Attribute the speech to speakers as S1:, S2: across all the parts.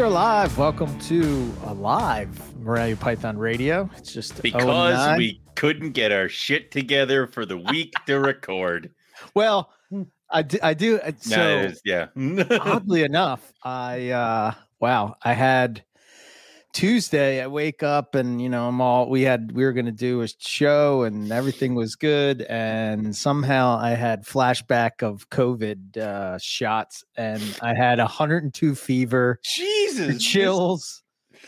S1: we are live. Welcome to a live Morelia Python Radio. It's just
S2: because we couldn't get our shit together for the week to record.
S1: well, I do. I do uh, so
S2: No, yeah.
S1: oddly enough, I uh wow, I had Tuesday. I wake up and you know I'm all we had. We were going to do a show and everything was good, and somehow I had flashback of COVID uh, shots, and I had 102 fever,
S2: Jesus.
S1: chills.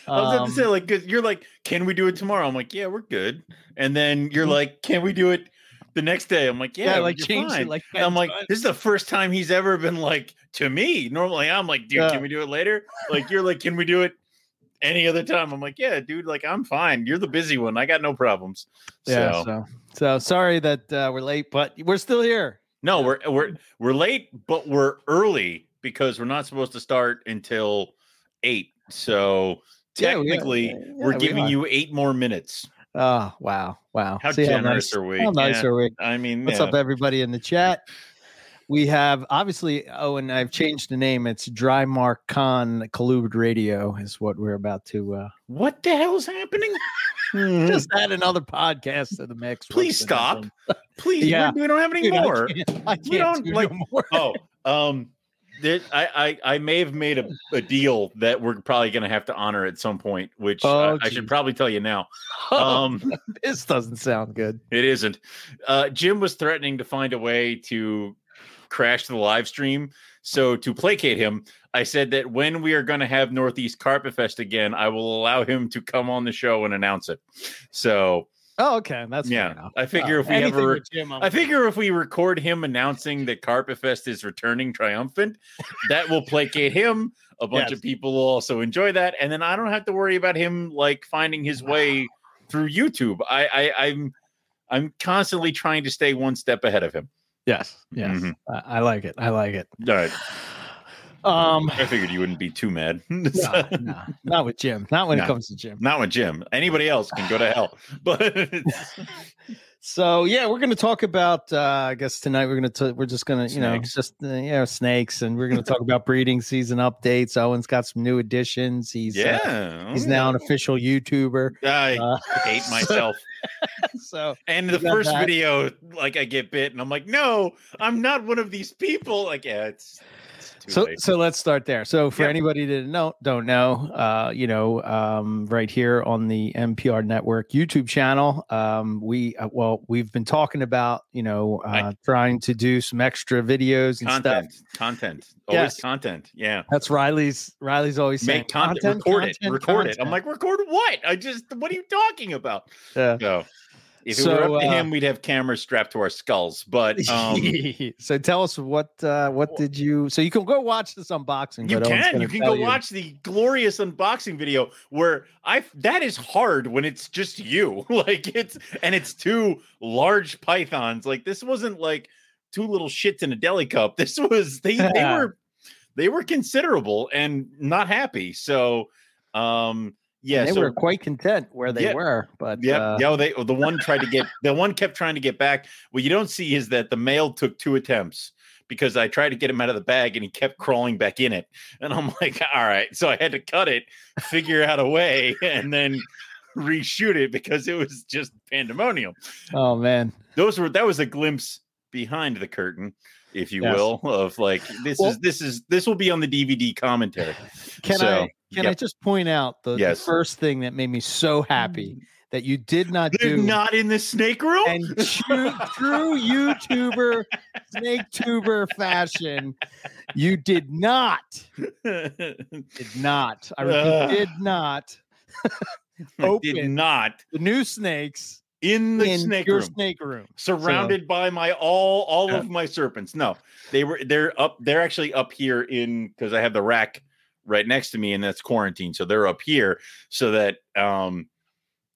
S2: I was about to say,
S1: like
S2: like, 'cause you're like, can we do it tomorrow? I'm like, yeah, we're good. And then you're
S1: Mhm.
S2: like, can we do it the next day? I'm like, yeah,
S1: yeah, like
S2: you're fine.
S1: it like
S2: I'm like, this is the first time he's ever been like to me. Normally, I'm like, dude,
S1: Yeah.
S2: can we do it later? Like, you're like, can we do it any other time? I'm like, yeah, dude, like, I'm fine. You're the busy one. I got no problems.
S1: yeah.
S2: So,
S1: So, so sorry that uh, we're late, but we're still here.
S2: no, we're we're we're late, but we're early because we're not supposed to start until eight. So
S1: Yeah, we
S2: technically,
S1: Yeah,
S2: we're giving
S1: are.
S2: you eight more minutes.
S1: Oh wow, wow!
S2: How
S1: See
S2: generous
S1: nice-
S2: are we?
S1: How nice
S2: Yeah.
S1: are we?
S2: I mean,
S1: What's up, everybody in the chat? We have obviously. Oh, and I've changed the name. It's Dry Mark Khan Collude Radio is what we're about to. uh
S2: What the hell's happening?
S1: Just add another podcast to the mix.
S2: Hmm. Please stop. Please,
S1: Yeah.
S2: we we don't have any
S1: Dude, I
S2: more.
S1: can't- I can't,
S2: We don't,
S1: do
S2: like-
S1: no more.
S2: oh, um, I, I I may have made a, a deal that we're probably going to have to honor at some point, which
S1: Oh,
S2: I, I should probably tell you now.
S1: Oh,
S2: Um,
S1: this doesn't sound good.
S2: It isn't. Uh, Jim was threatening to find a way to crash the live stream. So to placate him, I said that when we are going to have Northeast Carpet Fest again, I will allow him to come on the show and announce it. So
S1: Oh, okay, that's
S2: yeah,
S1: enough.
S2: I figure
S1: Uh,
S2: if we ever,
S1: Jim, I'm
S2: I
S1: fine.
S2: figure if we record him announcing that Carpet Fest is returning triumphant, that will placate him. A bunch
S1: Yes.
S2: of people will also enjoy that, and then I don't have to worry about him like finding his way through YouTube. I, I I'm I'm constantly trying to stay one step ahead of him.
S1: Yes, yes,
S2: Mhm.
S1: I, I like it. I like it.
S2: All right,
S1: Um,
S2: I figured you wouldn't be too mad.
S1: no, no, not with Jim. Not when
S2: No.
S1: it comes to Jim.
S2: Not with Jim. Anybody else can go to hell. But
S1: So yeah, we're going to talk about. Uh, I guess tonight we're going to we're just going to you know just uh, you know snakes, and we're going to talk about breeding season updates. Owen's got some new additions. He's uh,
S2: yeah,
S1: he's now an official YouTuber.
S2: I
S1: Uh,
S2: hate myself.
S1: so
S2: And the first
S1: that.
S2: video, like I get bit, and I'm like, no, I'm not one of these people. Like, yeah, it's,
S1: so
S2: late.
S1: so let's start there. So for
S2: Yep.
S1: anybody that know don't know, uh, you know, um, right here on the MPR Network YouTube channel, um, we uh, well we've been talking about you know uh, trying to do some extra videos and stuff.
S2: content, content, always
S1: Yes.
S2: content. Yeah,
S1: That's Riley's. Riley's always saying
S2: make content, record it, record it. I'm like, record what? I just, what are you talking about?
S1: Yeah.
S2: So, if it
S1: So,
S2: were up to
S1: uh,
S2: him, we'd have cameras strapped to our skulls. But um,
S1: so tell us what uh, what did you? So you can go watch this unboxing.
S2: You can. You can go watch the glorious unboxing video where I that is hard when it's just you. Like it's and it's two large pythons. Like this wasn't like two little shits in a deli cup. This was they they were they were considerable and not happy. So um yeah,
S1: they
S2: so
S1: were quite content where they
S2: Yeah.
S1: were, but
S2: Yep.
S1: uh,
S2: yeah, they the one tried to get the one kept trying to get back. What you don't see is that the male took two attempts because I tried to get him out of the bag and he kept crawling back in it. And I'm like, all right. So I had to cut it, figure out a way, and then reshoot it because it was just pandemonium.
S1: oh man,
S2: Those were that was a glimpse behind the curtain, if you
S1: Yes.
S2: will, of like this
S1: Well-
S2: is this is this will be on the DVD commentary.
S1: can
S2: So,
S1: I can I just point out the, the first thing that made me so happy mm. that you did not
S2: They're
S1: do
S2: not in the snake room.
S1: and true, true YouTuber, snake tuber fashion, you did not, did not. I repeat,
S2: Ugh.
S1: did not
S2: I did
S1: open
S2: not
S1: the new snakes
S2: in the
S1: in
S2: snake
S1: your
S2: room,
S1: snake room.
S2: surrounded by my all all
S1: Yeah.
S2: of my serpents. No, they were they're up. They're actually up here in because I have the rack right next to me, and that's quarantine. So they're up here so that um.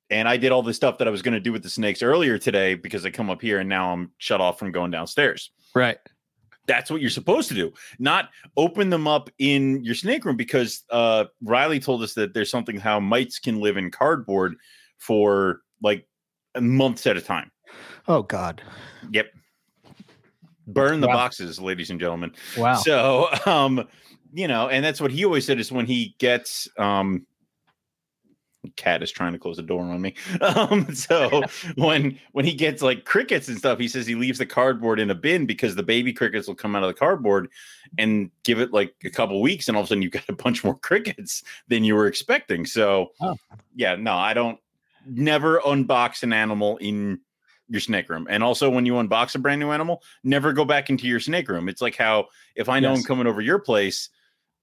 S2: And I did all the stuff that I was going to do with the snakes earlier today because I come up here and now I'm shut off from going downstairs.
S1: Right.
S2: That's what you're supposed to do, not open them up in your snake room because uh, Riley told us that there's something how mites can live in cardboard for like months at a time.
S1: Oh God.
S2: Yep. Burn the
S1: Wow.
S2: boxes, ladies and gentlemen.
S1: Wow.
S2: So, um, you know, and that's what he always said is when he gets um cat is trying to close the door on me. Um, so when when he gets like crickets and stuff, he says he leaves the cardboard in a bin because the baby crickets will come out of the cardboard and give it like a couple weeks, and all of a sudden you've got a bunch more crickets than you were expecting. So
S1: Oh.
S2: yeah, no, I don't never unbox an animal in your snake room. And also when you unbox a brand new animal, never go back into your snake room. It's like how if I know
S1: Yes.
S2: I'm coming over your place,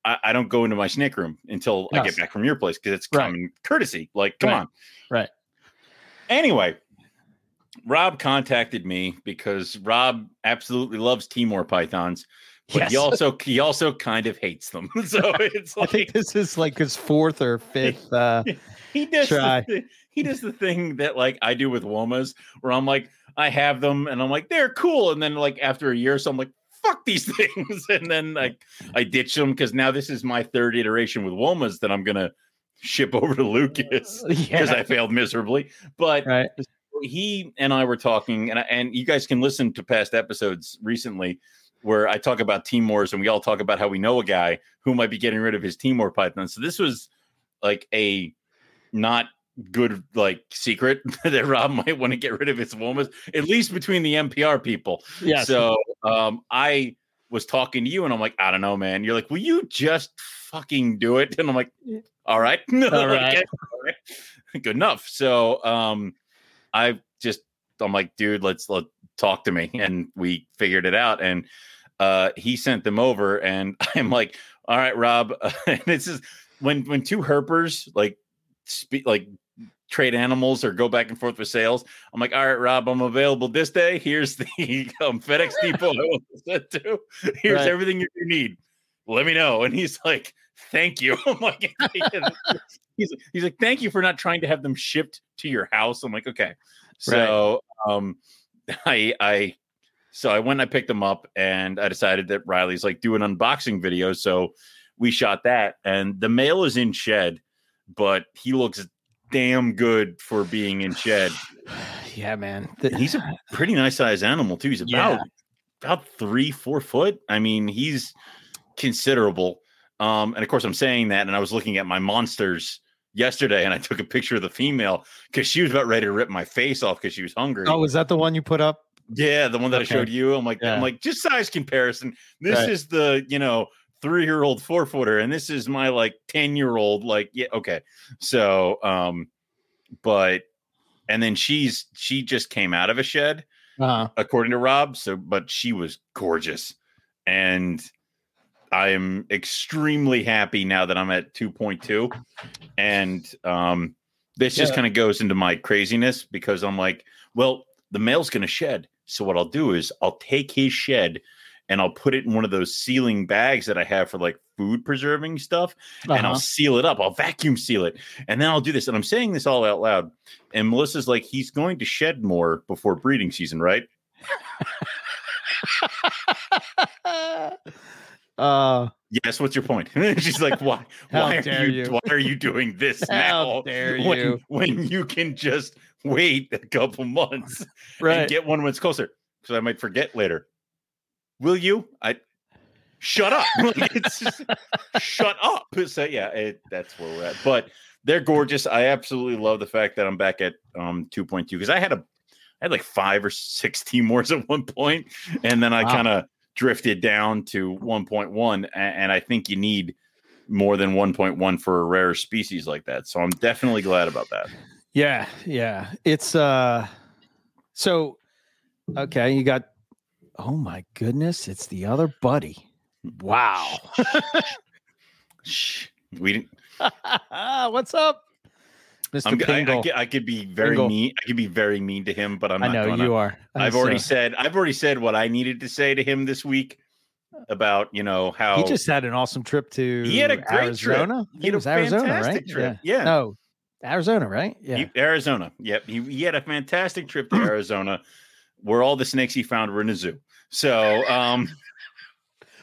S2: I, I don't go into my snake room until I get back from your place because it's
S1: Right.
S2: common courtesy. Like, come
S1: Right.
S2: on.
S1: Right.
S2: Anyway, Rob contacted me because Rob absolutely loves Timor pythons, but he also he also kind of hates them. so it's
S1: I think this is like his fourth or fifth. Uh,
S2: he does
S1: Try.
S2: the, he does the thing that like I do with Womas, where I'm like, I have them and I'm like, they're cool. And then like after a year, or so I'm like, fuck these things. And then like I ditch them because now this is my third iteration with Womas that I'm gonna ship over to Lucas because
S1: yeah.
S2: I failed miserably. But
S1: right.
S2: he and I were talking, and I- and you guys can listen to past episodes recently where I talk about Timors, and we all talk about how we know a guy who might be getting rid of his Timor python. So this was like a not good like secret that Rob might want to get rid of his womas, at least between the MPR people.
S1: Yeah.
S2: So um, I was talking to you, and I'm like, I don't know, man. You're like, will you just fucking do it? And I'm like, all right,
S1: All right.
S2: Okay, all right. good enough. So um, I just I'm like, dude, let's let talk to me, and we figured it out. And uh, he sent them over, and I'm like, all right, Rob. and this is when when two herpers like speak like trade animals or go back and forth with sales. I'm like, all right, Rob, I'm available this day. Here's the um, FedEx depot I want to send to. Here's
S1: Right.
S2: everything you need. Let me know. And he's like, thank you. I'm like, he's he's like, thank you for not trying to have them shipped to your house. I'm like, okay. So um I I so I went and I picked them up and I decided that Riley's like do an unboxing video. So we shot that and the mail is in shed, but he looks damn good for being in shed.
S1: yeah, man. The-
S2: He's a pretty nice sized animal too. He's about
S1: Yeah.
S2: about three, four foot. I mean, he's considerable. Um, and of course, I'm saying that, and I was looking at my monsters yesterday, and I took a picture of the female because she was about ready to rip my face off because she was hungry.
S1: oh, was that the one you put up?
S2: Yeah, the one that
S1: Okay.
S2: I showed you. I'm like,
S1: Yeah.
S2: I'm like, just size comparison. This
S1: Right.
S2: is the you know three year old four footer, and this is my like ten year old. Like, yeah, okay. So, um, but and then she's she just came out of a shed
S1: Uh,
S2: according to Rob. So, but she was gorgeous, and I am extremely happy now that I'm at 2.2, and um, this just kind of goes into my craziness because I'm like, well, the male's going to shed, so what I'll do is I'll take his shed. And I'll put it in one of those sealing bags that I have for like food preserving stuff and I'll
S1: uh-huh.
S2: seal it up. I'll vacuum seal it. And then I'll do this. And I'm saying this all out loud. And Melissa's like, he's going to shed more before breeding season, right?
S1: uh,
S2: Yes. What's your point? She's like, why? Why are you,
S1: you.
S2: Why are you doing this now? when,
S1: you.
S2: when you can just wait a couple months
S1: right.
S2: and get one when it's closer? Because I might forget later. Will you? I shut up. It's just, shut up. So yeah, it, that's where we're at. But they're gorgeous. I absolutely love the fact that I'm back at um 2.2 because I had a I had like five or six Timors at one point, and then I
S1: Wow.
S2: kind of drifted down to 1.1. a- And I think you need more than 1.1 for a rare species like that. So I'm definitely glad about that.
S1: Yeah, yeah. It's uh so okay, you got oh my goodness, it's the other buddy. Wow.
S2: Shh. We didn't.
S1: What's up? Mr.
S2: I'm, I, I, could- I could be very
S1: Pingle.
S2: mean. I could be very mean to him, but I'm Not
S1: I
S2: know
S1: you are.
S2: I've
S1: Uh,
S2: already said. I've already said what I needed to say to him this week about you know how
S1: He just had an awesome trip to
S2: He had a great trip.
S1: Arizona. I
S2: He had
S1: it
S2: a
S1: was Arizona, right?
S2: trip.
S1: Yeah.
S2: Yeah.
S1: No, Arizona, right? Yeah.
S2: He- Arizona. Yep. He, he had a fantastic trip to Arizona where all the snakes he found were in a zoo. So, um,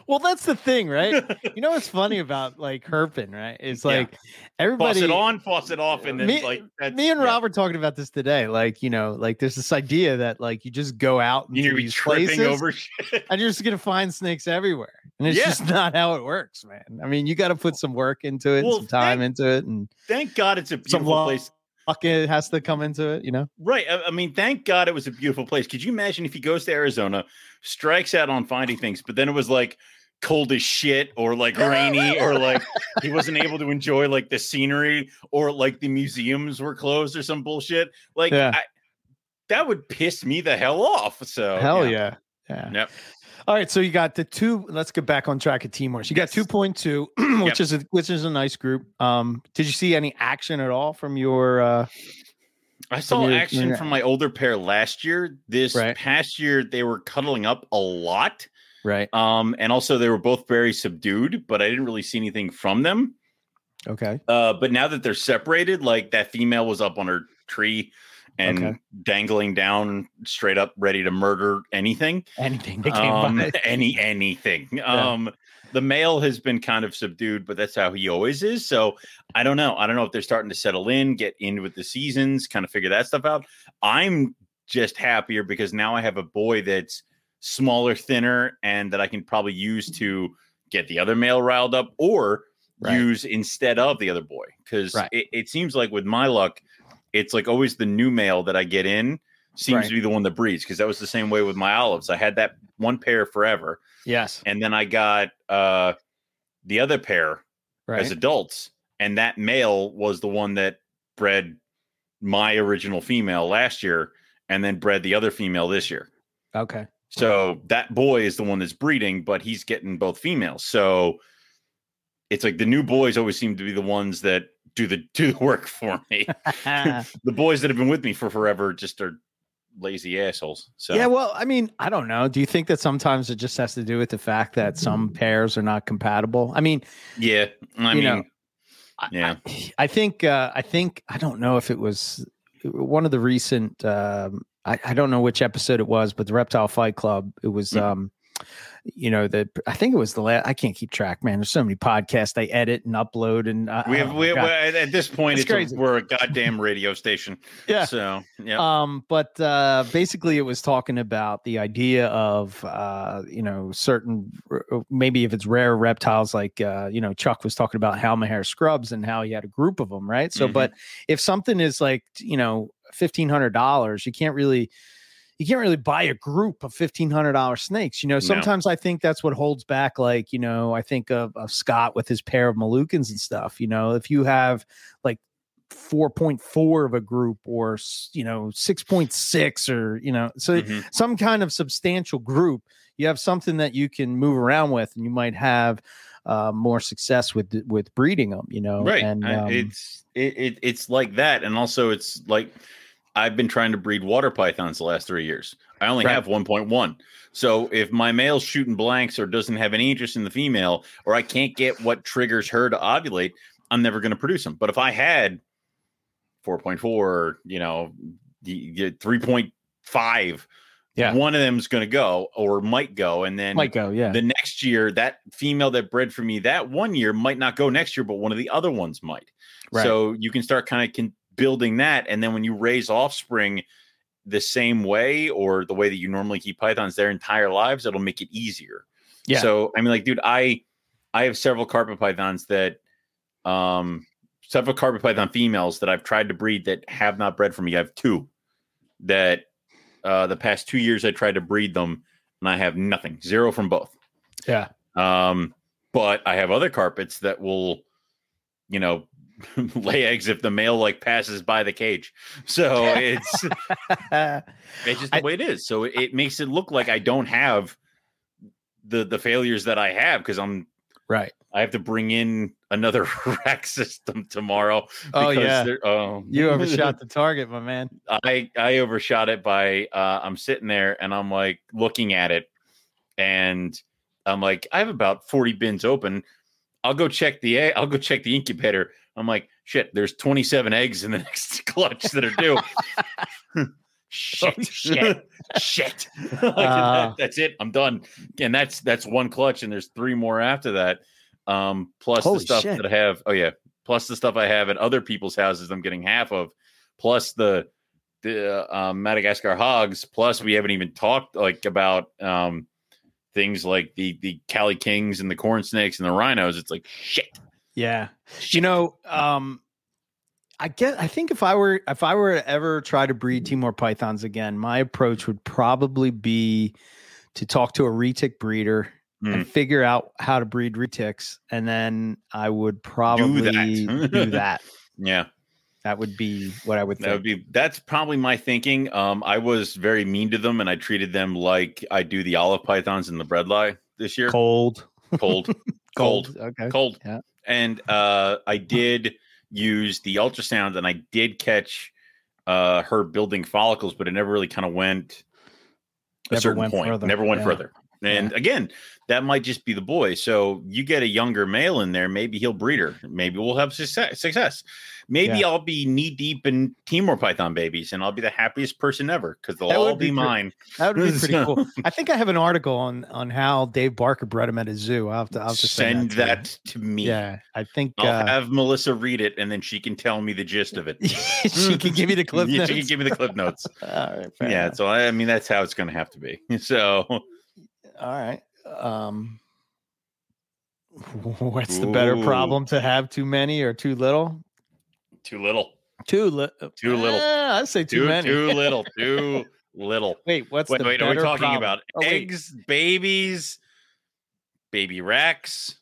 S1: Well, that's the thing, right? you know what's funny about like herping, right? It's
S2: Yeah.
S1: like everybody
S2: faucet on, faucet off, and then
S1: Me-
S2: like that's,
S1: me and
S2: yeah.
S1: Rob were talking about this today. Like, you know, like there's this idea that like you just go out and
S2: you need
S1: into these
S2: tripping over shit.
S1: and you're just gonna find snakes everywhere. And it's
S2: Yeah.
S1: just not how it works, man. I mean, you gotta put some work into it,
S2: Well,
S1: some time
S2: thank-
S1: into it, and
S2: Thank God it's a beautiful place.
S1: It has to come into it, you know?
S2: Right. I, I mean, thank God it was a beautiful place. Could you imagine if he goes to Arizona, strikes out on finding things, but then it was like cold as shit or like rainy or like he wasn't able to enjoy like the scenery or like the museums were closed or some bullshit. Like
S1: Yeah.
S2: I, that would piss me the hell off. So
S1: Hell yeah. Yeah.
S2: Yep.
S1: All right, so you got the two. Let's get back on track of Timors. You got two point two, which is a which is a nice group. Um, did you see any action at all from your? uh
S2: I saw
S1: your-
S2: action
S1: your-
S2: from my older pair last year. This
S1: Right.
S2: past year, they were cuddling up a lot.
S1: Right.
S2: Um, and also they were both very subdued, but I didn't really see anything from them.
S1: Okay.
S2: Uh, but now that they're separated, like that female was up on her tree and
S1: Okay.
S2: dangling down straight up, ready to murder anything.
S1: Anything that came
S2: Um,
S1: by.
S2: any anything. Um, the male has been kind of subdued, but that's how he always is. So I don't know. I don't know if they're starting to settle in, get in with the seasons, kind of figure that stuff out. I'm just happier because now I have a boy that's smaller, thinner, and that I can probably use to get the other male riled up or
S1: Right.
S2: use instead of the other boy. Because
S1: Right.
S2: it, it seems like with my luck, it's like always the new male that I get in seems
S1: Right.
S2: to be the one that breeds. Because that was the same way with my olives. I had that one pair forever,
S1: Yes.
S2: and then I got uh the other pair
S1: Right.
S2: as adults, and that male was the one that bred my original female last year, and then bred the other female this year.
S1: okay.
S2: So that boy is the one that's breeding, but he's getting both females. So it's like the new boys always seem to be the ones that do the do the work for me. the boys that have been with me for forever just are lazy assholes. So
S1: Yeah, well, I mean, I don't know. Do you think that sometimes it just has to do with the fact that some pairs are not compatible? I mean,
S2: yeah. I mean,
S1: know,
S2: yeah.
S1: I, I think uh, I think I don't know if it was one of the recent. Um, I, I don't know which episode it was, but the Reptile Fight Club. It was.
S2: Mhm.
S1: Um, you know that I think it was the last. I can't keep track, man. There's so many podcasts i edit and upload, and uh,
S2: We have
S1: oh,
S2: we, at this point
S1: It's
S2: it's, a, we're a goddamn radio station.
S1: yeah.
S2: So yeah.
S1: Um, but uh, basically, it was talking about the idea of uh, you know certain maybe if it's rare reptiles like uh, you know Chuck was talking about Halmahera scrubs and how he had a group of them, right? So,
S2: Mhm.
S1: but if something is like you know fifteen hundred dollars, you can't really you can't really buy a group of fifteen hundred dollar snakes. You know, sometimes I think that's what holds back. Like you know, I think of, of Scott with his pair of Moluccans and stuff. You know, if you have like 4.4 of a group or you know 6.6 or you know so
S2: Mhm.
S1: some kind of substantial group you have something that you can move around with and you might have uh, more success with with breeding them you know
S2: right
S1: and um,
S2: it's it, it it's like that and also it's like i've been trying to breed water pythons the last three years i only
S1: Right.
S2: have 1.1 so if my male's shooting blanks or doesn't have any interest in the female or i can't get what triggers her to ovulate i'm never going to produce them but if i had 4.4 or you know y- y- 3.5
S1: Yeah.
S2: one of them's going to go or might go and then
S1: might go yeah
S2: the next year that female that bred for me that one year might not go next year but one of the other ones might
S1: Right.
S2: so you can start kind of con- building that and then when you raise offspring the same way or the way that you normally keep pythons their entire lives it'll make it easier.
S1: Yeah.
S2: so i mean like dude i i have several carpet pythons that um several carpet python females that i've tried to breed that have not bred for me. I have two that uh the past two years i tried to breed them and i have nothing zero from both.
S1: Yeah.
S2: Um, but I have other carpets that will, you know, lay eggs if the male like passes by the cage. So it's it's just the
S1: I-
S2: way it is. So it, it makes it look like I don't have the the failures that I have because I'm
S1: right
S2: I have to bring in another rack system tomorrow.
S1: oh
S2: because
S1: yeah
S2: Oh,
S1: you overshot the target my man
S2: I I overshot it by uh I'm sitting there and I'm like looking at it and I'm like I have about 40 bins open. I'll go check the I'll go check the incubator. I'm like shit, there's 27 eggs in the next clutch that are due. shit,
S1: shit.
S2: shit. Like,
S1: Uh.
S2: that- that's it. I'm done. And that's that's one clutch, and there's three more after that. Um, plus the stuff
S1: shit.
S2: that I have. Oh yeah, plus the stuff I have at other people's houses. I'm getting half of. Plus the the um, Madagascar hogs. Plus we haven't even talked like about um things like the the Cali Kings and the corn snakes and the rhinos. It's like shit.
S1: Yeah. You know, um I get I think if I were if I were to ever try to breed Timor pythons again, my approach would probably be to talk to a retic breeder and figure out how to breed retics and then I would probably
S2: that.
S1: do that.
S2: Yeah.
S1: That would be what I would
S2: That would be that's probably my thinking. Um, I was very mean to them, and I treated them like I do the olive pythons in the breadlie this year.
S1: Cold.
S2: Cold, cold,
S1: Okay.
S2: cold.
S1: Yeah.
S2: And uh, I did use the ultrasound, and I did catch uh, her building follicles, but it never really kind of went a
S1: Never
S2: certain
S1: went
S2: point.
S1: further.
S2: Never went
S1: Yeah.
S2: further. And again, that might just be the boy. So you get a younger male in there, maybe he'll breed her. Maybe we'll have success. success. Maybe
S1: Yeah.
S2: I'll be knee deep in Timor Python babies, and I'll be the happiest person ever because they'll
S1: That
S2: all be,
S1: be
S2: mine.
S1: That would be pretty
S2: So-
S1: cool. I think I have an article on on how Dave Barker bred him at a zoo. I'll have to, I'll have to
S2: Send
S1: send, that.
S2: that to me.
S1: Yeah, I think
S2: I'll
S1: uh,
S2: have Melissa read it, and then she can tell me the gist of it.
S1: she can give you the clip
S2: Yeah,
S1: notes.
S2: She can give me the clip notes.
S1: All right,
S2: yeah,
S1: enough.
S2: so I, I mean that's how it's going to have to be. So
S1: all right. Um, what's the better
S2: Ooh.
S1: problem to have too many or too little?
S2: too little,
S1: Too little.
S2: Too little.
S1: I'd say too,
S2: too
S1: many.
S2: too little, too little.
S1: Wait, what's
S2: Wait,
S1: the
S2: wait, are we
S1: better
S2: talking
S1: problem?
S2: about
S1: Oh, wait.
S2: eggs, babies, baby Rex?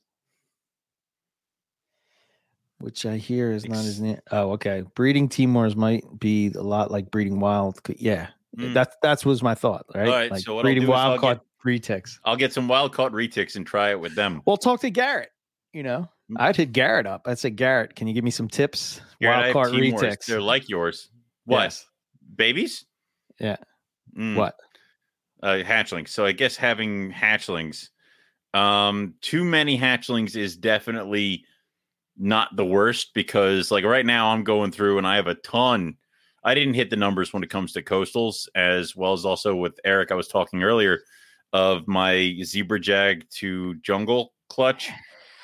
S1: Which I hear is not as near. Oh, okay. Breeding Timors might be a lot like breeding wild. Yeah,
S2: Mm.
S1: that's that's was my thought. Right.
S2: right,
S1: Like
S2: so what I'll
S1: breeding
S2: do is I'll
S1: wild caught retics.
S2: I'll get some wild caught retics and try it with them.
S1: Well, talk to Garrett. You know. I'd hit Garrett up. I'd say, Garrett, can you give me some tips?
S2: I
S1: wild caught retics.
S2: They're like yours. What?
S1: Yes.
S2: Babies?
S1: Yeah.
S2: Mm.
S1: What?
S2: uh hatchlings. So I guess having hatchlings, um, too many hatchlings is definitely not the worst because like right now I'm going through and I have a ton. I didn't hit the numbers when it comes to coastals, as well as also with Eric. I was talking earlier of my zebra jag to jungle clutch.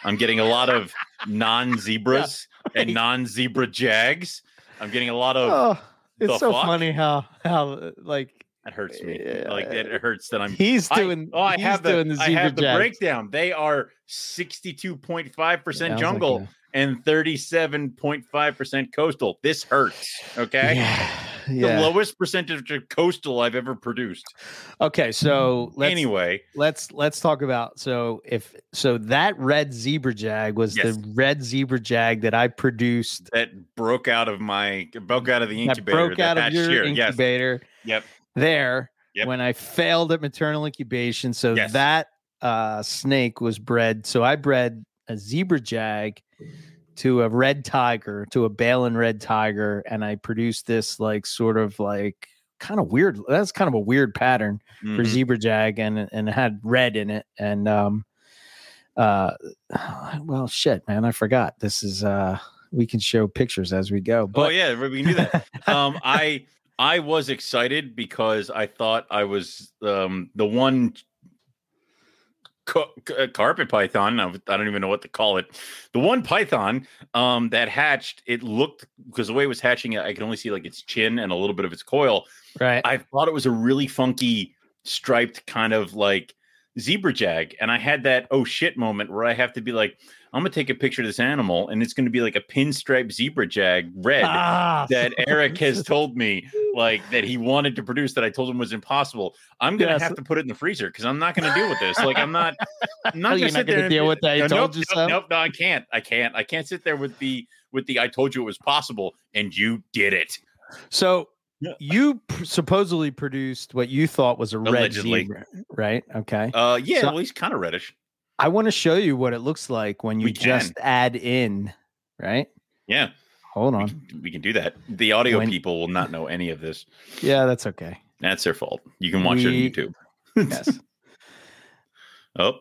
S2: I'm getting a lot of non-zebras and non-zebra jags. I'm getting a lot of
S1: Oh, it's so
S2: fuck?
S1: funny how how uh, like
S2: that hurts me.
S1: Yeah.
S2: Like it hurts that I'm
S1: he's
S2: I-
S1: doing.
S2: oh, I
S1: he's
S2: have the,
S1: doing the
S2: I
S1: zebra
S2: have the
S1: jags.
S2: breakdown. They are sixty-two point five percent
S1: Sounds like
S2: jungle
S1: a-
S2: and thirty-seven point five percent coastal. This hurts. Okay,
S1: Yeah.
S2: the lowest percentage of coastal I've ever produced.
S1: Okay, so let's
S2: anyway,
S1: let's let's talk about so if so that red zebra jag was
S2: Yes.
S1: the red zebra jag that I produced
S2: that broke out of my broke out of the
S1: that
S2: incubator.
S1: broke out of your.
S2: Yes.
S1: incubator
S2: Yep.
S1: there
S2: Yep.
S1: when I failed at maternal incubation. So
S2: Yes.
S1: that uh, snake was bred. So I bred a zebra jag to a red tiger, to a Balin red tiger, and I produced this like sort of like kind of weird. That's kind of a weird pattern for
S2: Mhm.
S1: zebra jag, and and it had red in it. And um, uh, well, shit, man, I forgot. This is uh, we can show pictures as we go.
S2: Oh
S1: But
S2: yeah, we do that. um i i was excited because i thought i was um the one ca- ca- carpet python I I don't even know what to call it. The one python um that hatched it looked because the way it was hatching i could only see like its chin and a little bit of its coil.
S1: Right,
S2: i thought it was a really funky striped kind of like zebra jag and i had that oh shit moment where i have to be like i'm gonna take a picture of this animal and it's gonna be like a pinstripe zebra jag red
S1: ah,
S2: that Eric has told me like that he wanted to produce that I told him was impossible. I'm gonna
S1: Yes.
S2: have to put it in the freezer because I'm not gonna deal with this. Like I'm not I'm not
S1: Oh,
S2: gonna
S1: not gonna
S2: and
S1: deal with that,
S2: No,
S1: told
S2: nope,
S1: you
S2: nope,
S1: so?
S2: Nope, no, I can't. I can't. I can't sit there with the with the I told you it was possible and you did it.
S1: So you pr- supposedly produced what you thought was a red
S2: Allegedly.
S1: zebra, right? Okay.
S2: Uh yeah,
S1: So-
S2: well he's kind of reddish.
S1: I want to show you what it looks like when you just add in, right?
S2: Yeah,
S1: Hold
S2: we
S1: on.
S2: can, we can do that. The audio
S1: When-
S2: people will not know any of this.
S1: Yeah, that's okay.
S2: That's their fault. You can watch
S1: We-
S2: it on YouTube.
S1: Yes.
S2: Oh,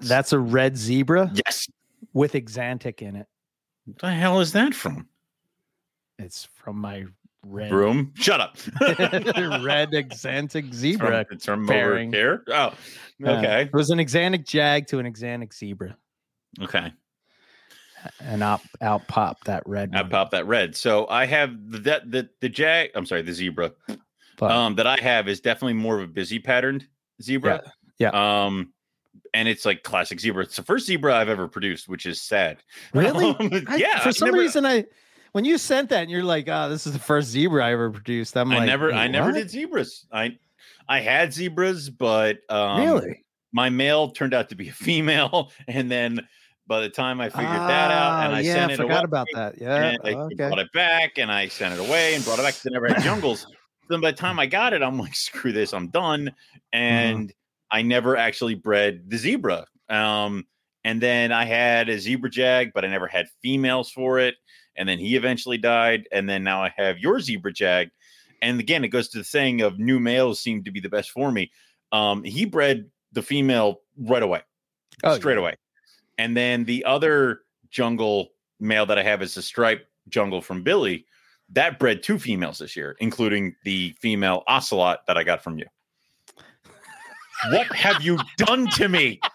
S1: that's a red zebra
S2: yes.
S1: with Axanthic in it.
S2: What the hell is that from?
S1: It's from my red
S2: Broom. Shut up.
S1: red Axanthic zebra.
S2: From, it's from here. Oh,
S1: Uh,
S2: okay.
S1: it was an Axanthic jag to an Axanthic zebra,
S2: Okay.
S1: and out out popped that red.
S2: I
S1: one.
S2: popped that red. So I have the that the the jag. I'm sorry, the zebra.
S1: But-
S2: Um, that I have is definitely more of a busy patterned zebra.
S1: Yeah,
S2: Um, and it's like classic zebra. It's the first zebra I've ever produced, which is sad.
S1: Really?
S2: Um,
S1: I-
S2: yeah.
S1: For
S2: I
S1: some
S2: never-
S1: reason, I when you sent that and you're like, "Oh, this is the first zebra I ever produced." I'm
S2: I
S1: like,
S2: never, I never did zebras. I, I had zebras, but um,
S1: really.
S2: my male turned out to be a female, and then by the time I figured that out, and
S1: Ah,
S2: I
S1: yeah,
S2: sent
S1: I
S2: it
S1: forgot
S2: away,
S1: about that. Yeah,
S2: and I
S1: okay.
S2: brought it back, and I sent it away, and brought it back because I never had jungles. then by the time I got it, I'm like, screw this, I'm done,
S1: Mm-hmm.
S2: and I never actually bred the zebra. Um, and then I had a zebra jag, but I never had females for it. And then he eventually died, and then now I have your zebra jag. And again, it goes to the saying of new males seem to be the best for me. Um, he bred the female right away
S1: Oh,
S2: straight
S1: yeah.
S2: away. And then the other jungle male that I have is the stripe jungle from Billy. That bred two females this year, including the female ocelot that I got from you. What have you done to me?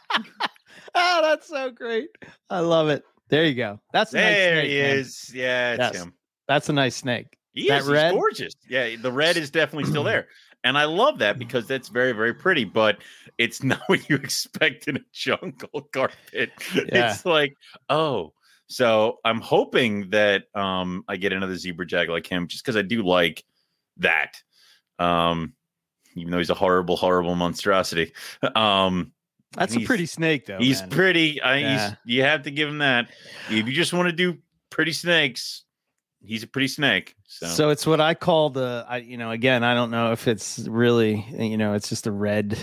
S1: Oh, that's so great. I love it. There you go. That's a nice
S2: There
S1: snake,
S2: he
S1: man.
S2: is. Yeah, it's
S1: Yes.
S2: him.
S1: That's a nice snake.
S2: He
S1: That
S2: is.
S1: red?
S2: He's gorgeous. Yeah, the red is definitely still there. And I love that because that's very, very pretty, but it's not what you expect in a jungle carpet.
S1: Yeah.
S2: It's like, oh. So I'm hoping that um I get another zebra jag like him just because I do like that. Um, even though he's a horrible, horrible monstrosity. Um,
S1: That's a pretty snake, though.
S2: he's
S1: man.
S2: pretty. Uh, I,
S1: Yeah.
S2: he's, you have to give him that. If you just want to do pretty snakes, he's a pretty snake. So,
S1: So it's what I call the, I, you know, again, I don't know if it's really, you know, it's just a red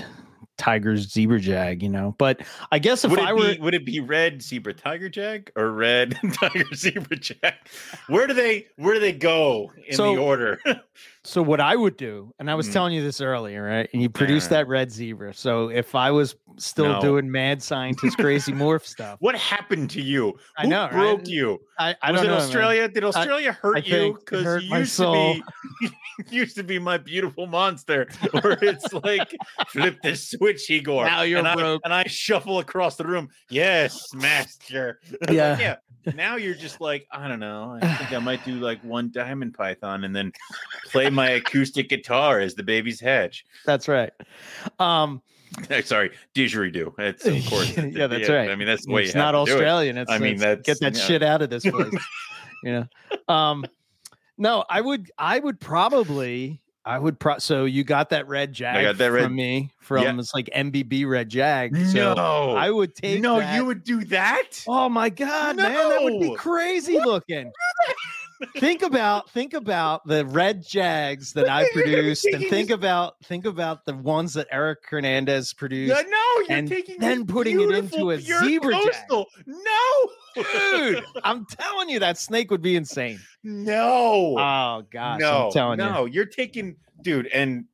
S1: tiger zebra jag, you know, but I guess if
S2: would
S1: I
S2: it
S1: were,
S2: be would it be red zebra tiger jag or red tiger zebra jag? Where do they where do they go in
S1: So-
S2: the order?
S1: so what I would do, and I was
S2: Mm.
S1: telling you this earlier, right? And you produced
S2: right.
S1: that red zebra. So if I was still
S2: No.
S1: doing mad scientist crazy morph stuff,
S2: what happened to you?
S1: I
S2: Who
S1: know, right?
S2: broke you?
S1: I, I
S2: Was
S1: don't
S2: it
S1: know. man.
S2: Australia? Did Australia hurt
S1: I
S2: you? Because you used to be used to be my beautiful monster, where it's like flip the switch, Igor.
S1: Now you're
S2: and I,
S1: broke.
S2: and I shuffle across the room. Yes, master. Like,
S1: Yeah.
S2: yeah. Now you're just like, I don't know. I think I might do like one diamond python and then play my acoustic guitar as the baby's hatch.
S1: That's right. Um,
S2: Sorry, didgeridoo. It's of course.
S1: Yeah, that's right.
S2: I mean, that's the way
S1: it's not
S2: do it.
S1: Australian. It's,
S2: I mean, that's-
S1: get that
S2: yeah.
S1: shit out of this place. you know. Um, no, I would. I would probably. I would. Pro- so you got that red jag
S2: got that red-
S1: from me from
S2: Yeah.
S1: it's like MBB red jag. So
S2: No,
S1: I would take.
S2: no,
S1: that-
S2: you would do that.
S1: Oh my god, man, that would be
S2: No.
S1: crazy looking. Think about think about the red jags that I produced, and think about think about the ones that Eric Hernandez produced.
S2: No, no, you're
S1: and
S2: taking
S1: then putting it into a zebra jag.
S2: coastal. No,
S1: Dude, I'm telling you, that snake would be insane.
S2: no,
S1: Oh gosh,
S2: no,
S1: I'm telling you.
S2: no. You're taking, dude, and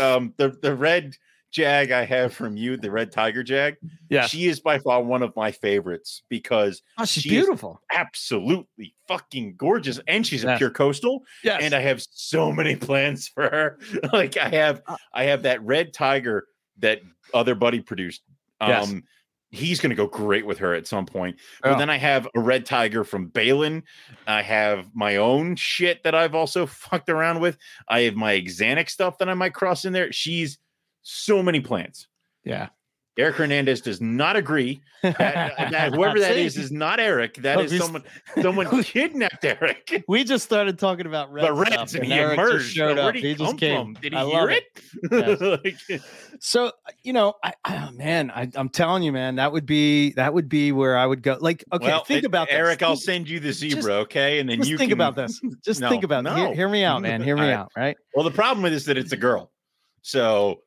S2: um, the the red jag I have from you, the red tiger jag.
S1: Yeah.
S2: she is by far one of my favorites because
S1: Oh, she's
S2: she
S1: beautiful.
S2: absolutely fucking gorgeous, and she's a pure coastal.
S1: Yes.
S2: and I have so many plans for her. like I have,
S1: Uh
S2: I have that red tiger that other buddy produced. Um,
S1: Yes.
S2: he's going to go great with her at some point. But
S1: Oh.
S2: then I have a red tiger from Balin. I have my own shit that I've also fucked around with. I have my Xanax stuff that I might cross in there. She's so many plans.
S1: yeah.
S2: Eric Hernandez does not agree. That, that- whoever that is is not Eric. That is someone. Someone kidnapped Eric.
S1: we just started talking about red
S2: But Reds and
S1: and
S2: he
S1: Eric just
S2: emerged.
S1: showed
S2: But
S1: up.
S2: he,
S1: He just came.
S2: from? Did he
S1: I
S2: hear it? Like,
S1: So you know, I, I oh, man, I, I'm telling you, man, that would be that would be where I would go. Like, okay,
S2: well,
S1: think
S2: it-
S1: about this.
S2: Eric. I'll send you the zebra,
S1: just-
S2: okay? And then
S1: Just
S2: you
S1: think
S2: can,
S1: about this. Just
S2: No,
S1: think about hear,
S2: no.
S1: hear me out, man. Hear me out, right?
S2: Well, the problem with this is that it's a girl, so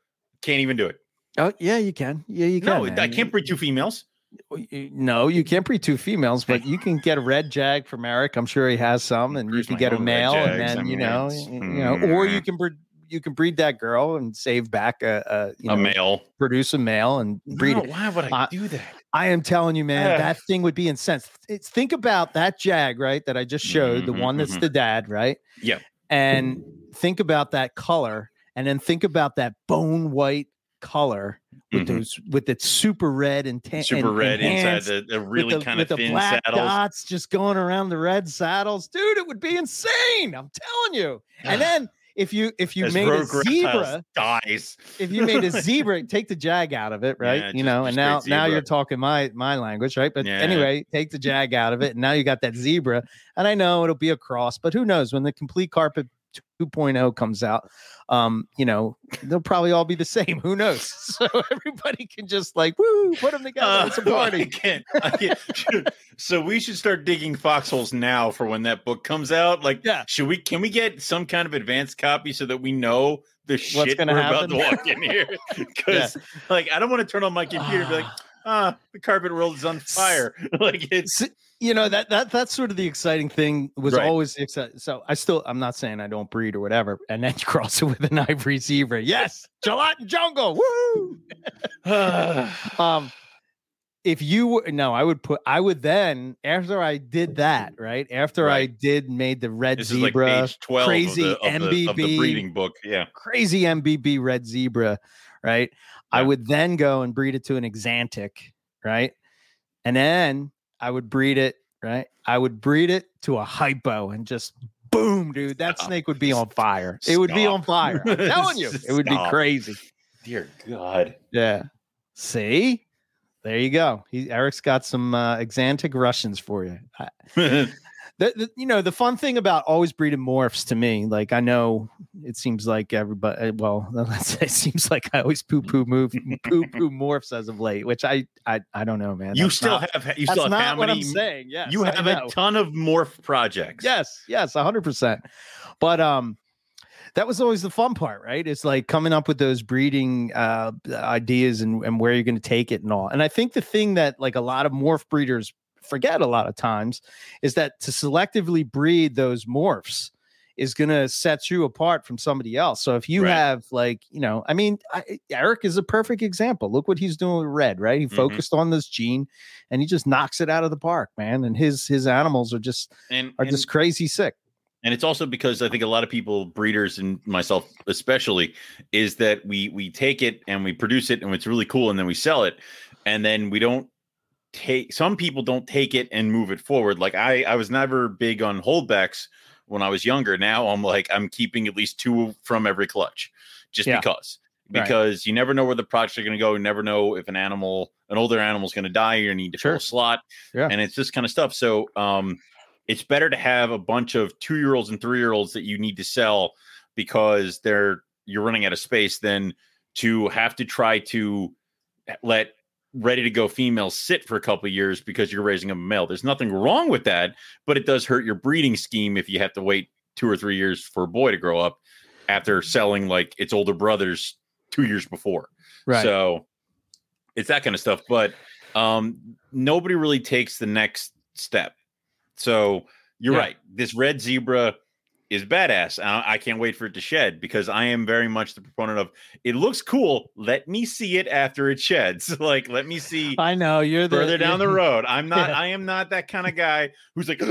S2: can't even do it.
S1: Oh yeah, you can. Yeah, you can.
S2: No, I can't breed two females.
S1: No, you can't breed two females, but you can get a red jag from Eric. I'm sure he has some, and you can get a male, and then
S2: I
S1: you know,
S2: it's-
S1: you know, or you can breed you can breed that girl and save back a, a you know
S2: a male.
S1: produce a male and breed
S2: No,
S1: it.
S2: why would I
S1: Uh,
S2: do that?
S1: I am telling you, man, that thing would be incensed. It's think about that jag, right? That I just showed, the
S2: Mhm,
S1: one that's
S2: mhm.
S1: the dad, right?
S2: Yeah.
S1: and think about that color, and then think about that bone white color with
S2: Mhm.
S1: those with its super red and tan,
S2: Super
S1: and,
S2: red inside the, the really kind of
S1: the
S2: thin
S1: black
S2: saddles.
S1: dots just going around the red saddles, dude. It would be insane. I'm telling you. And then if you if you
S2: As
S1: made a zebra,
S2: dies.
S1: if you made a zebra, take the jag out of it, right?
S2: Yeah,
S1: you know, and now now you're talking my my language, right? But
S2: Yeah.
S1: anyway, take the jag out of it, and now you got that zebra. And I know it'll be a cross, but who knows when the complete carpet 2.0 comes out? Um, you know, they'll probably all be the same. Who knows? So everybody can just like woo, put them together.
S2: Uh,
S1: it's a
S2: I
S1: party.
S2: can't, I can't. so we should start digging foxholes now for when that book comes out. Like,
S1: Yeah.
S2: should we? Can we get some kind of advanced copy so that we know the shit
S1: gonna
S2: we're
S1: happen?
S2: about to walk in here? Because, like, I don't want to turn on my computer and be like, ah, the carpet world is on fire. like, it's
S1: you know that that that's sort of the exciting thing was
S2: Right.
S1: always exciting. So I still I'm not saying I don't breed or whatever, and then you cross it with an ivory zebra. Yes, gelatin jungle. Woo! um, if you were no, I would put I would then after I did that right after I did made the red
S2: this is like
S1: zebra
S2: twelve
S1: crazy
S2: of, the, of, the, of the
S1: MBB.
S2: breeding book. Yeah,
S1: crazy MBB red zebra, right? I would then go and breed it to an axanthic, right? And then I would breed it, right? I would breed it to a hypo and just boom, dude, that
S2: Stop.
S1: snake would be on fire. It would be on fire. I'm telling you, it would be crazy.
S2: dear God.
S1: Yeah. See? There you go. He Eric's got some uh, axanthic Russians for you. I, the, the you know the fun thing about always breeding morphs to me like i know it seems like everybody well let's say it seems like i always poo poo move poo poo morphs as of late which i i, I don't know man.
S2: You
S1: That's
S2: still
S1: not,
S2: have you still have
S1: not
S2: how
S1: what
S2: many?
S1: i'm saying. Yes
S2: you have a ton of morph projects.
S1: yes yes 100% but um that was always the fun part right? It's like coming up with those breeding uh ideas and, and where you're going to take it and all. And i think the thing that like a lot of morph breeders forget a lot of times is that to selectively breed those morphs is going to set you apart from somebody else. So if you
S2: Right.
S1: have like, you know, I mean, I, Eric is a perfect example. Look what he's doing with red, right? He
S2: Mhm.
S1: focused on this gene and he just knocks it out of the park, man. And his his animals are just
S2: and
S1: are
S2: and-
S1: just crazy sick.
S2: and it's also because I think a lot of people, breeders and myself especially, is that we we take it and we produce it and it's really cool, and then we sell it, and then we don't take. Some people don't take it and move it forward. Like I, I was never big on holdbacks when I was younger. Now I'm like I'm keeping at least two from every clutch, just
S1: Yeah.
S2: because.
S1: Right.
S2: Because you never know where the projects are going to go. You never know if an animal, an older animal, is going to die. To need to fill a slot,
S1: Yeah.
S2: and it's this kind of stuff. So, um, it's better to have a bunch of two year olds and three year olds that you need to sell because they're you're running out of space than to have to try to let ready to go females sit for a couple years because you're raising a male. There's nothing wrong with that, but it does hurt your breeding scheme if you have to wait two or three years for a boy to grow up after selling like its older brothers two years before.
S1: Right.
S2: So it's that kind of stuff. But um, nobody really takes the next step. So you're
S1: Yeah.
S2: right. This red zebra is badass. I, I can't wait for it to shed because I am very much the proponent of it looks cool. Let me see it after it sheds. like, let me see
S1: I know you're the
S2: further down the road. I'm not.
S1: Yeah.
S2: I am not that kind of guy who's like,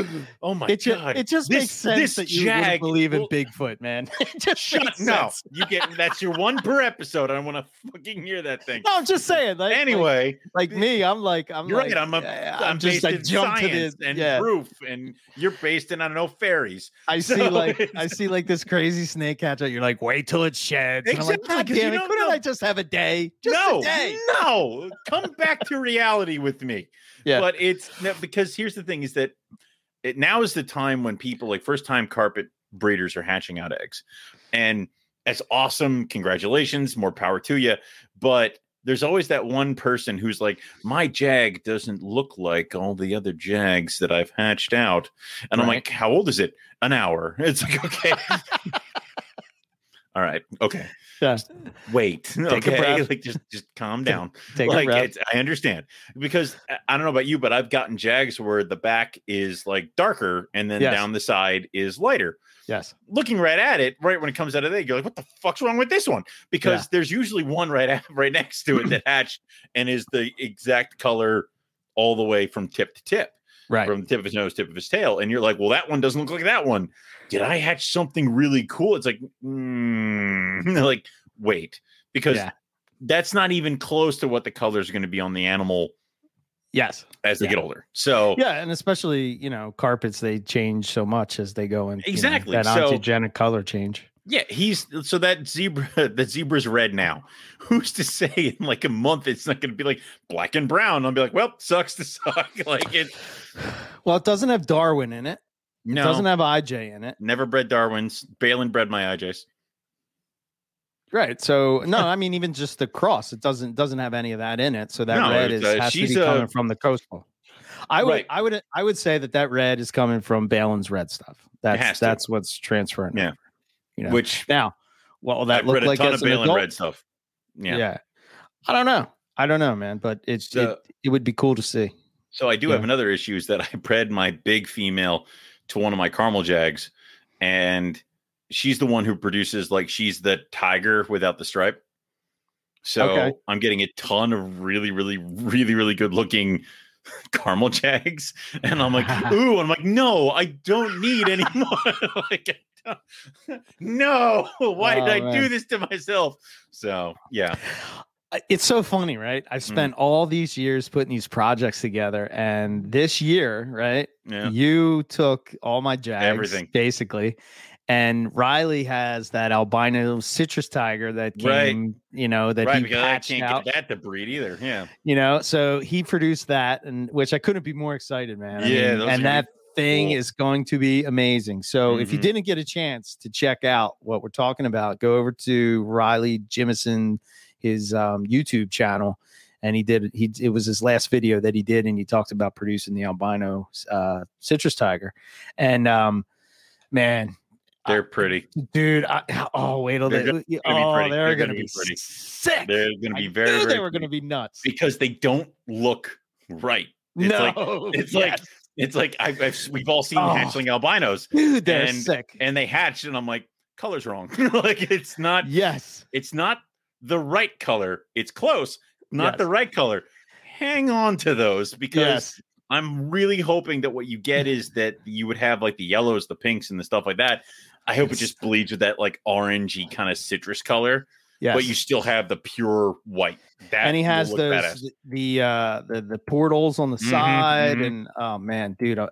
S2: oh my
S1: It, ju-
S2: god,
S1: it just
S2: this-
S1: makes sense
S2: this
S1: that you
S2: jag
S1: believe in
S2: will-
S1: Bigfoot, man. just
S2: Shut no. You get that's your one per episode. I want to fucking hear that thing.
S1: No, I'm just saying. Like, like-
S2: anyway,
S1: like, me, I'm like, I'm
S2: you're
S1: like,
S2: right. I'm a,
S1: yeah,
S2: I'm,
S1: just
S2: based
S1: I
S2: in
S1: jump to
S2: science and
S1: yeah.
S2: proof, and you're based in I don't know fairies.
S1: I see
S2: So
S1: like I see like this crazy snake catcher. You're like, wait till it sheds. And I'm like, God damn it! Couldn't
S2: know.
S1: I just have a day? Just
S2: no,
S1: a day.
S2: no, come back to reality with me.
S1: Yeah.
S2: but it's because here's the thing: is that it now is the time when people like first time carpet breeders are hatching out eggs, and that's awesome. Congratulations, more power to you. But there's always that one person who's like, my jag doesn't look like all the other jags that I've hatched out. And I'm like, how old is it? An hour. It's like, okay. all right. Okay.
S1: Yeah.
S2: Wait.
S1: Take a
S2: okay.
S1: breath.
S2: Like just just calm down.
S1: Take
S2: like
S1: a breath.
S2: it's, I understand because I- I don't know about you, but I've gotten jags where the back is like darker and then
S1: Yes.
S2: down the side is lighter
S1: Yes.
S2: looking right at it, right when it comes out of there, you're like, "What the fuck's wrong with this one?" Because
S1: Yeah.
S2: there's usually one right at, right next to it that hatched and is the exact color all the way from tip to tip.
S1: Right.
S2: from the tip of his nose, tip of his tail, and you're like, well, that one doesn't look like that one. Did I hatch something really cool? It's like, mm, like wait, because
S1: Yeah.
S2: that's not even close to what the colors are going to be on the animal
S1: Yes.
S2: as they
S1: Yeah.
S2: get older. So
S1: Yeah, and especially you know carpets they change so much as they go in. you know,
S2: Exactly,
S1: that
S2: so-
S1: color change.
S2: Yeah, he's so that zebra that zebra's red now. Who's to say in like a month it's not gonna be like black and brown? I'll be like, well, sucks to suck. like it
S1: Well, it doesn't have Darwin in it. No, It
S2: no
S1: doesn't have IJ in it.
S2: never bred Darwin's. Balin bred my IJs.
S1: Right. So no, I mean even just the cross, it doesn't doesn't have any of that in it. So that
S2: No,
S1: red is
S2: uh,
S1: has to be
S2: a-
S1: coming from the coastal. I would
S2: Right.
S1: I would I would say that that red is coming from Balin's red stuff. That's that's what's transferring.
S2: Yeah.
S1: over, You know.
S2: Which
S1: now, well, that looked
S2: a
S1: like
S2: ton of Balin
S1: adult.
S2: red stuff.
S1: Yeah.
S2: Yeah.
S1: I don't know. I don't know, man, but it's
S2: So-
S1: it, it would be cool to see.
S2: So I do
S1: Yeah.
S2: have another issue is that I bred my big female to one of my caramel jags, and she's the one who produces like she's the tiger without the stripe. So
S1: Okay.
S2: I'm getting a ton of really, really, really, really good looking caramel jags, and I'm like, ooh, I'm like, no, I don't need any more. like, no, why did
S1: Oh,
S2: I do this to myself? So yeah,
S1: It's so funny, right?
S2: Mm.
S1: I've spent all these years putting these projects together, and this year, right?
S2: yeah,
S1: You took all my jags,
S2: Everything.
S1: basically. And Riley has that albino citrus tiger that
S2: Right.
S1: came, you know, that
S2: right.
S1: he
S2: Because I can't
S1: out,
S2: get that to breed either. Yeah,
S1: you know. So he produced that, and which I couldn't be more excited, man. I
S2: Yeah,
S1: mean, and that thing
S2: cool.
S1: is going to be amazing. So if you
S2: Mhm.
S1: didn't get a chance to check out what we're talking about, go over to Riley Jimison, his um, YouTube channel, and he did he it was his last video that he did, and he talked about producing the albino uh, citrus tiger, and um, man,
S2: they're pretty.
S1: dude, I, oh wait till
S2: They're
S1: they, oh they're,
S2: They're
S1: gonna,
S2: gonna
S1: be,
S2: pretty.
S1: sick.
S2: They're going to be very,
S1: they were gonna be nuts.
S2: because they don't look right. It's
S1: no,
S2: like it's like it's like I've, I've we've all seen
S1: Oh.
S2: hatchling albinos
S1: dude, they're
S2: and-
S1: sick.
S2: and they hatch and I'm like color's wrong. like it's not
S1: yes.
S2: it's not the right color. It's close, not
S1: Yes.
S2: the right color. Hang on to those because
S1: Yes.
S2: I'm really hoping that what you get is that you would have like the yellows, the pinks, and the stuff like that. I hope it just bleeds with that like orangey kind of citrus color,
S1: Yes.
S2: but you still have the pure white. That
S1: and he has those
S2: badass.
S1: the uh the, the portals on the
S2: Mhm,
S1: side
S2: mhm.
S1: and oh man dude oh,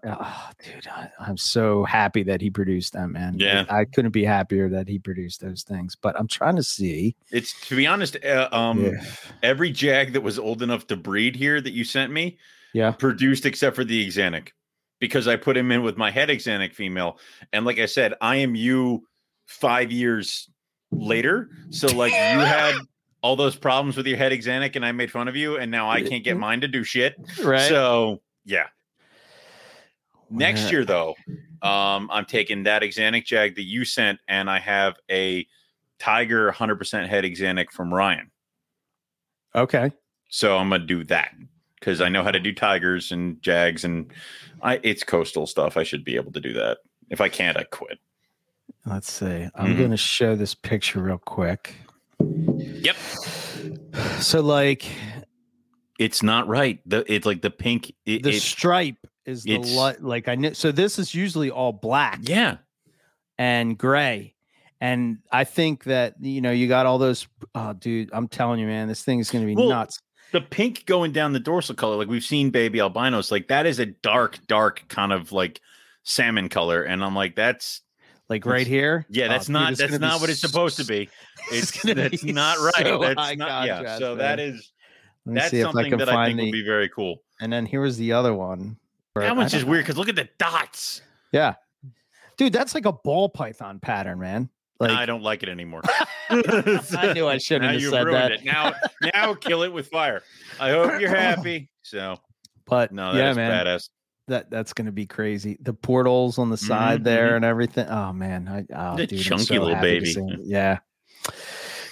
S1: dude I, i'm so happy that he produced them man
S2: Yeah.
S1: I, I couldn't be happier that he produced those things but i'm trying to see
S2: It's to be honest, uh, um,
S1: if-
S2: every jag that was old enough to breed here that you sent me,
S1: Yeah.
S2: produced except for the Axanthic, because I put him in with my head Axanthic female, and like I said, I am you five years later, so like you had all those problems with your head Axanthic, and I made fun of you, and now I can't get mine to do shit.
S1: right.
S2: So yeah. Next year though, um, I'm taking that Axanthic jag that you sent, and I have a Tiger 100% head Axanthic from Ryan.
S1: okay.
S2: So I'm gonna do that because I know how to do tigers and jags, and I it's coastal stuff. I should be able to do that. If I can't, I quit.
S1: let's see i'm
S2: Mhm.
S1: gonna show this picture real quick
S2: Yep,
S1: so like
S2: it's not right. The it's like the pink. It,
S1: the
S2: it-
S1: stripe is the li- like i know so this is usually all black
S2: yeah,
S1: and gray. And I think that you know you got all those. Oh, dude, I'm telling you, man, this thing is going to be
S2: Well,
S1: nuts.
S2: The pink going down the dorsal color, like we've seen baby albinos, like that is a dark, dark kind of like salmon color, and I'm like, that's
S1: Like right here.
S2: yeah,
S1: Oh,
S2: that's
S1: dude,
S2: not
S1: it's
S2: that's not what it's supposed to be.
S1: It's
S2: that's not right.
S1: so
S2: that's not yeah. So that
S1: man.
S2: is
S1: Let me
S2: that's
S1: see if I
S2: something
S1: can
S2: that I
S1: find
S2: think
S1: the.
S2: would be very cool.
S1: and then here was the other one.
S2: That one's just
S1: know.
S2: weird because look at the dots.
S1: Yeah, dude, that's like a ball python pattern, man. Like
S2: I don't like it anymore.
S1: I knew I shouldn't
S2: now
S1: have said
S2: ruined
S1: that.
S2: it. Now, now kill it with fire. I hope you're happy. So
S1: but
S2: no, that
S1: yeah,
S2: is
S1: man,
S2: badass.
S1: that that's going to be crazy. The portals on the side
S2: Mhm,
S1: there and everything. Oh man, I oh,
S2: The
S1: dude,
S2: chunky
S1: so
S2: little baby.
S1: Yeah,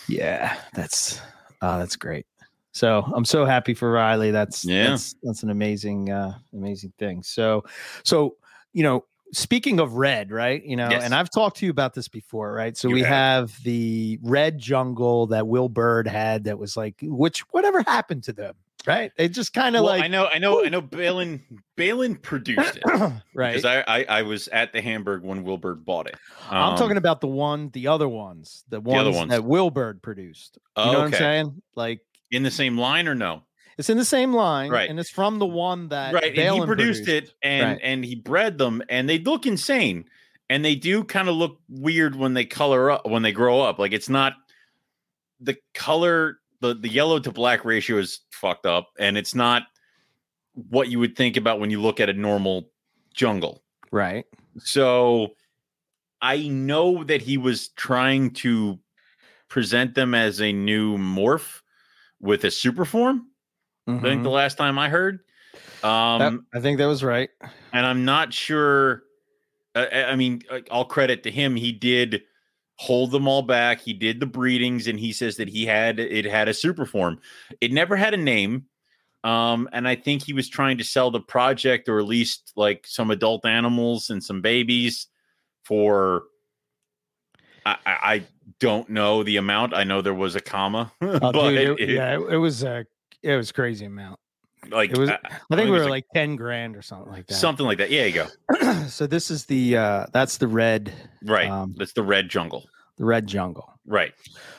S1: yeah, that's oh, that's great. So I'm so happy for Riley. That's
S2: Yeah.
S1: that's that's an amazing uh amazing thing. So so you know speaking of red, right? You know,
S2: Yes.
S1: and I've talked to you about this before, right? So
S2: You
S1: we
S2: have.
S1: the red jungle that Will Bird had that was like which whatever happened to them? right? It just kind of
S2: Well,
S1: like
S2: I know, I know, I know. Balin Balin produced it
S1: right.
S2: because I, I I was at the Hamburg when Wilbur bought it.
S1: I'm
S2: Um,
S1: talking about the one, the other ones, the ones,
S2: other ones.
S1: that Wilbird produced. You know what I'm saying? Like
S2: in the same line or no?
S1: It's in the same line,
S2: Right.
S1: And it's from the one that
S2: right and he
S1: Balin
S2: produced, it and
S1: Right.
S2: and he bred them and they look insane and they do kind of look weird when they color up when they grow up like it's not the color the the yellow to black ratio is fucked up and it's not what you would think about when you look at a normal jungle
S1: right?
S2: so i know that he was trying to present them as a new morph with a super form i think
S1: Mhm.
S2: the last time i heard um
S1: That- I think that was right.
S2: and I'm not sure. I- I, I mean, uh, all credit to him. He did hold them all back. He did the breedings, and he says that he had it had a super form. It never had a name, um, and I think he was trying to sell the project, or at least like some adult animals and some babies for. I, I I don't know the amount. I know there was a comma,
S1: Oh,
S2: but
S1: dude, it-
S2: it-
S1: yeah, it, it was a it was crazy amount.
S2: like
S1: it was-
S2: I-
S1: I think we were
S2: like
S1: like ten grand or something like that.
S2: something like that. Yeah, you go.
S1: so this is the uh that's the red
S2: Right,
S1: Um,
S2: that's the red jungle.
S1: the red jungle.
S2: Right.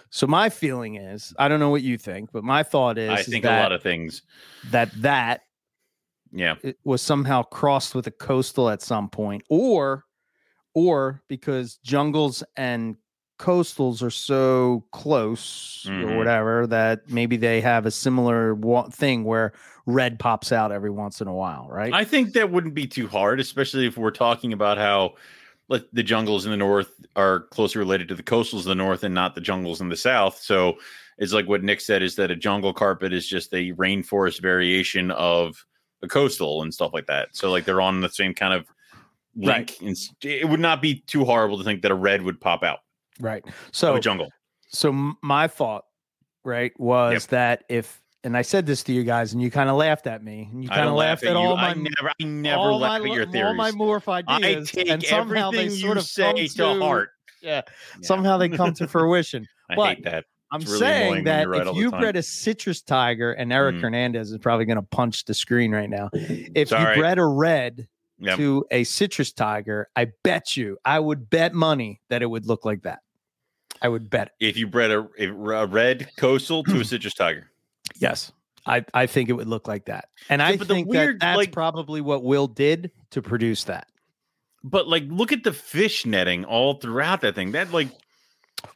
S1: So my feeling is, I don't know what you think, but my thought is,
S2: I
S1: is
S2: think a lot of things.
S1: that that
S2: Yeah.
S1: it was somehow crossed with a coastal at some point, or or because jungles and coastals are so close
S2: Mhm.
S1: or whatever that maybe they have a similar wa- thing where red pops out every once in a while, right?
S2: I think that wouldn't be too hard, especially if we're talking about how like the jungles in the north are closely related to the coastals in the north and not the jungles in the south. So it's like what Nick said is that a jungle carpet is just a rainforest variation of a coastal and stuff like that. So like they're on the same kind of link. And it would not be too horrible to think that a red would pop out
S1: right. So
S2: jungle.
S1: so my thought, right, was
S2: Yep.
S1: that if and I said this to you guys, and you kind of laughed at me, and you kind of laughed at,
S2: you.
S1: all
S2: I
S1: my
S2: never, I never
S1: all
S2: laugh
S1: my,
S2: at your theories.
S1: all my morph
S2: I
S1: ideas,
S2: take
S1: and somehow
S2: everything
S1: they
S2: you
S1: sort of
S2: say
S1: come
S2: to heart.
S1: Yeah,
S2: Yeah.
S1: somehow they come to fruition.
S2: I
S1: but
S2: hate that.
S1: I'm
S2: really
S1: saying that
S2: right
S1: if you bred a citrus tiger, and Eric
S2: Mm.
S1: Hernandez is probably going to punch the screen right now. If
S2: Sorry.
S1: you bred a red
S2: Yep.
S1: to a citrus tiger, I bet you, I would bet money that it would look like that. I would bet
S2: if you bred a, a red coastal to a citrus tiger.
S1: Yes. I, I think it would look like that. And I think
S2: weird,
S1: that that's
S2: like-
S1: probably what Will did to produce that.
S2: But like, look at the fish netting all throughout that thing. That like,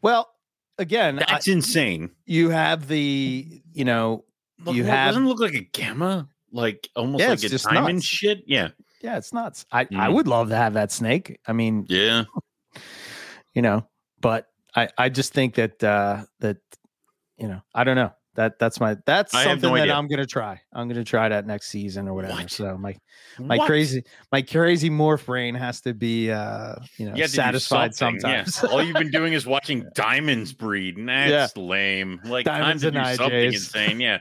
S1: Well, again, I-
S2: that's insane.
S1: you have the, you know,
S2: Look,
S1: you
S2: what-
S1: have
S2: doesn't look like a gamma, like almost
S1: Yeah,
S2: like a diamond
S1: nuts.
S2: shit. Yeah,
S1: yeah, it's nuts. I, I
S2: Mm.
S1: would love to have that snake. I mean,
S2: yeah.
S1: you know, but I, I just think that uh that you know, I don't know. That that's my that's
S2: I
S1: something
S2: no
S1: that
S2: idea.
S1: I'm gonna try. I'm gonna try that next season or whatever.
S2: What?
S1: So my my
S2: What?
S1: crazy my crazy morph brain has to be uh you know
S2: You
S1: satisfied
S2: something, yeah.
S1: sometimes.
S2: all you've been doing is watching diamonds breed, and that's lame. Like
S1: Diamonds
S2: time to
S1: and
S2: do something
S1: IJs.
S2: insane. Yeah,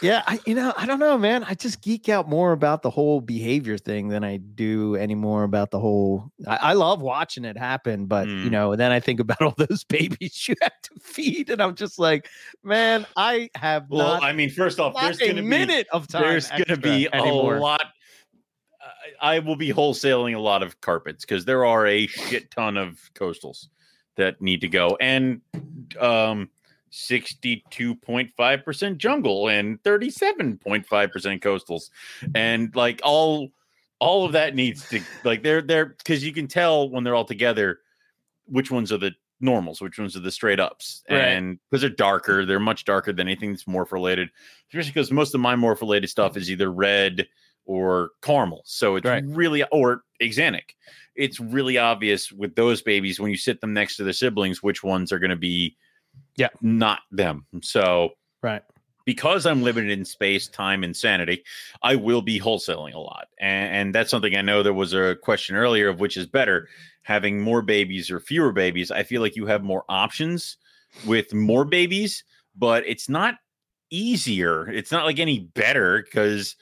S1: Yeah, I, you know, I don't know, man. I just geek out more about the whole behavior thing than I do anymore about the whole. I, I love watching it happen, but you
S2: Mm.
S1: know, then I think about all those babies you have to feed, and I'm just like, man, I have
S2: well,
S1: not,
S2: I mean, first off, there's going to be
S1: minute of time.
S2: there's going to be
S1: anymore.
S2: a lot. I I will be wholesaling a lot of carpets because there are a shit ton of coastals that need to go, and um, sixty-two point five percent jungle and thirty-seven point five percent coastals, and like all all of that needs to like they're they're because you can tell when they're all together which ones are the normals, which ones are the straight ups,
S1: Right.
S2: and because they're darker, they're much darker than anything that's morph related. Especially because most of my morph related stuff is either red or caramel, so it's
S1: Right.
S2: really or axanthic It's really obvious with those babies when you sit them next to their siblings which ones are going to be,
S1: Yeah.
S2: not them. So
S1: right.
S2: because I'm limited in space, time, and sanity, I will be wholesaling a lot. And, and that's something I know there was a question earlier of which is better, having more babies or fewer babies. I feel like you have more options with more babies, but it's not easier. It's not like any better because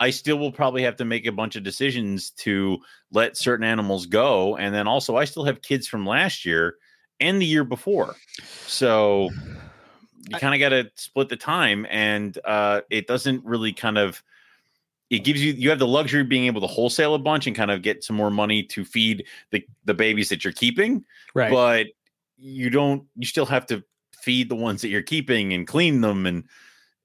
S2: I still will probably have to make a bunch of decisions to let certain animals go. And then also, I still have kids from last year and the year before. So you kind of got to split the time, and uh, it doesn't really kind of. It gives you you have the luxury of being able to wholesale a bunch and kind of get some more money to feed the the babies that you're keeping,
S1: Right.
S2: but you don't. You still have to feed the ones that you're keeping and clean them, and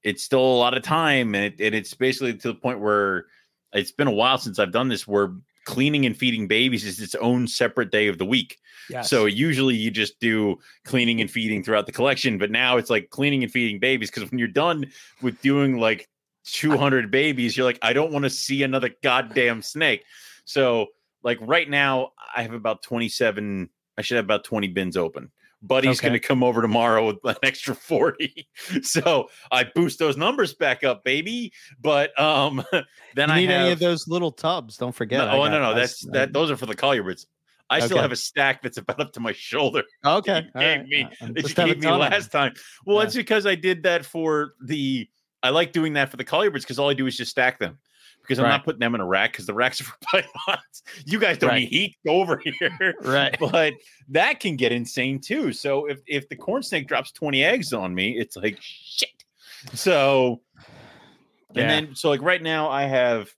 S2: it's still a lot of time, and, it, and it's basically to the point where it's been a while since I've done this, where cleaning and feeding babies is its own separate day of the week.
S1: yes.
S2: So usually you just do cleaning and feeding throughout the collection, but now it's like cleaning and feeding babies because when you're done with doing like 200 babies, you're like, I don't want to see another goddamn snake. So like right now, I have about 27. I should have about 20 bins open. Buddy's
S1: Okay.
S2: going to come over tomorrow with an extra 40. So I boost those numbers back up, baby. But um then
S1: you
S2: I
S1: need
S2: have
S1: any of those little tubs? Don't forget.
S2: no, oh
S1: got-
S2: no, no,
S1: I
S2: that's
S1: s-
S2: that. Those are for the colubrids. I still
S1: Okay.
S2: have a stack that's about up to my shoulder
S1: Okay.
S2: you gave
S1: right.
S2: me-
S1: Uh,
S2: that
S1: just
S2: you gave me last time. Well,
S1: Yeah.
S2: it's because I did that for the. I like doing that for the colubrids because all I do is just stack them because I'm
S1: Right.
S2: not putting them in a rack because the racks are for pythons. You guys don't
S1: Right.
S2: need heat. Over here.
S1: Right.
S2: But that can get insane too. So if if the corn snake drops 20 eggs on me, it's like shit. So
S1: Yeah.
S2: and then so like right now I have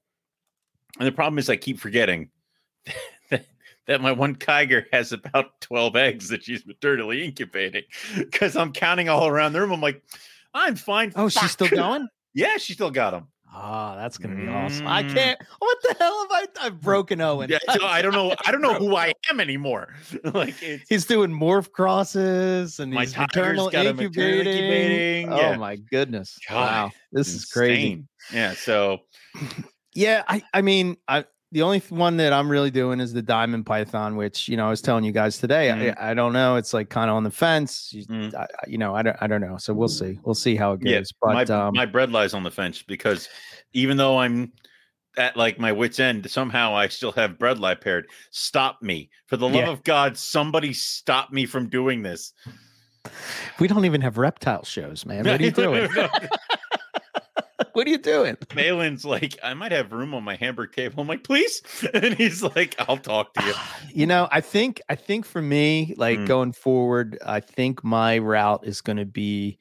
S2: and the problem is I keep forgetting that, that my one Kiger has about 12 eggs that she's maternally incubating because I'm counting all around the room. I'm like, I'm fine.
S1: Oh, she's still
S2: Fuck.
S1: going.
S2: Yeah, she still got them.
S1: Oh, that's gonna be awesome. I
S2: Mm.
S1: can't. What the hell have I? I've broken Owen.
S2: Yeah, so I don't know. I don't know who I am anymore. like it's
S1: He's doing morph crosses and
S2: My
S1: he's maternal
S2: got a maternal
S1: incubating.
S2: incubating,
S1: Oh
S2: yeah.
S1: my goodness!
S2: God,
S1: wow, this is crazy.
S2: Yeah. So
S1: Yeah, I I mean, I the only one that I'm really doing is the diamond python, which you know I was telling you guys today.
S2: Mhm.
S1: I, I don't know. It's like kind of on the fence. You,
S2: Mm.
S1: I, you know, I don't I don't know. So we'll see. We'll see how it
S2: Yeah,
S1: goes. but
S2: my
S1: um,
S2: my bredlis on the fence because even though I'm at like my wits end, somehow I still have bredli paired. Stop me for the love
S1: Yeah.
S2: of God! Somebody stop me from doing this.
S1: we don't even have reptile shows, man. What are you doing? what are you doing?
S2: Malin's like, I might have room on my hamburger table. I'm like, please, and he's like, I'll talk to you.
S1: You know, I think I think for me, like
S2: Mm.
S1: going forward, I think my route is going to be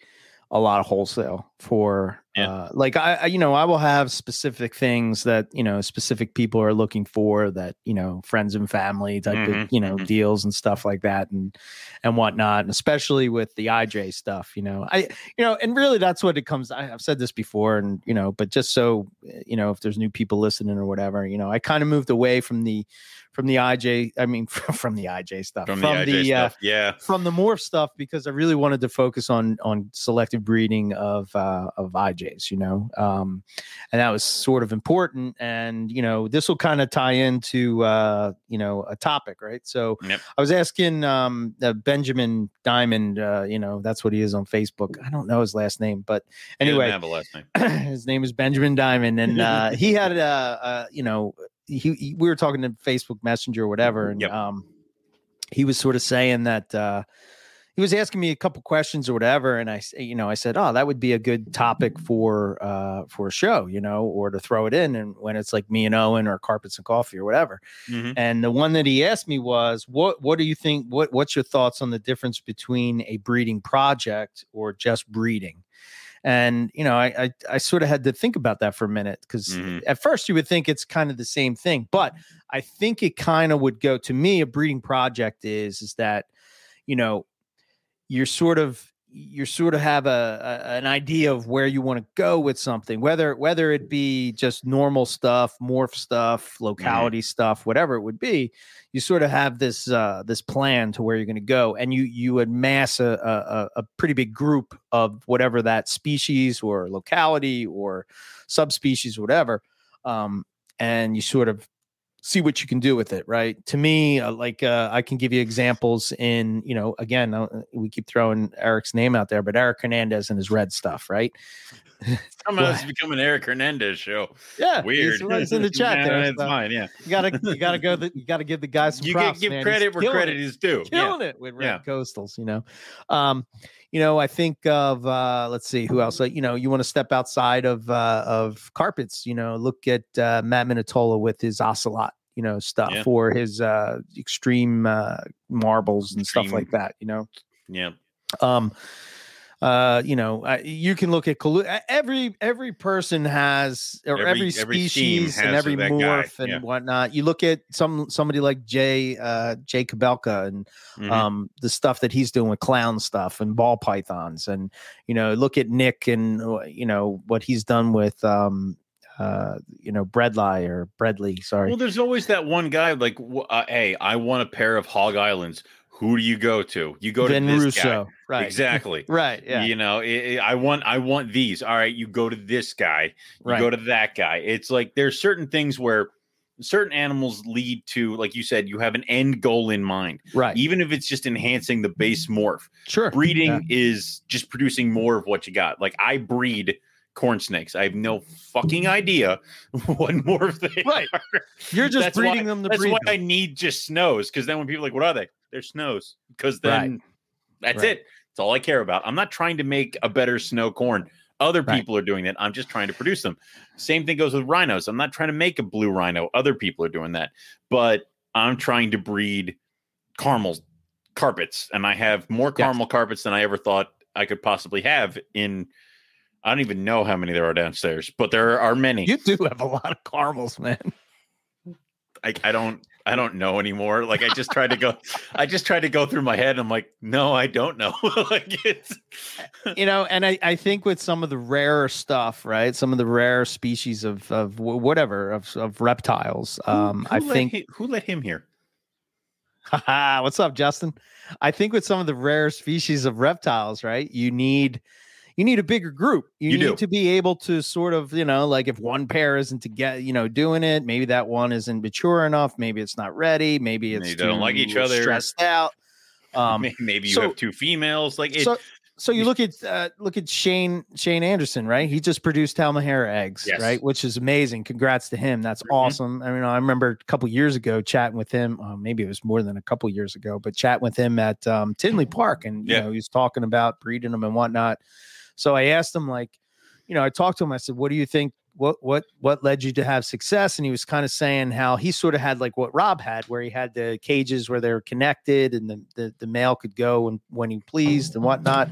S1: a lot of wholesale for
S2: Yeah.
S1: uh like I, I you know I will have specific things that you know specific people are looking for that you know friends and family type
S2: Mhm,
S1: of you know
S2: mhm.
S1: deals and stuff like that and and whatnot and especially with the IJ stuff you know I you know and really that's what it comes I, I've said this before and you know but just so eh, you know if there's new people listening or whatever you know I kind of moved away from the from the IJ I mean from the IJ stuff
S2: From the IJ
S1: uh,
S2: yeah.
S1: from the morph stuff because I really wanted to focus on on selective breeding of uh, of IJs, you know, um, and that was sort of important. And you know, this will kind of tie into uh, you know a topic, right? So
S2: Yep.
S1: I was asking um, uh, Benjamin Diamond, uh, you know, that's what he is on Facebook. I don't know his last name, but anyway,
S2: have a last name.
S1: his name is Benjamin Diamond, and uh, he had a, uh, you know, he, he- we were talking to Facebook Messenger or whatever, and
S2: Yep.
S1: um, he was sort of saying that uh, he was asking me a couple questions or whatever, and I, you know, I said, oh, that would be a good topic for uh, for a show, you know, or to throw it in, and when it's like me and Owen or carpets and coffee or whatever.
S2: Mhm.
S1: And the one that he asked me was, "What What do you think? What What's your thoughts on the difference between a breeding project or just breeding?" And you know, I I, I sort of had to think about that for a minute because
S2: Mhm.
S1: at first you would think it's kind of the same thing, but I think it kind of would go to me. A breeding project is is that you know you're sort of you sort of have a, a an idea of where you want to go with something whether whether it be just normal stuff morph stuff locality stuff whatever it would be you sort of have this uh this plan to where you're going to go and you you amass a, a a pretty big group of whatever that species or locality or subspecies whatever um and you sort of see what you can do with it right to me uh, like uh, i can give you examples in you know again uh, we keep throwing eric's name out there but eric hernandez and his red stuff right
S2: Somehow it's become an Eric Hernandez show.
S1: yeah
S2: Weird.
S1: he's, he's in the chat
S2: Yeah,
S1: there
S2: It's
S1: so
S2: fine. Yeah.
S1: you gotta you gotta go the, you gotta give the guy some
S2: You
S1: props,
S2: give
S1: man. He's
S2: credit where credit
S1: it.
S2: is due. Yeah.
S1: killing it with red
S2: Yeah.
S1: coastals you know um you know i think of uh let's see who else like you know you want to step outside of uh of carpets you know look at uh matt minatola with his ocelot you know stuff
S2: Yeah.
S1: or his uh extreme uh marbles and stuff like that you know
S2: Yeah.
S1: um uh, you know, uh, you can look at collu- every every person has or
S2: Every-
S1: every,
S2: every
S1: species and every
S2: that guy,
S1: morph and
S2: yeah.
S1: whatnot. You look at some somebody like Jay uh, Jay Kabelka and
S2: Mhm.
S1: um, the stuff that he's doing with clown stuff and ball pythons, and you know, look at Nick and uh, you know what he's done with um, uh, you know, Bredli or Breadley. Sorry,
S2: Well, there's always that one guy like, uh, hey, I want a pair of Hog Islands. Who do you go to? You go
S1: Vin
S2: to this
S1: Russo,
S2: guy.
S1: right?
S2: Exactly.
S1: Right. Yeah.
S2: You know, i i I want I want these. All right, you go to this guy. You
S1: right.
S2: go to that guy. It's like there's certain things where certain animals lead to, like you said, you have an end goal in mind,
S1: right.
S2: even if it's just enhancing the base morph.
S1: Sure.
S2: Breeding
S1: Yeah.
S2: is just producing more of what you got. Like I breed corn snakes. I have no fucking idea what morph they
S1: Right.
S2: are.
S1: You're just
S2: That's
S1: breeding
S2: why,
S1: them to
S2: That's
S1: breed
S2: why
S1: them.
S2: I need just snows. Because then when people are like, what are they? They're snows. Because
S1: Right.
S2: then that's
S1: Right.
S2: it. That's all I care about. I'm not trying to make a better snow corn. Other
S1: Right.
S2: people are doing that. I'm just trying to produce them. Same thing goes with rhinos. I'm not trying to make a blue rhino. Other people are doing that. But I'm trying to breed caramel carpets. And I have more
S1: Yes.
S2: caramel carpets than I ever thought I could possibly have in I don't even know how many there are downstairs, but there are many.
S1: You do have a lot of caramels, man.
S2: I, I don't I don't know anymore. Like I just tried to go I just tried to go through my head. I'm like, no, I don't know. like it's
S1: you know, and I, I think with some of the rarer stuff, right? Some of the rare species of of whatever of of reptiles. Um,
S2: who
S1: I
S2: let
S1: think.
S2: hi- who let him here?
S1: What's up, Justin? I think with some of the rare species of reptiles, right? You need you need a bigger group. You,
S2: You
S1: need
S2: do.
S1: to be able to sort of, you know, like if one pair isn't to get, you know, doing it, maybe that one isn't mature enough, maybe it's not ready, maybe it's
S2: They don't like each other.
S1: stressed out. Um,
S2: Maybe you
S1: so-
S2: have two females. Like it,
S1: so so you look at uh, look at Shane Shane Anderson, right? He just produced Halmahera eggs,
S2: Yes.
S1: right? Which is amazing. Congrats to him. That's
S2: Mhm.
S1: awesome. I mean, I remember a couple years ago chatting with him. Uh, maybe it was more than a couple years ago, but chatting with him at um, Tinley Park, and you
S2: Yeah.
S1: know he was talking about breeding them and whatnot. So I asked him, like, you know, I talked to him. I said, "What do you think? What what what led you to have success?" And he was kind of saying how he sort of had like what Rob had, where he had the cages where they're connected, and the the, the male could go and when he pleased and whatnot.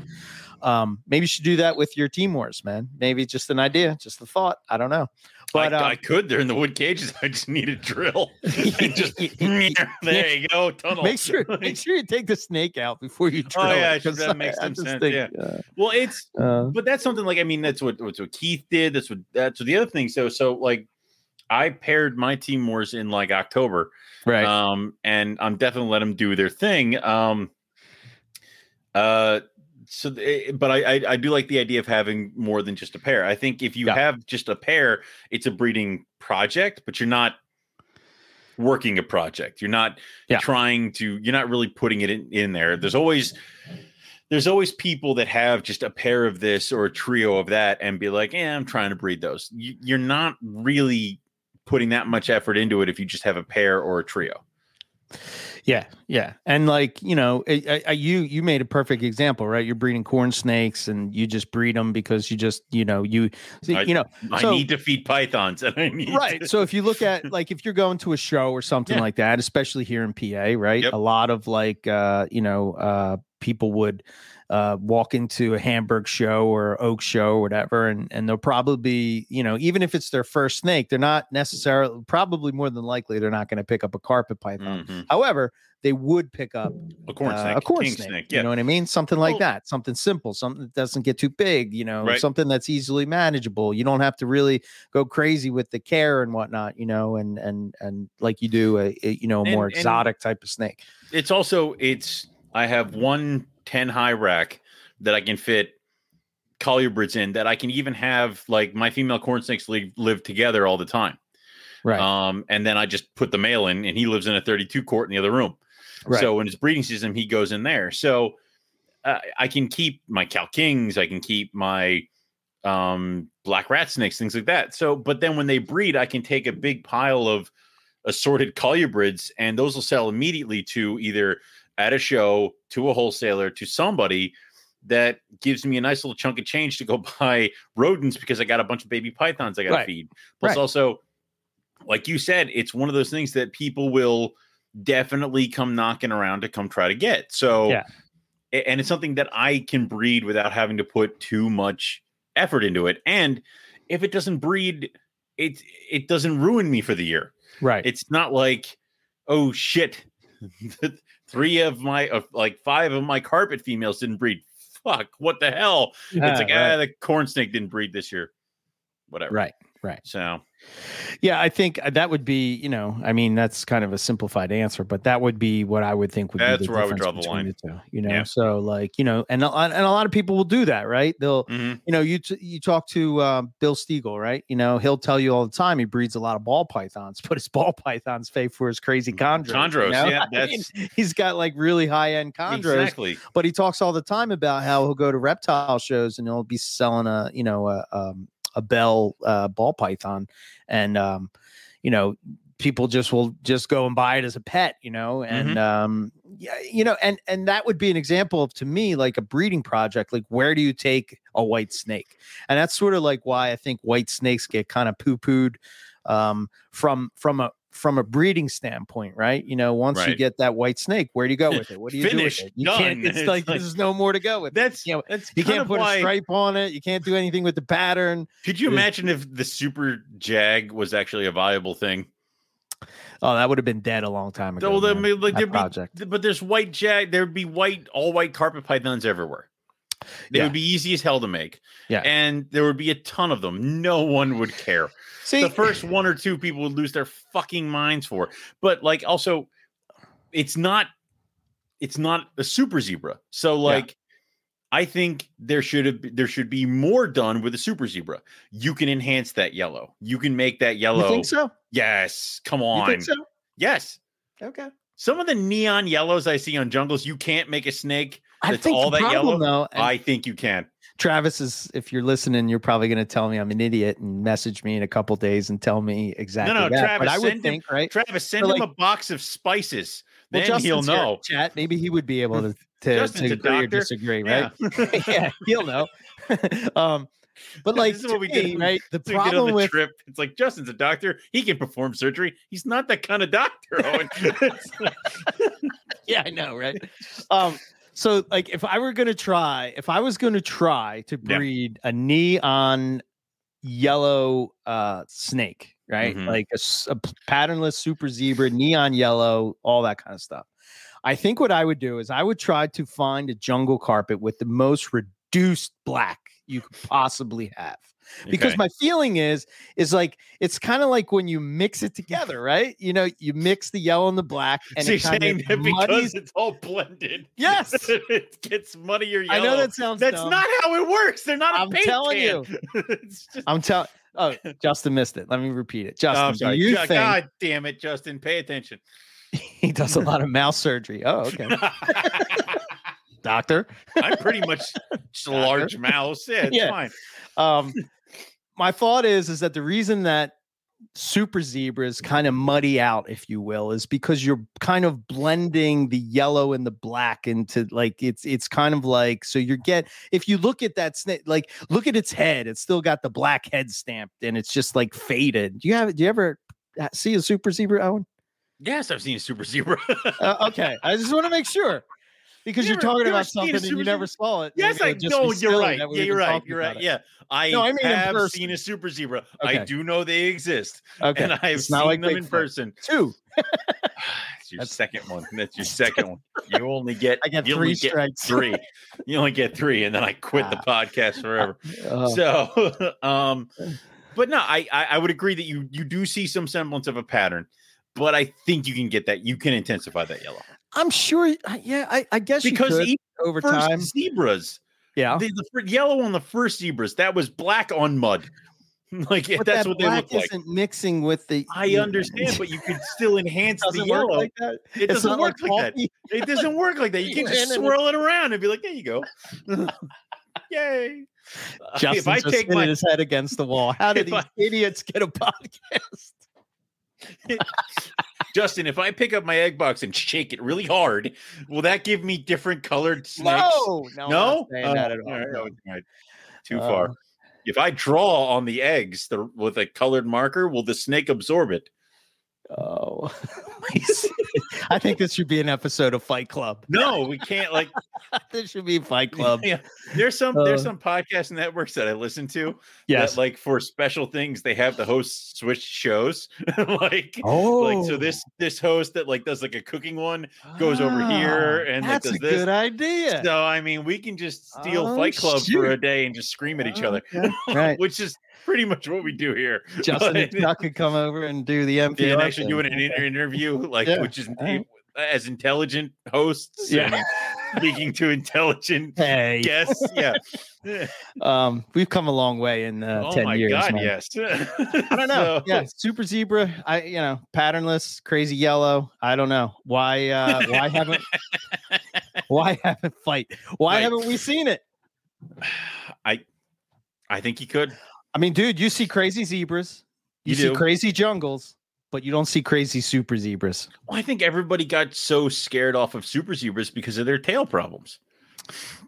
S1: Um, maybe you should do that with your Timors, man. Maybe just an idea, just a thought. I don't know, but
S2: I,
S1: um,
S2: I could. They're in the wood cages. I just need a drill. just there you go. Tunnel.
S1: make sure make sure you take the snake out before you drill
S2: Oh, yeah,
S1: it,
S2: that makes
S1: I
S2: sense,
S1: think,
S2: yeah. Well, it's
S1: uh, uh,
S2: but that's something like I mean that's what that's what Keith did. That's what that's what the other thing. So so like I paired my Timors in like October,
S1: right.
S2: um, and I'm definitely let them do their thing. Um, uh, so eh, but I, I I do like the idea of having more than just a pair. I think if you
S1: Yeah.
S2: have just a pair, it's a breeding project, but you're not working a project. You're not
S1: Yeah.
S2: trying to. You're not really putting it in, in there. There's mm-hmm. always there's always people that have just a pair of this or a trio of that and be like, yeah, I'm trying to breed those. You, you're not really putting that much effort into it if you just have a pair or a trio.
S1: Yeah, yeah, and like you know, I, I, you you made a perfect example, right? You're breeding corn snakes, and you just breed them because you just you know you
S2: I-
S1: you know
S2: I
S1: So-
S2: need to feed pythons and I need
S1: right.
S2: to-
S1: So if you look at like if you're going to a show or something
S2: Yeah.
S1: like that, especially here in PA, right?
S2: Yep.
S1: A lot of like uh, you know uh, people would uh, walk into a Hamburg show or Oak show or whatever, and and they'll probably be you know even if it's their first snake, they're not necessarily probably more than likely they're not going to pick up a carpet python.
S2: Mhm.
S1: However, they would pick up
S2: a corn
S1: uh,
S2: snake,
S1: a corn
S2: king
S1: snake,
S2: Yeah,
S1: You know what I mean? Something like
S2: Well-
S1: that. Something simple. Something that doesn't get too big. You know,
S2: Right.
S1: something that's easily manageable. You don't have to really go crazy with the care and whatnot. You know, and and and like you do a, a you know a more
S2: And- and-
S1: exotic type of snake.
S2: it's also it's I have one 10 high rack that I can fit colubrids in that I can even have like my female corn snakes live, live together all the time.
S1: Right.
S2: Um, and then I just put the male in and he lives in a 32 quart in the other room.
S1: right.
S2: So in his breeding system, he goes in there. So uh, I can keep my Cal Kings, I can keep my um, black rat snakes, things like that. So, but then when they breed, I can take a big pile of assorted colubrids and those will sell immediately to either at a show, to a wholesaler, to somebody that gives me a nice little chunk of change to go buy rodents because I got a bunch of baby pythons I got to
S1: Right.
S2: feed. Plus,
S1: Right.
S2: also, like you said, it's one of those things that people will definitely come knocking around to come try to get. So
S1: Yeah.
S2: and it's something that I can breed without having to put too much effort into it. And if it doesn't breed, it it doesn't ruin me for the year.
S1: Right.
S2: It's not like, oh shit, three of my of like five of my carpet females didn't breed. Fuck, what the hell? it's like
S1: right.
S2: ah, the corn snake didn't breed this year. Whatever.
S1: right. Right.
S2: So
S1: Yeah, I think uh, that would be, you know, I mean, that's kind of a simplified answer, but that would be what I would think would
S2: That's
S1: be the
S2: where I would
S1: difference
S2: draw the line.
S1: two, you know.
S2: Yeah.
S1: So like, you know, and a lot- and a lot of people will do that, right? They'll,
S2: mhm.
S1: you know, you t- you talk to uh, Bill Stiegel, right? You know, he'll tell you all the time he breeds a lot of ball pythons, but his ball pythons pay for his crazy chondros. you
S2: Chondros,
S1: know?
S2: yeah,
S1: I mean,
S2: that's-
S1: he's got like really high end chondros,
S2: exactly.
S1: but he talks all the time about how he'll go to reptile shows and he'll be selling a you know a um, a bell uh, ball python and um, you know people just will just go and buy it as a pet you know and um yeah you know and and that would be an example of to me like a breeding project like where do you take a white snake? And that's sort of like why i think white snakes get kind of poo-pooed um from from a from a breeding standpoint right you know once you get that white snake where do you go with it what do you
S2: Finish,
S1: do with it you can't it's,
S2: It's
S1: like,
S2: like-
S1: there's no more to go with it.
S2: That's
S1: you know
S2: that's
S1: you can't put
S2: why.
S1: a stripe on it you can't do anything with the pattern
S2: Could you
S1: There's-
S2: imagine if the super jag was actually a viable thing?
S1: oh that would have been dead a long time ago man,
S2: like, there'd be,
S1: project.
S2: but there's white jag. There'd be white, all white carpet pythons everywhere. They
S1: Yeah.
S2: would be easy as hell to make.
S1: Yeah.
S2: and there would be a ton of them. No one would care.
S1: see
S2: the first one or two people would lose their fucking minds for. But like also it's not it's not a super zebra. So like I think there should have there should be more done with a super zebra. You can enhance that yellow. You can make that
S1: you
S2: yellow.
S1: think so
S2: Yes, come
S1: you
S2: on.
S1: think so
S2: Yes.
S1: okay
S2: Some of the neon yellows I see on jungles, you can't make a snake.
S1: I
S2: That's
S1: think
S2: all that
S1: problem,
S2: yellow?
S1: though,
S2: I think you can.
S1: Travis is. If you're listening, you're probably going to tell me I'm an idiot and message me in a couple days and tell me exactly
S2: no,
S1: that. but
S2: Travis,
S1: I would
S2: send him-
S1: think, right?
S2: Travis, send
S1: So,
S2: him a box of spices.
S1: Well,
S2: then he'll know.
S1: Chat. Maybe he would be able to to, to agree or disagree, right? yeah, he'll know. um, but like,
S2: This is what we did
S1: me, right? The
S2: So we get on
S1: problem
S2: the
S1: with
S2: trip. It's like Justin's a doctor. He can perform surgery. He's not that kind of doctor. Owen.
S1: Yeah, I know, right? um, so like if I were gonna try, if I was gonna try to
S2: Yeah.
S1: breed a neon yellow uh snake, right?
S2: Mhm.
S1: Like a patternless super zebra, neon yellow, all that kind of stuff. I think what I would do is I would try to find a jungle carpet with the most reduced black you could possibly have because
S2: Okay.
S1: my feeling is is like it's kind of like when you mix it together right you know you mix the yellow and the black and
S2: so
S1: it
S2: saying
S1: of
S2: that because
S1: muddies
S2: it's all blended.
S1: Yes.
S2: it gets muddier yellow.
S1: i know that sounds
S2: That's
S1: dumb.
S2: not how it works. They're not
S1: I'm
S2: paint
S1: telling
S2: can. It's just-
S1: i'm telling oh justin missed it let me repeat it justin
S2: Oh,
S1: do
S2: sorry.
S1: you
S2: God,
S1: think
S2: God damn it, Justin. Pay attention.
S1: he does a lot of mouth surgery oh okay doctor
S2: I'm pretty much just a large mouse. Yeah, it's
S1: Yeah.
S2: fine.
S1: um my thought is is that the reason that super zebras kind of muddy out if you will is because you're kind of blending the yellow and the black into like it's it's kind of like so you get if you look at that snake like look at its head it's still got the black head stamped and it's just like faded. Do you have do you ever uh, see a super zebra owen?
S2: Yes, I've seen a super zebra.
S1: uh, okay i just want to make sure because
S2: You
S1: you're talking about something and you never
S2: zebra?
S1: saw it
S2: Yes, I
S1: would just be
S2: know. You're right. Yeah, you're right. You're right.
S1: it.
S2: Yeah, I,
S1: No, I mean
S2: have seen a super zebra.
S1: Okay.
S2: I do know they exist,
S1: okay
S2: and I've seen
S1: like
S2: them in person.
S1: two
S2: It's your
S1: That's-
S2: second one. That's your second one. You only get.
S1: I get three
S2: only get
S1: strikes.
S2: three. You only get three, and then I quit the
S1: Ah.
S2: podcast forever.
S1: Uh,
S2: So, um, but no, I, I I would agree that you you do see some semblance of a pattern, but I think you can get that. You can intensify that yellow
S1: I'm sure. Yeah, I, I guess
S2: because
S1: you over
S2: first
S1: time.
S2: zebras,
S1: Yeah,
S2: the, the yellow on the first zebras that was black on mud. Like
S1: but
S2: that's
S1: that
S2: what they look like.
S1: isn't mixing with the.
S2: I understand, but you could still enhance the yellow.
S1: like that.
S2: it
S1: It's
S2: doesn't work like, that. It doesn't work like that. You can just
S1: ran in it.
S2: swirl it around and be like, "There you go." Yay! Uh,
S1: Justin
S2: if I
S1: just
S2: take my
S1: his head against the wall. How did these
S2: I-
S1: idiots get a podcast?
S2: Justin, if I pick up my egg box and shake it really hard, will that give me different colored snakes?
S1: No, no,
S2: no,
S1: saying
S2: Oh,
S1: that at all.
S2: all, right, all right. Too
S1: Uh,
S2: far. If I draw on the eggs the, with a colored marker, will the snake absorb it?
S1: Oh, I think this should be an episode of Fight Club.
S2: No, we can't. Like,
S1: this should be Fight Club.
S2: yeah, there's some there's
S1: Uh,
S2: some podcast networks that I listen to.
S1: Yes.
S2: that, like for special things, they have the hosts switch shows. like,
S1: oh,
S2: like so this this host that like does like a cooking one goes over here
S1: Ah,
S2: and, like,
S1: that's
S2: does
S1: a
S2: this.
S1: good idea.
S2: So I mean, we can just steal
S1: Oh,
S2: Fight Club for a day and just scream at each other,
S1: Okay, Right.
S2: which is pretty much what we do here.
S1: Justin
S2: But-
S1: and could come over and do the NPR.
S2: yeah, and actually
S1: thing.
S2: doing an inter- interview, like
S1: Yeah,
S2: which is
S1: alright.
S2: as intelligent hosts,
S1: Yeah.
S2: and speaking to intelligent
S1: Hey,
S2: guests. Yeah.
S1: um, we've come a long way in uh,
S2: oh
S1: ten
S2: my
S1: years.
S2: god, yes.
S1: I don't know. yeah, super zebra. I you know patternless, crazy yellow. I don't know why. uh Why haven't Why haven't fight? Why
S2: Right.
S1: haven't we seen it?
S2: I I think he could.
S1: I mean, dude, you see crazy zebras, you,
S2: You
S1: see
S2: do.
S1: crazy jungles, but you don't see crazy super zebras.
S2: Well, I think everybody got so scared off of super zebras because of their tail problems.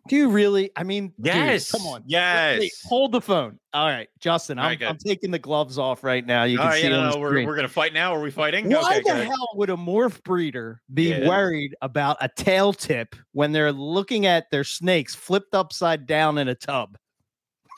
S1: Do you really? I mean, dude,
S2: Yes.
S1: come on.
S2: Yes.
S1: Wait, hold the phone. All right, Justin, I'm,
S2: right.
S1: I'm taking the gloves off right now. You can
S2: right,
S1: see
S2: yeah, no, no, we're, we're gonna fight now. Are we fighting?
S1: Why
S2: okay,
S1: the hell would a morph breeder be
S2: Yeah.
S1: worried about a tail tip when they're looking at their snakes flipped upside down in a tub?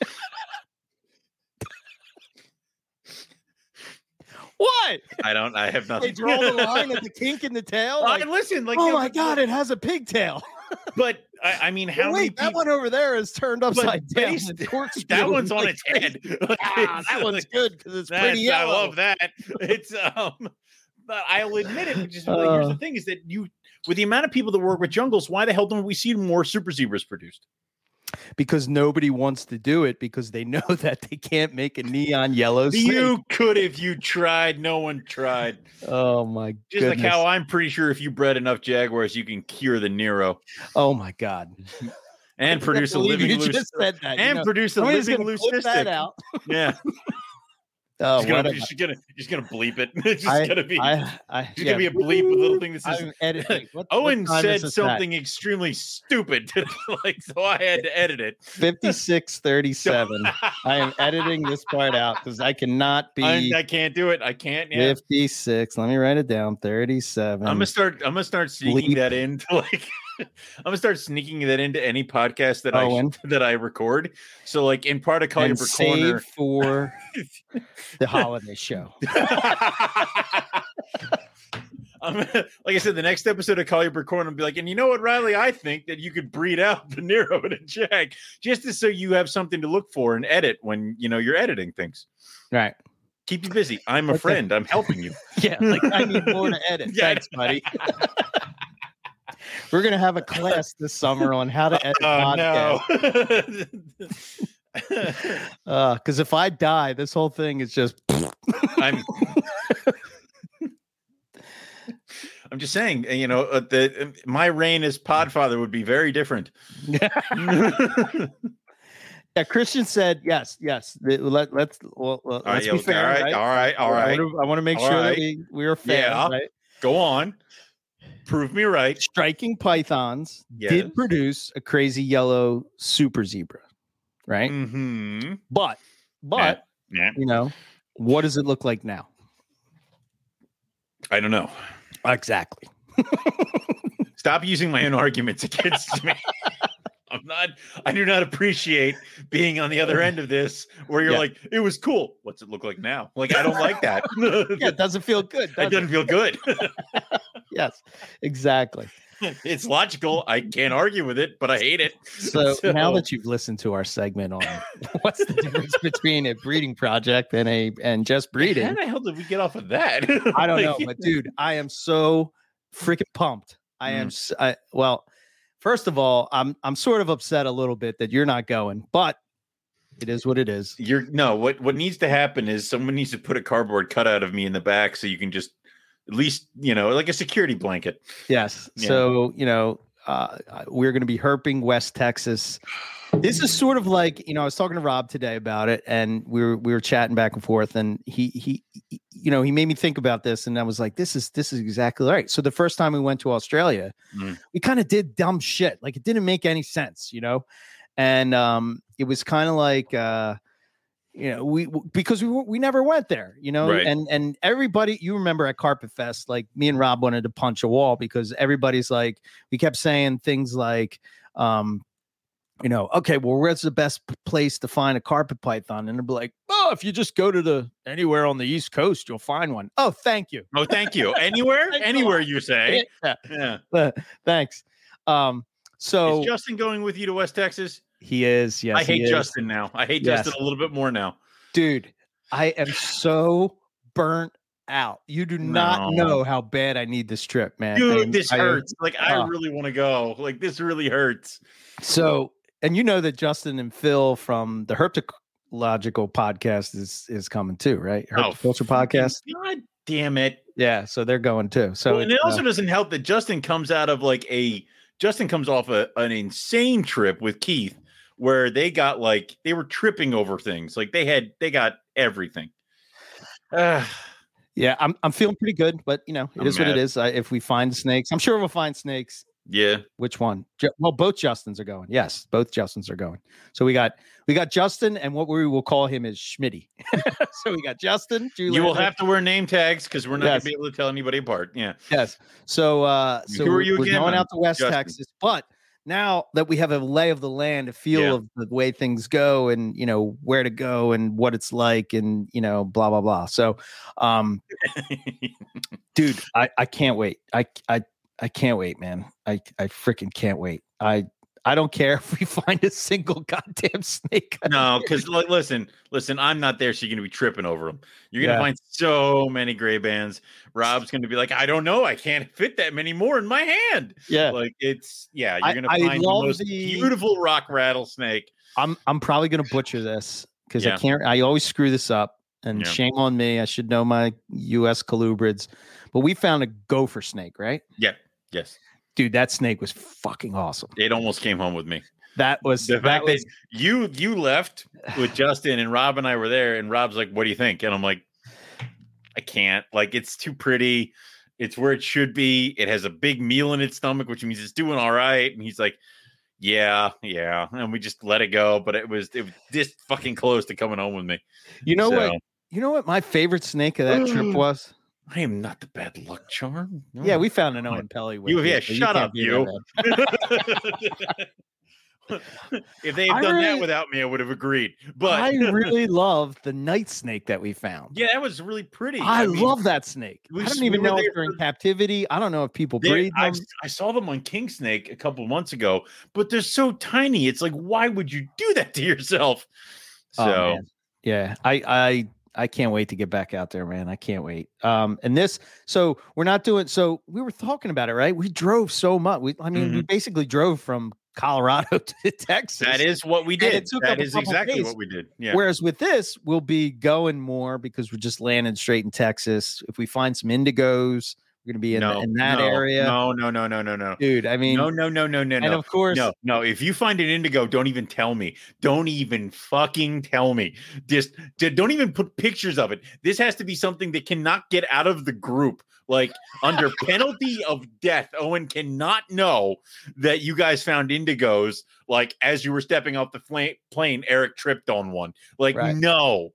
S1: what?
S2: I don't. I have nothing.
S1: They draw the line at the kink in the tail?
S2: I
S1: Like,
S2: listen, like
S1: oh my god, it has a pigtail.
S2: But I, I mean, how
S1: Wait,
S2: many
S1: that
S2: people?
S1: one over there is turned upside down.
S2: That one's on its head.
S1: Ah, that one's good because it's pretty
S2: I love that. It's um, but I'll admit it. Which is like, here's
S1: Uh.
S2: the thing: is that you, with the amount of people that work with jungles, why the hell don't we see more super zebras produced?
S1: Because nobody wants to do it because they know that they can't make a neon yellow snake.
S2: You could if you tried. No one tried.
S1: Oh my
S2: Just like how I'm pretty sure if you bred enough jaguars, you can cure the neuro
S1: oh my god.
S2: and produce a living
S1: you
S2: loose
S1: just said that. you
S2: and
S1: know.
S2: produce a living loose
S1: that out.
S2: Yeah,
S1: Oh,
S2: just gonna, just gonna just gonna bleep it. It's just
S1: I,
S2: gonna be
S1: I, I,
S2: just gonna be a bleep with a little thing that says
S1: I'm editing. What, what
S2: Owen
S1: time
S2: said
S1: is this at?
S2: something extremely stupid, like so I had to edit it.
S1: 5637. I am editing this part out because I cannot be
S2: I, I can't do it. I can't. Yeah.
S1: 56. Let me write it down. 37.
S2: I'm gonna start. I'm gonna start sneaking
S1: Bleep.
S2: that into like. I'm gonna start sneaking that into any podcast that
S1: Owen.
S2: I that I record. So like in part of Call Your Corner.
S1: for the holiday show.
S2: I'm, like I said, the next episode of Call Your Corner will be like, and you know what, Riley? I think that you could breed out the neuro and a Jag just so you have something to look for and edit when you know you're editing things.
S1: Right.
S2: Keep you busy. I'm a
S1: Okay.
S2: friend. I'm helping you.
S1: Yeah. Like I need more to edit.
S2: Yeah.
S1: Thanks, buddy. We're gonna have a class this summer on how to edit
S2: Oh
S1: podcasts.
S2: no.
S1: Because if I die, this whole thing is just
S2: I'm I'm just saying, you know, uh, the uh, my reign as Podfather would be very different.
S1: Yeah, Christian said yes, yes. Let, let's well,
S2: right,
S1: let's
S2: yo,
S1: be fair.
S2: all right,
S1: right?
S2: all right, all
S1: I wanna- I want to make
S2: All
S1: sure
S2: right.
S1: that we we are fair.
S2: Yeah.
S1: right?
S2: Go on. Prove me right.
S1: Striking pythons
S2: Yes.
S1: did produce a crazy yellow super zebra, right?
S2: Mm-hmm.
S1: But but
S2: Yeah.
S1: you know, what does it look like now?
S2: I don't know.
S1: Exactly.
S2: Stop using my own arguments against me. I'm not. I do not appreciate being on the other end of this, where you're
S1: Yeah.
S2: like, "It was cool." What's it look like now? Like, I don't like that.
S1: Yeah, it doesn't feel good.
S2: it
S1: does it?
S2: doesn't feel good.
S1: Yes, exactly.
S2: it's logical. I can't argue with it, but I hate it.
S1: So, now that you've listened to our segment on what's the difference between a breeding project and a and just breeding, how
S2: the hell did we get off of that?
S1: I don't know, but dude, I am so freaking pumped. I am.
S2: Mm.
S1: I well, first of all, I'm I'm sort of upset a little bit that you're not going, but it is what it is.
S2: You're no. What what needs to happen is someone needs to put a cardboard cutout of me in the back so you can just at least you know like a security blanket.
S1: Yes.
S2: Yeah.
S1: So, you know, uh, we're going to be herping West Texas. This is sort of like, you know, I was talking to Rob today about it and we were, we were chatting back and forth and he, he, he- you know, he made me think about this and I was like, this is, this is exactly right. So the first time we went to Australia,
S2: Mm.
S1: we kind of did dumb shit. Like it didn't make any sense, you know? And, um, it was kind of like, uh, you know, we because we we never went there, you know,
S2: Right.
S1: and and everybody, you remember at Carpet Fest, like me and Rob wanted to punch a wall because everybody's like, we kept saying things like, um, you know, okay, well, where's the best place to find a carpet python? And they'd be like, oh, if you just go to the anywhere on the East Coast, you'll find one. Oh, thank you.
S2: Oh, thank you. Anywhere, anywhere you say.
S1: Yeah,
S2: Yeah.
S1: uh, thanks. Um, so
S2: Is Justin going with you to West Texas?
S1: he is. Yes,
S2: I hate. Justin now. I hate
S1: Yes.
S2: Justin a little bit more now.
S1: dude i am so burnt out you do not
S2: No.
S1: know how bad i need this trip man
S2: Dude,
S1: And
S2: this
S1: I-
S2: hurts. Like I
S1: uh,
S2: really want to go. Like this really hurts.
S1: so and you know that justin and phil from the herpetological podcast is is coming too right herpetoculture podcast
S2: Oh, God damn it.
S1: yeah so they're going too so
S2: Well, and it
S1: it's, uh,
S2: also doesn't help that Justin comes out of like a Justin comes off a, an insane trip with Keith where they got like they were tripping over things. Like they had they got everything. Ah,
S1: yeah i'm i'm feeling pretty good but you know it
S2: I'm
S1: is what it is. I, if we find snakes i'm sure we'll find snakes
S2: yeah.
S1: Which one? Well, both Justins are going. Yes, both Justins are going. So we got we got Justin, and what we will call him is Schmitty. so we got Justin. Julie
S2: You will have to wear name tags because we're not
S1: Yes.
S2: gonna be able to tell anybody apart. Yeah.
S1: yes. So uh, so
S2: Who are you
S1: we're
S2: again,
S1: going out to West
S2: Justin.
S1: Texas, but now that we have a lay of the land, a feel
S2: Yeah.
S1: of the way things go, and you know where to go and what it's like, and you know blah blah blah. So, um, dude, I I can't wait. I I I can't wait, man. I I freaking can't wait. I I don't care if we find a single goddamn snake.
S2: no, because like, listen, listen, I'm not there, so you're gonna be tripping over them. You're gonna
S1: Yeah.
S2: find so many gray bands. Rob's gonna be like, I don't know, I can't fit that many more in my hand.
S1: yeah,
S2: Like it's yeah, you're
S1: I-
S2: gonna
S1: I
S2: find the
S1: love
S2: most
S1: the-
S2: beautiful rock rattlesnake.
S1: I'm I'm probably gonna butcher this because I can't. I always screw this up, and
S2: Yeah.
S1: shame on me. I should know my U.S. colubrids, but we found a gopher snake, right,
S2: Yeah, yes.
S1: dude? That snake was fucking awesome.
S2: It almost came home with me.
S1: That was
S2: The
S1: that
S2: fact
S1: was
S2: that you you left with Justin and Rob and I were there, and Rob's like, "What do you think?" And I'm like, "I can't. Like, it's too pretty. It's where it should be. It has a big meal in its stomach, which means it's doing all right." And he's like, "Yeah, yeah." And we just let it go. But it was it was this fucking close to coming home with me.
S1: you know what you know what my favorite snake of that trip was.
S2: I am not the bad luck charm.
S1: Yeah, we found an Owen Pelly. With
S2: You- yeah,
S1: so
S2: shut
S1: can't
S2: up, you. if they had done
S1: really-
S2: that without me, I would have agreed. But
S1: I really love the night snake that we found.
S2: yeah, that was really pretty.
S1: I,
S2: mean,
S1: love that snake.
S2: we
S1: I
S2: s-
S1: don't even
S2: we
S1: know if they're in captivity. I don't know if people
S2: They-
S1: breed them.
S2: I saw them on King Snake a couple months ago, but they're so tiny. It's like, why would you do that to yourself? Oh, so
S1: Oh, yeah, I I I can't wait to get back out there, man. I can't wait. Um, and this, so we're not doing. So we were talking about it, right? We drove so much. We, I mean, we basically drove from Colorado to Texas.
S2: Mm-hmm. that is what we did. That is exactly
S1: days.
S2: what we did. Yeah.
S1: Whereas with this, we'll be going more because we're just landing straight in Texas. If we find some indigos, to be in,
S2: no,
S1: in that
S2: no,
S1: area,
S2: No, no, no, no, no, no.
S1: dude. I mean,
S2: no, no, no, no, no, no.
S1: and
S2: no.
S1: of course,
S2: No, no. If you find an indigo, don't even tell me. Don't even fucking tell me. Just don't even put pictures of it. This has to be something that cannot get out of the group. Like under penalty of death, Owen cannot know that you guys found indigos. Like as you were stepping off the fla- plane, Eric tripped on one. Like
S1: Right.
S2: no,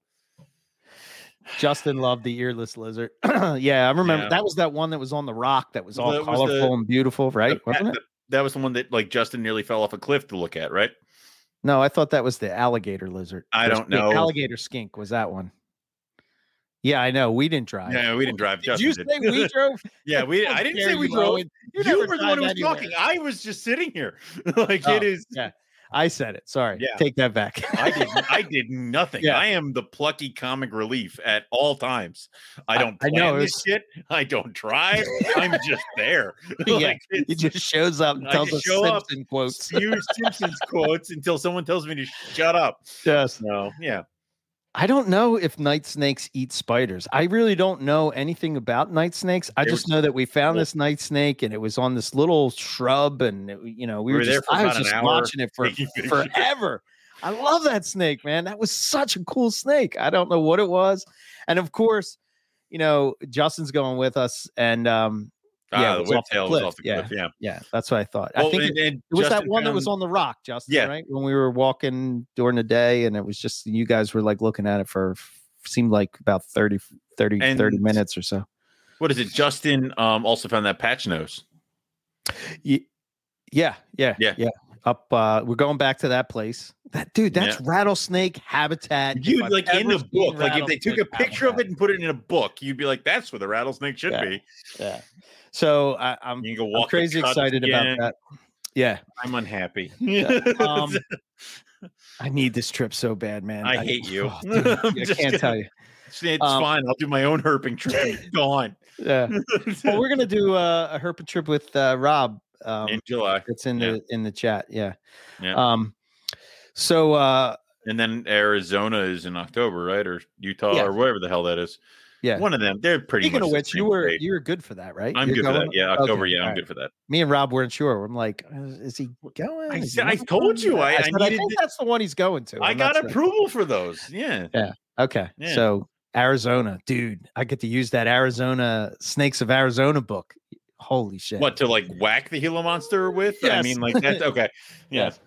S1: Justin loved the earless lizard. yeah, I remember
S2: Yeah.
S1: that was that one that was on the rock that was all
S2: That was the-
S1: colorful and beautiful, right? it?
S2: that- that was the one that like Justin nearly fell off a cliff to look at. Right?
S1: No, I thought that was the alligator lizard.
S2: I don't know.
S1: Alligator skink was that one. Yeah, I know. We didn't drive.
S2: No, we didn't drive.
S1: Did you
S2: Justin
S1: say
S2: did.
S1: we drove?
S2: Yeah, we. I didn't say we drove.
S1: Owen.
S2: You, were the one who was
S1: anywhere.
S2: talking. I was just sitting here. like
S1: Oh,
S2: it is.
S1: yeah. I said it. Sorry.
S2: Yeah.
S1: Take that back.
S2: I did. I did nothing.
S1: Yeah.
S2: I am the plucky comic relief at all times. I
S1: I-
S2: don't
S1: I
S2: plan
S1: know,
S2: this shit. I don't drive. I'm just there. Like
S1: he
S2: it's
S1: just shows up and tells us
S2: show up,
S1: quotes.
S2: spew Simpsons quotes until someone tells me to shut up.
S1: Yes.
S2: No, yeah.
S1: I don't know if night snakes eat spiders. I really don't know anything about night snakes. I
S2: They
S1: just know that we found this night snake and it was on this little shrub, and it, you know we,
S2: We
S1: were, just,
S2: for
S1: I was just watching it for forever. I love that snake, man. That was such a cool snake. I don't know what it was, and of course, you know Justin's going with us, and um, Yeah, it
S2: the
S1: was off the
S2: whiptail was off the
S1: yeah.
S2: cliff. Yeah.
S1: Yeah, that's what I thought. I think
S2: and-
S1: it,
S2: and
S1: it was that one that was on the rock, Justin.
S2: Yeah.
S1: right when we were walking during the day, and it was just you guys were like looking at it for seemed like about 30, 30, 30 minutes or so.
S2: What is it? Justin um, also found that patch nose.
S1: Ye- Yeah, yeah,
S2: Yeah.
S1: yeah. Up, uh, we're going back to that place. That dude, that's rattlesnake habitat.
S2: Dude, like in the book, like if they took a picture of it and put it in a book, you'd be like, "That's where the rattlesnake should
S1: Yeah.
S2: be."
S1: Yeah. So I, I'm,
S2: You go
S1: I'm crazy excited
S2: again.
S1: about that. Yeah,
S2: I'm unhappy.
S1: um, I need this trip so bad, man.
S2: I hate you.
S1: oh, dude,
S2: just
S1: can't
S2: gonna-
S1: tell you.
S2: it's it's
S1: um,
S2: fine. I'll do my own herping trip. Go on.
S1: Yeah. well, we're gonna do uh, a herping trip with uh, Rob. Um,
S2: in July,
S1: it's in
S2: yeah.
S1: the in the chat. Yeah.
S2: Yeah.
S1: Um. So uh,
S2: and then Arizona is in October, right? Or Utah,
S1: Yeah.
S2: or wherever the hell that is.
S1: yeah.
S2: One of them. They're pretty.
S1: Speaking
S2: much
S1: of which, you were you were good for that, right?
S2: I'm
S1: You're
S2: good for that. Yeah, October.
S1: Okay,
S2: Yeah, I'm
S1: right.
S2: good for that.
S1: Me and Rob weren't sure. I'm like, is, he going?
S2: I
S1: Is he
S2: I told you, I- I
S1: said,
S2: needed
S1: think
S2: to-
S1: that's the one he's going to.
S2: I
S1: I'm
S2: got
S1: sure.
S2: approval for those. Yeah. Yeah.
S1: Okay.
S2: Yeah.
S1: So Arizona, dude, I get to use that Arizona Snakes of Arizona book. Holy shit.
S2: What to like whack the Gila monster with? I mean, like that's okay. Yeah.
S1: Yes.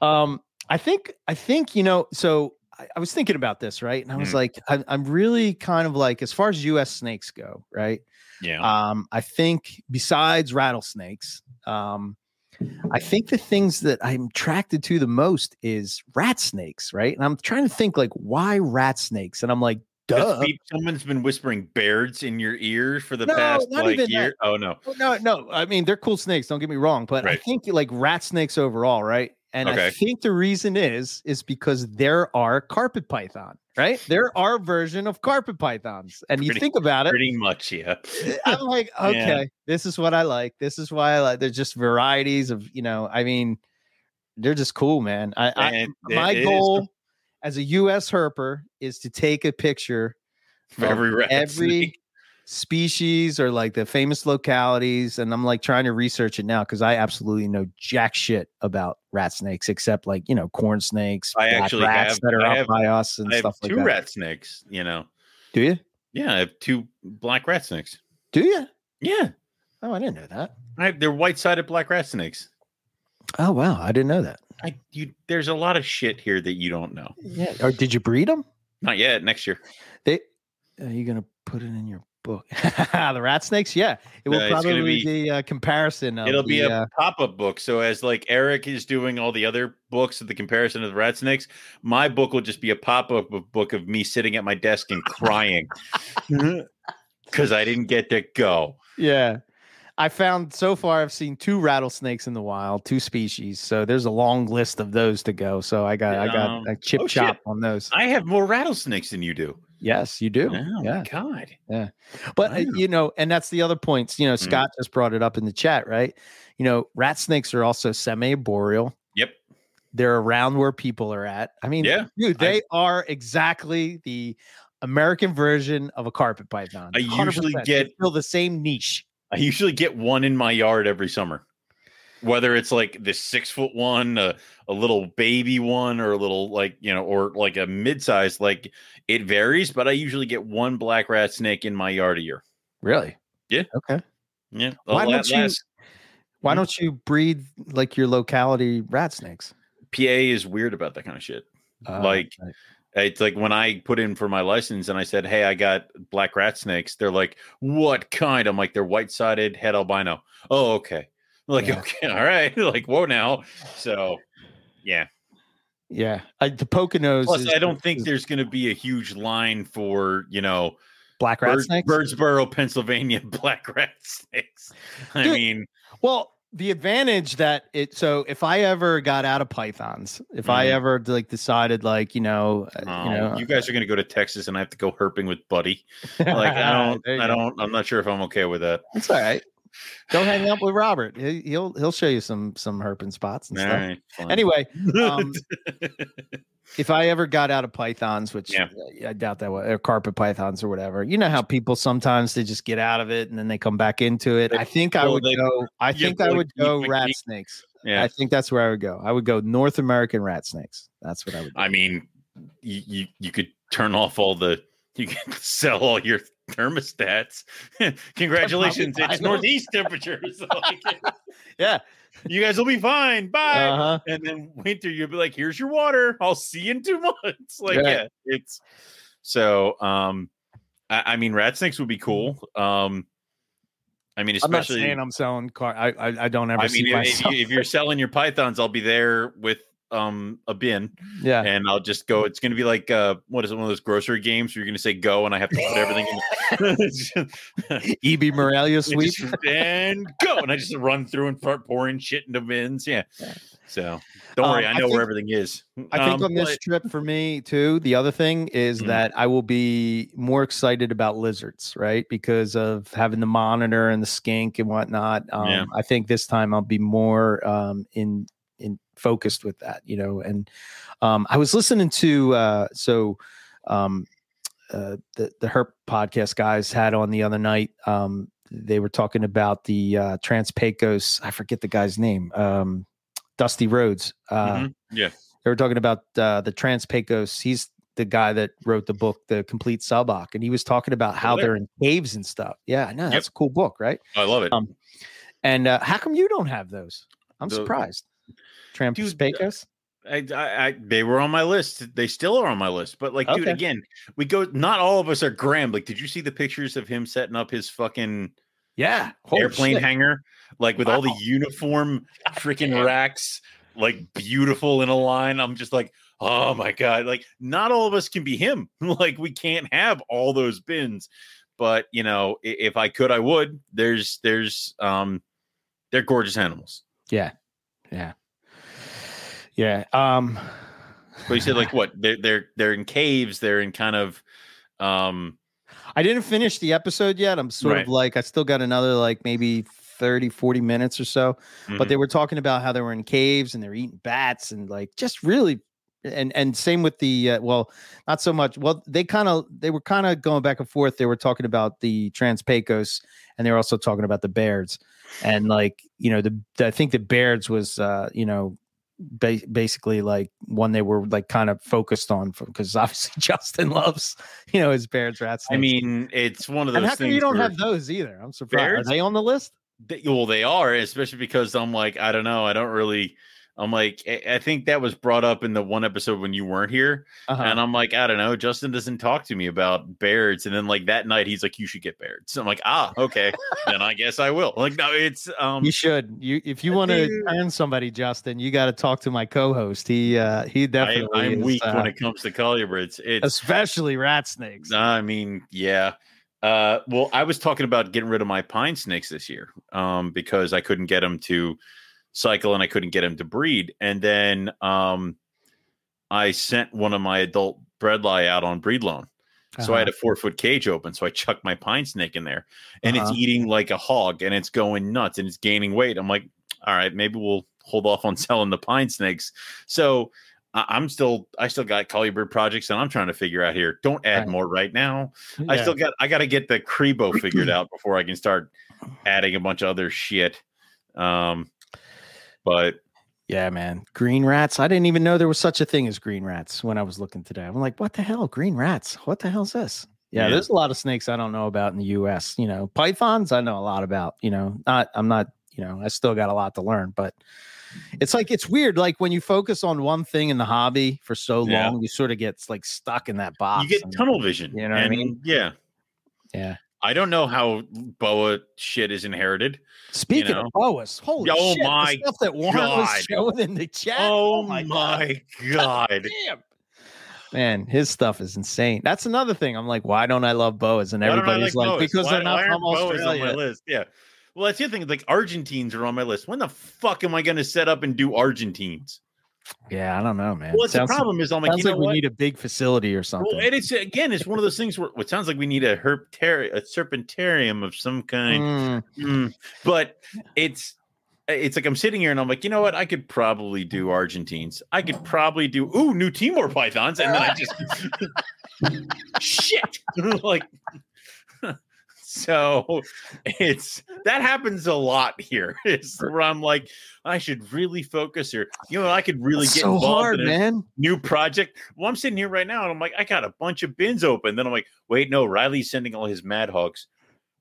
S1: Um, I think I think you know. So I, I was thinking about this, right? And I was
S2: Mhm.
S1: like, I'm, I'm really kind of like, as far as U.S. snakes go, right?
S2: Yeah.
S1: Um, I think besides rattlesnakes, um, I think the things that I'm attracted to the most is rat snakes, right? And I'm trying to think like, why rat snakes? And I'm like, duh.
S2: someone's been whispering bears in your ear for the
S1: No,
S2: past like year. Oh no.
S1: Oh, no, no. I mean, they're cool snakes. Don't get me wrong, but I think like rat snakes overall, right? And I think the reason is is because there are carpet python, right? There are version of carpet pythons, and you think about it.
S2: Pretty much, yeah.
S1: Eh, I'm like,
S2: Yeah.
S1: okay, this is what I like. This is why I like. There's just varieties of, you know. I mean, they're just cool, man. I, I my goal as a U.S. herper is to take a picture of
S2: every rat
S1: every species or like the famous localities and i'm like trying to research it now because i absolutely know jack shit about rat snakes except like you know corn snakes
S2: I actually
S1: rats
S2: have-
S1: that are
S2: I have-
S1: by us and
S2: I have
S1: stuff like
S2: two
S1: that
S2: rat snakes. You know.
S1: do you
S2: Yeah, I have two black rat snakes.
S1: do you
S2: Yeah,
S1: oh i didn't know that
S2: I have, they're white-sided black rat snakes.
S1: Oh wow i didn't know that
S2: I you there's a lot of shit here that you don't know.
S1: yeah or did you breed them
S2: Not yet. Next year.
S1: they are you gonna put it in your book the rat snakes yeah it will
S2: No,
S1: probably
S2: be-
S1: be a comparison of
S2: It'll be
S1: the,
S2: a
S1: uh,
S2: pop-up book. So as like Eric is doing all the other books of the comparison of the rat snakes, my book will just be a pop-up book of me sitting at my desk and crying because I didn't get to go.
S1: Yeah. I found so far I've seen two rattlesnakes in the wild, two species. So there's a long list of those to go. So I got I got
S2: Um,
S1: a chip
S2: oh, shit.
S1: chop on those.
S2: I have more rattlesnakes than you do.
S1: Yes, you do.
S2: Oh
S1: yeah.
S2: my god! Yeah.
S1: But uh,
S2: Wow.
S1: you know, and that's the other points. You know,
S2: Mm.
S1: Scott just brought it up in the chat, right? You know, rat snakes are also semi-arboreal.
S2: Yep.
S1: They're around where people are at. I mean,
S2: Yeah,
S1: dude,
S2: I-
S1: they are exactly the American version of a carpet python.
S2: I usually
S1: 100%. They
S2: get-
S1: fill the same niche.
S2: I usually get one in my yard every summer. Whether it's like this six foot one, a, a little baby one, or a little like you know, or like a mid sized, like it varies. But I usually get one black rat snake in my yard a year.
S1: Really?
S2: Yeah.
S1: Okay.
S2: Yeah.
S1: Why don't you- Why
S2: Mhm.
S1: don't you breed like your locality rat snakes?
S2: PA is weird about that kind of shit.
S1: Uh,
S2: Like,
S1: right.
S2: It's like when I put in for my license and I said, "Hey, I got black rat snakes." They're like, "What kind?" I'm like, "They're white sided, het albino." Oh, okay. I'm like,
S1: Yeah.
S2: okay, all right. like, whoa, now. So, yeah.
S1: yeah, I, the Poconos.
S2: Plus,
S1: is-
S2: I don't think
S1: is
S2: there's going to be a huge line for you know
S1: black rat
S2: Bird,
S1: snakes.
S2: Birdsboro, Pennsylvania black rat snakes. I
S1: Dude,
S2: mean,
S1: Well, the advantage that it so if I ever got out of pythons, if I
S2: Mhm.
S1: ever like decided like you know, uh,
S2: oh,
S1: you know,
S2: you guys are going to go to Texas and I have to go herping with Buddy. Like, I don't, I don't, I'm not sure if I'm okay with that.
S1: It's all right. Go hang out with Robert. He, he'll he'll show you some some herping spots and
S2: All
S1: stuff.
S2: right.
S1: Anyway, um, if I ever got out of pythons, which
S2: Yeah.
S1: I doubt that would, or carpet pythons or whatever, you know how people sometimes they just get out of it and then they come back into it.
S2: They-
S1: I think I would
S2: they-
S1: go. I think I would go rat snakes.
S2: yeah.
S1: I think that's where I would go. I would go North American rat snakes. That's what I would. Do.
S2: I mean, you, you you could turn off all the you can sell all your thermostats. Congratulations, it's northeast temperatures.
S1: Yeah.
S2: you guys will be fine. Bye.
S1: Uh-huh.
S2: And then winter, you'll be like, "Here's your water. I'll see you in two months." Like,
S1: Right.
S2: yeah, it's so. Um, I, I mean, rat snakes would be cool. Um, I mean, especially
S1: I'm not
S2: especially.
S1: saying I'm selling car. I I, I don't ever
S2: I mean, if, if you're selling your pythons, I'll be there with um a bin,
S1: yeah.
S2: and I'll just go. It's going to be like uh, what is it? One of those grocery games where you're going to say go, and I have to put everything in.
S1: EB Morelia sweep.
S2: and go, and I just run through and start pouring shit into bins. Yeah. So don't worry,
S1: Um,
S2: I
S1: I
S2: know where everything is.
S1: I think
S2: Um,
S1: on this
S2: but-
S1: trip for me too, the other thing is
S2: Mhm.
S1: that I will be more excited about lizards, right? Because of having the monitor and the skink and whatnot. Um,
S2: Yeah.
S1: I think this time I'll be more um, in in focused with that, you know. And um, I was listening to uh, so um, uh, the the Herp podcast guys had on the other night. Um, they were talking about the uh, Trans Pecos. I forget the guy's name. Um, Dusty Rhodes. Uh,
S2: Mhm. Yeah.
S1: they were talking about uh, the Trans Pecos. He's the guy that wrote the book, The Complete Suboc, and he was talking about how they're in caves and stuff. Yeah, no, that's a cool book, right?
S2: I love it.
S1: Um, And uh, how come you don't have those? I'm
S2: The-
S1: surprised. Trans
S2: Dude, uh,
S1: Pecos.
S2: I, I, I, they were on my list. They still are on my list. But like, dude, again, we go. Not all of us are Graham. Like, did you see the pictures of him setting up his fucking
S1: Yeah,
S2: airplane
S1: shit.
S2: hangar, like with all the uniform freaking racks, like beautiful in a line. I'm just like, oh my god! Like, not all of us can be him. like, we can't have all those bins. But you know, if I could, I would. There's, there's, um, they're gorgeous animals.
S1: Yeah, yeah, yeah. Um,
S2: But you said like what? They're they're they're in caves. They're in kind of, um,
S1: I didn't finish the episode yet. I'm sort
S2: Right.
S1: of like, I still got another like maybe 30, 40 minutes or so. but
S2: mhm.
S1: they were talking about how they were in caves and they're eating bats and like just really and and same with the uh, well not so much well they kind of they were kind of going back and forth they were talking about the trans pecos and they were also talking about the beards and like you know the, the i think the beards was uh you know ba- basically like one they were like kind of focused on because obviously justin loves you know his beards rats
S2: I mean, it's one of those
S1: and how come
S2: things.
S1: you don't have those either i'm surprised
S2: Beards?
S1: are they on the list
S2: they- well, they are, especially because I'm like, I don't know, I don't really. I'm like, I I think that was brought up in the one episode when you weren't here,
S1: uh-huh.
S2: and I'm like, I don't know, Justin doesn't talk to me about beards, and then like that night he's like, you should get beards. I'm like, ah, okay, then I guess I will. Like, no, it's um,
S1: You should. You if you want to
S2: do.
S1: earn somebody, Justin, you got to talk to my co-host. He uh he
S2: I,
S1: definitely
S2: I'm
S1: is,
S2: weak
S1: uh,
S2: when it comes to colubrids. It's
S1: especially rat snakes.
S2: I mean, yeah. Uh, well, I was talking about getting rid of my pine snakes this year um, because I couldn't get them to cycle and I couldn't get him to breed. And then um, I sent one of my adult bredli out on breed loan. So I had a four foot cage open. So I chucked my pine snake in there and
S1: Uh-huh.
S2: it's eating like a hog and it's going nuts and it's gaining weight. I'm like, all right, maybe we'll hold off on selling the pine snakes. So I- I'm still, I still got colubrid projects and I'm trying to figure out here. Don't add
S1: Right.
S2: more right now.
S1: Uh-huh.
S2: I still got, I got to get the Cribo figured out before I can start adding a bunch of other shit. Um, but
S1: yeah, man. Green rats. I didn't even know there was such a thing as green rats when I was looking today. I'm like, what the hell? Green rats? What the hell's this? Yeah,
S2: Yeah.
S1: there's a lot of snakes I don't know about in the US. You know, pythons I know a lot about, you know. Not I'm not, you know, I still got a lot to learn, but it's like it's weird. Like when you focus on one thing in the hobby for so
S2: Yeah.
S1: long, you sort of get like stuck in that box.
S2: you get
S1: and-
S2: tunnel vision.
S1: you know what I mean?
S2: Yeah.
S1: Yeah.
S2: I don't know how boa shit is inherited.
S1: Speaking
S2: know?
S1: of boas, holy
S2: Oh
S1: shit,
S2: my
S1: stuff that Warren was
S2: God.
S1: showing in the chat.
S2: Oh, oh
S1: my,
S2: my,
S1: God.
S2: God.
S1: Damn. Man, his stuff is insane. That's another thing. I'm like, why don't I love boas? And
S2: Why
S1: everybody's like,
S2: boas?
S1: because
S2: Why-
S1: they're not from Australia.
S2: on my list. Yeah. Well, that's the other thing. Like Argentines are on my list. When the fuck am I going to set up and do Argentines?
S1: Yeah, I don't know, man.
S2: Well, the problem is I'm like,
S1: sounds
S2: you
S1: like
S2: know
S1: we
S2: what?
S1: need a big facility or something.
S2: well, and it's again, it's one of those things where it sounds like we need a herptari- a serpentarium of some kind.
S1: Mm,
S2: Mm, but it's it's like I'm sitting here and I'm like, you know what? I could probably do Argentines. I could probably do ooh new Timor pythons, and then I just shit like. So it's that happens a lot here. It's where I'm like, I should really focus here. You know, I could really
S1: It's
S2: get
S1: so hard, man.
S2: new project. Well, I'm sitting here right now and I'm like, I got a bunch of bins open. Then I'm like, wait, no, Riley's sending all his mad hogs.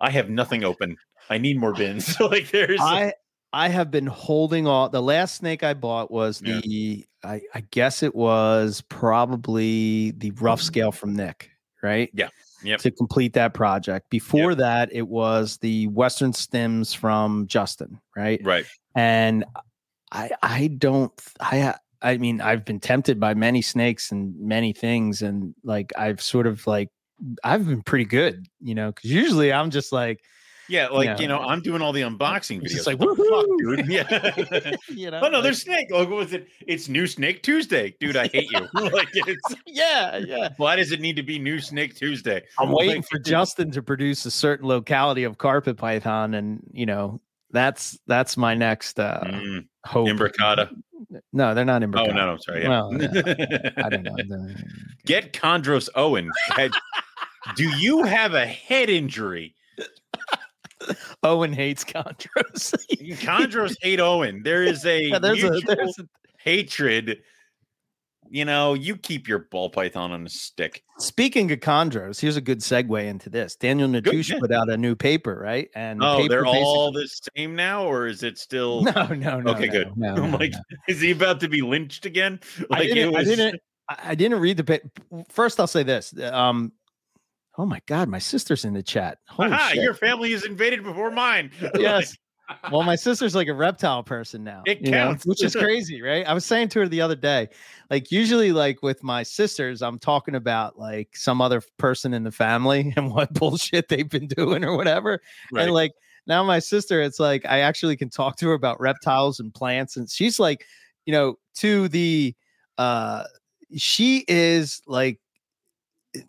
S2: I have nothing open. I need more bins. like there's
S1: I I have been holding all the last snake I bought was
S2: Yeah.
S1: the I, I guess it was probably the rough mm-hmm. scale from Nick, right?
S2: Yeah. Yep.
S1: To complete that project. Before that, it was the Western stems from Justin, right?
S2: right.
S1: And I I don't I I mean I've been tempted by many snakes and many things and like I've sort of like I've been pretty good, you know, because usually I'm just like
S2: Yeah, like
S1: know,
S2: you know, I'm doing all the unboxing videos.
S1: just like
S2: What the fuck, dude. Yeah.
S1: you know.
S2: Oh no,
S1: like-
S2: there's snake. Like, what was it? It's new Snake Tuesday, dude. I hate you. like, it's,
S1: yeah, yeah.
S2: why does it need to be new Snake Tuesday?
S1: I'm waiting
S2: Like,
S1: for Justin to produce a certain locality of carpet python, and you know that's that's my next uh
S2: Mm,
S1: hope.
S2: imbricata.
S1: No, they're not imbricata.
S2: Oh
S1: imbricata.
S2: no, no, sorry. Yeah.
S1: Well, I don't know.
S2: Get Chondros Owen. Do you have a head injury?
S1: Owen hates chondros.
S2: Chondros hate Owen. There is a
S1: Yeah, there's a there's a,
S2: hatred. You know, you keep your ball python on a stick.
S1: speaking of chondros. Here's a good segue into this. Daniel Natusch
S2: yeah.
S1: put out a new paper, right? And the
S2: Oh,
S1: paper
S2: they're all the same now, or is it still?
S1: no, no, no.
S2: Okay,
S1: no,
S2: good.
S1: No,
S2: I'm
S1: no,
S2: like, is he about to be lynched again?
S1: I didn't,
S2: it
S1: I didn't I I didn't read the paper. First, I'll say this. Um, oh my god, my sister's in the chat. Holy
S2: Aha,
S1: shit.
S2: your family is invaded before mine.
S1: yes. Well, my sister's like a reptile person now.
S2: It
S1: you know,
S2: counts.
S1: which is crazy, right? I was saying to her the other day, like usually, like with my sisters, I'm talking about like some other person in the family and what bullshit they've been doing or whatever.
S2: Right.
S1: And like now, my sister, it's like I actually can talk to her about reptiles and plants, and she's like, you know, to the, uh, she is like,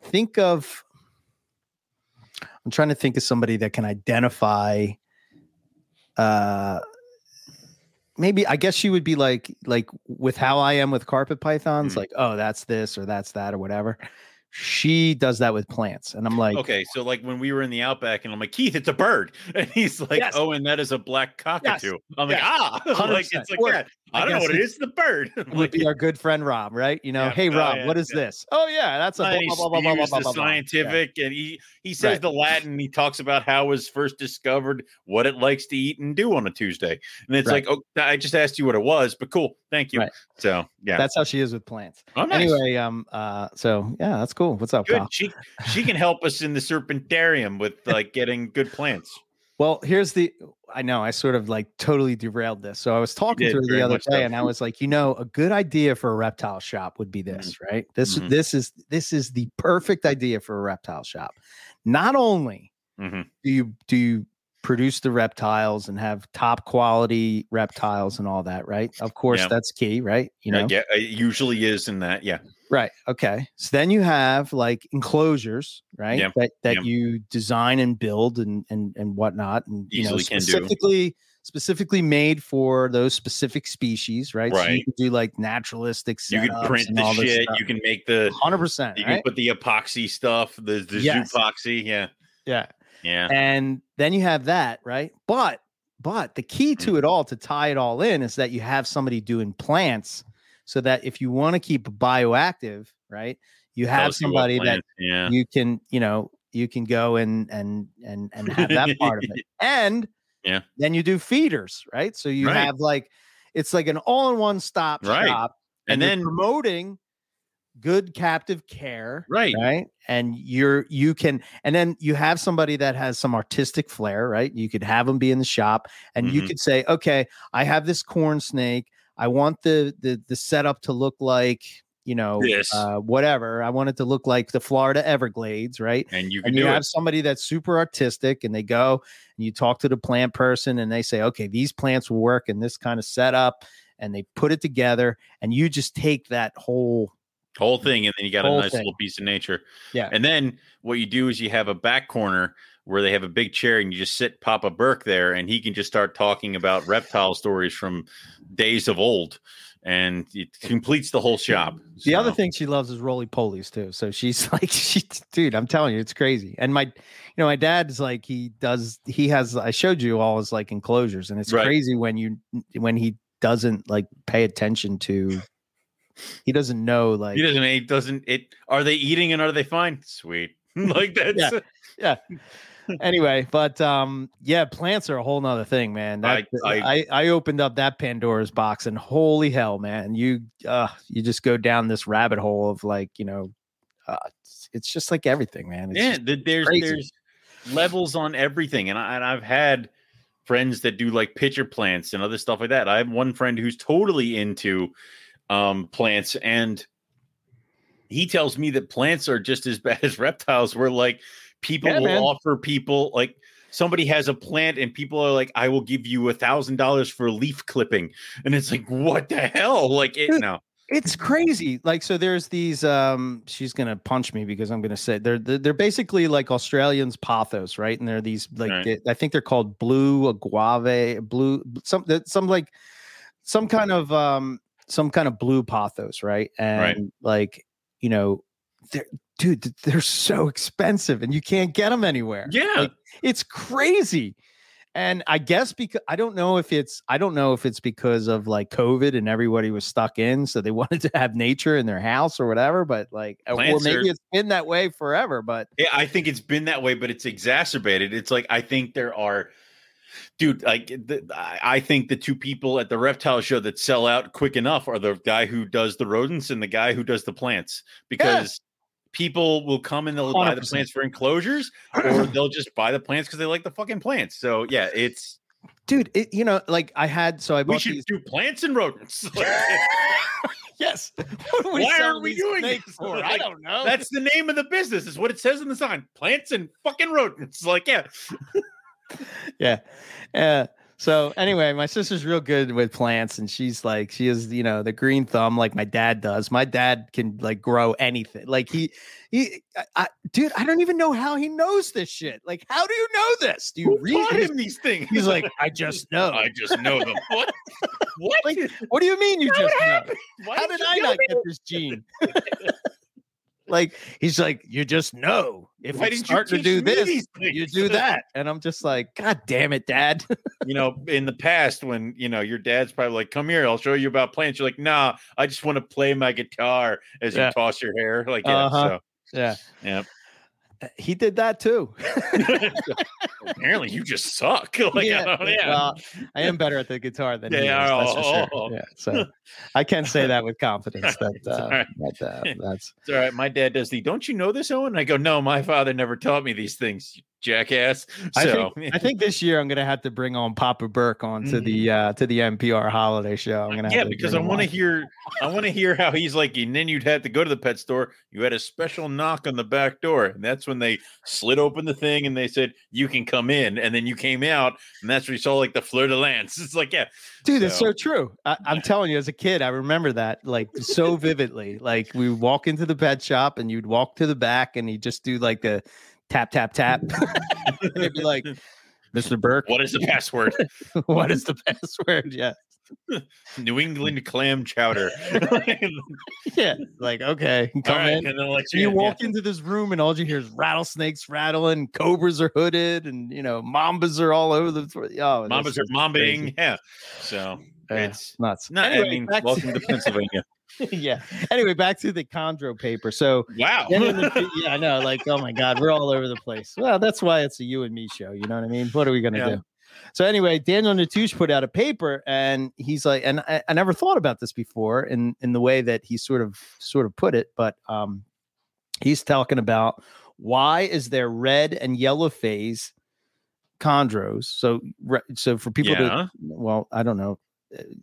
S1: think of. I'm trying to think of somebody that can identify uh maybe i guess she would be like like with how i am with carpet pythons
S2: Mhm.
S1: like oh that's this or that's that or whatever she does that with plants and i'm like
S2: okay, so like when we were in the outback, and I'm like, Keith, it's a bird, and he's like,
S1: Yes.
S2: oh, and that is a black cockatoo. I'm like,
S1: Yes.
S2: ah, like
S1: 100%.
S2: it's like
S1: Or
S2: that. I,
S1: I
S2: don't know what it is. The bird.
S1: Would
S2: like,
S1: be our good friend rob right you know
S2: Yeah.
S1: hey
S2: Oh,
S1: rob
S2: yeah,
S1: what is
S2: yeah.
S1: this oh yeah that's a blah, blah, blah,
S2: the scientific, and he he says
S1: Right.
S2: the Latin. He talks about how it was first discovered, what it likes to eat and do on a Tuesday, and it's
S1: Right.
S2: like, oh, I just asked you what it was, but cool, thank you.
S1: Right.
S2: So yeah,
S1: that's how she is with plants
S2: oh, nice.
S1: anyway um uh so yeah that's cool what's up
S2: good.
S1: pal?
S2: She she can help us in the serpentarium with like getting good plants.
S1: Well, here's the I know I sort of like totally derailed this. So I was talking to her the other day and I was like, you know, a good idea for a reptile shop would be
S2: Mm-hmm.
S1: this, right? This
S2: Mhm.
S1: this is this is the perfect idea for a reptile shop. Not only
S2: Mhm.
S1: do you do you produce the reptiles and have top quality reptiles and all that, right? Of course,
S2: Yeah.
S1: that's key, right? You know,
S2: get- it usually is in that. Yeah.
S1: Right. Okay. So then you have like enclosures, right?
S2: Yeah,
S1: That that
S2: yeah.
S1: you design and build and and and whatnot, and you know
S2: Easily do.
S1: specifically specifically made for those specific species, right? So you can do like naturalistic.
S2: You can print the shit. You can make the.
S1: Hundred percent.
S2: You can put the epoxy stuff. The the
S1: Yes.
S2: zoopoxy. Yeah.
S1: Yeah.
S2: Yeah.
S1: And then you have that, right? But but the key to hmm. it all to tie it all in is that you have somebody doing plants, so that if you want to keep bioactive, right? You have somebody that
S2: Yeah.
S1: you can you know you can go and and and and have that part of it and
S2: Yeah.
S1: then you do feeders right so you
S2: Right.
S1: have like it's like an all-in-one stop
S2: Right.
S1: shop
S2: And
S1: you're
S2: then
S1: promoting good captive care
S2: right.
S1: right and you're you can and then you have somebody that has some artistic flair right you could have them be in the shop and you
S2: Mhm.
S1: could say okay i have this corn snake i want the the the setup to look like you know
S2: This.
S1: uh, whatever i want it to look like the florida everglades right
S2: And you can
S1: and you have
S2: it.
S1: somebody that's super artistic and they go and you talk to the plant person and they say okay these plants will work in this kind of setup and they put it together and you just take that whole
S2: whole thing, and then you got a nice
S1: thing.
S2: little piece of nature.
S1: Yeah.
S2: And then what you do is you have a back corner where they have a big chair, and you just sit Papa Burke there, and he can just start talking about reptile stories from days of old. and it completes the whole shop.
S1: The other thing she loves is roly polies too. So she's like, she, dude, I'm telling you, it's crazy. And my, you know, my dad's like, he does, he has, I showed you all his like enclosures, and it's
S2: Right.
S1: crazy when you, when he doesn't like pay attention to, he doesn't know like,
S2: he doesn't. He doesn't. It. Are they eating and are they fine? Sweet. like that's.
S1: Yeah. Anyway, but um, yeah, plants are a whole nother thing, man.
S2: I-
S1: That,
S2: I-
S1: I, I opened up that Pandora's box, and holy hell, man, you uh, you just go down this rabbit hole of like, you know, uh, it's, it's just like everything, man. It's
S2: yeah. there's
S1: crazy.
S2: there's levels on everything, and I and I've had friends that do like pitcher plants and other stuff like that. I have one friend who's totally into um plants and he tells me that plants are just as bad as reptiles We're like people
S1: Yeah,
S2: will
S1: man.
S2: offer people like somebody has a plant and people are like i will give you a thousand dollars for leaf clipping and it's like what the hell like it no
S1: it's crazy. Like, so there's these. Um, she's gonna punch me because I'm gonna say they're they're, they're basically like Australians pothos, right? And they're these like
S2: Right.
S1: they- I think they're called blue agave, blue some some like some kind of um some kind of blue pothos, right? And
S2: Right.
S1: like you know, they're dude, they're so expensive and you can't get them anywhere.
S2: yeah
S1: Like, it's crazy. And I guess because I don't know if it's I don't know if it's because of like COVID and everybody was stuck in, so they wanted to have nature in their house or whatever. But like, uh, or maybe
S2: are-
S1: it's been that way forever. But
S2: Yeah, I think it's been that way, but it's exacerbated. It's like I think there are, dude. Like the, I I think the two people at the reptile show that sell out quick enough are the guy who does the rodents and the guy who does the plants because people will come and they'll buy the plants for enclosures or they'll just buy the plants because they like the fucking plants. So yeah, it's
S1: dude, it, you know, like I had so I
S2: we should
S1: these.
S2: do plants and rodents.
S1: Yes. What
S2: Why are we doing this?
S1: for? I don't know.
S2: That's the name of the business. Is what it says in the sign. Plants and fucking rodents. Like yeah,
S1: yeah. Uh, so anyway, my sister's real good with plants, and she's like, she is, you know, the green thumb like my dad does. My dad can like grow anything. Like he, he, I, I, dude, I don't even know how he knows this shit. Like, how do you know this? Do you
S2: who
S1: read?
S2: him these things?
S1: he's like, I just know.
S2: I just know them. What? What?
S1: Like, what do you mean you just know?
S2: Why
S1: How
S2: did
S1: did I not get this gene? like he's like, you just know if
S2: Why didn't you
S1: to do this, you do that, and I'm just like, God damn it, Dad.
S2: You know, in the past, when you know your dad's probably like, "Come here, I'll show you about plants." You're like, "Nah, I just want to play my guitar." As
S1: Yeah.
S2: you toss your hair, like, yeah.
S1: Uh-huh. yeah,
S2: Yep.
S1: He did that too.
S2: Apparently, you just suck. like,
S1: yeah,
S2: I yeah.
S1: well, I am better at the guitar than he
S2: Yeah,
S1: is, that's for sure.
S2: oh.
S1: Yeah, so I can't say that with confidence that, uh,
S2: right.
S1: that uh, that's
S2: It's all right. My dad does the. Don't you know this, Owen? I go, no, my father never taught me these things, you jackass.
S1: I
S2: So
S1: think, I think this year I'm gonna have to bring on Papa Burke onto the uh to the MPR holiday show. I'm gonna
S2: yeah,
S1: have to
S2: because I want to hear, I want to hear how he's like, and then you'd have to go to the pet store. You had a special knock on the back door, and that's when they slid open the thing and they said you can come in, and then you came out, and that's where you saw like the fer-de-lance. It's like, yeah,
S1: Dude, it's
S2: So-
S1: so true. I, I'm telling you, as a kid, I remember that like so vividly. Like we walk into the pet shop and you'd walk to the back and he'd just do like the tap, tap, tap. and it'd be like, Mr. Burke,
S2: what is the password?
S1: what is the password? Yeah.
S2: New England clam chowder.
S1: Yeah. Like, okay, come
S2: All right,
S1: in.
S2: and then let
S1: And you
S2: in, yeah.
S1: walk into this room and all you hear is rattlesnakes rattling, cobras are hooded, and you know, mambas are all over the oh
S2: Mambas are
S1: is
S2: mombing.
S1: crazy.
S2: Yeah, so
S1: Yeah,
S2: it's
S1: nuts.
S2: not.
S1: Anyway,
S2: I mean,
S1: back to-
S2: welcome to Pennsylvania.
S1: yeah. Anyway, back to the chondro paper. So
S2: Wow.
S1: The- yeah, I know. Like, oh my God, we're all over the place. Well, that's why it's a you and me show. You know what I mean? What are we gonna
S2: Yeah.
S1: do? So anyway, Daniel Natusch put out a paper, and he's like, and I, I never thought about this before in in the way that he sort of sort of put it, but um, he's talking about why is there red and yellow phase chondros? So so for people to well, I don't know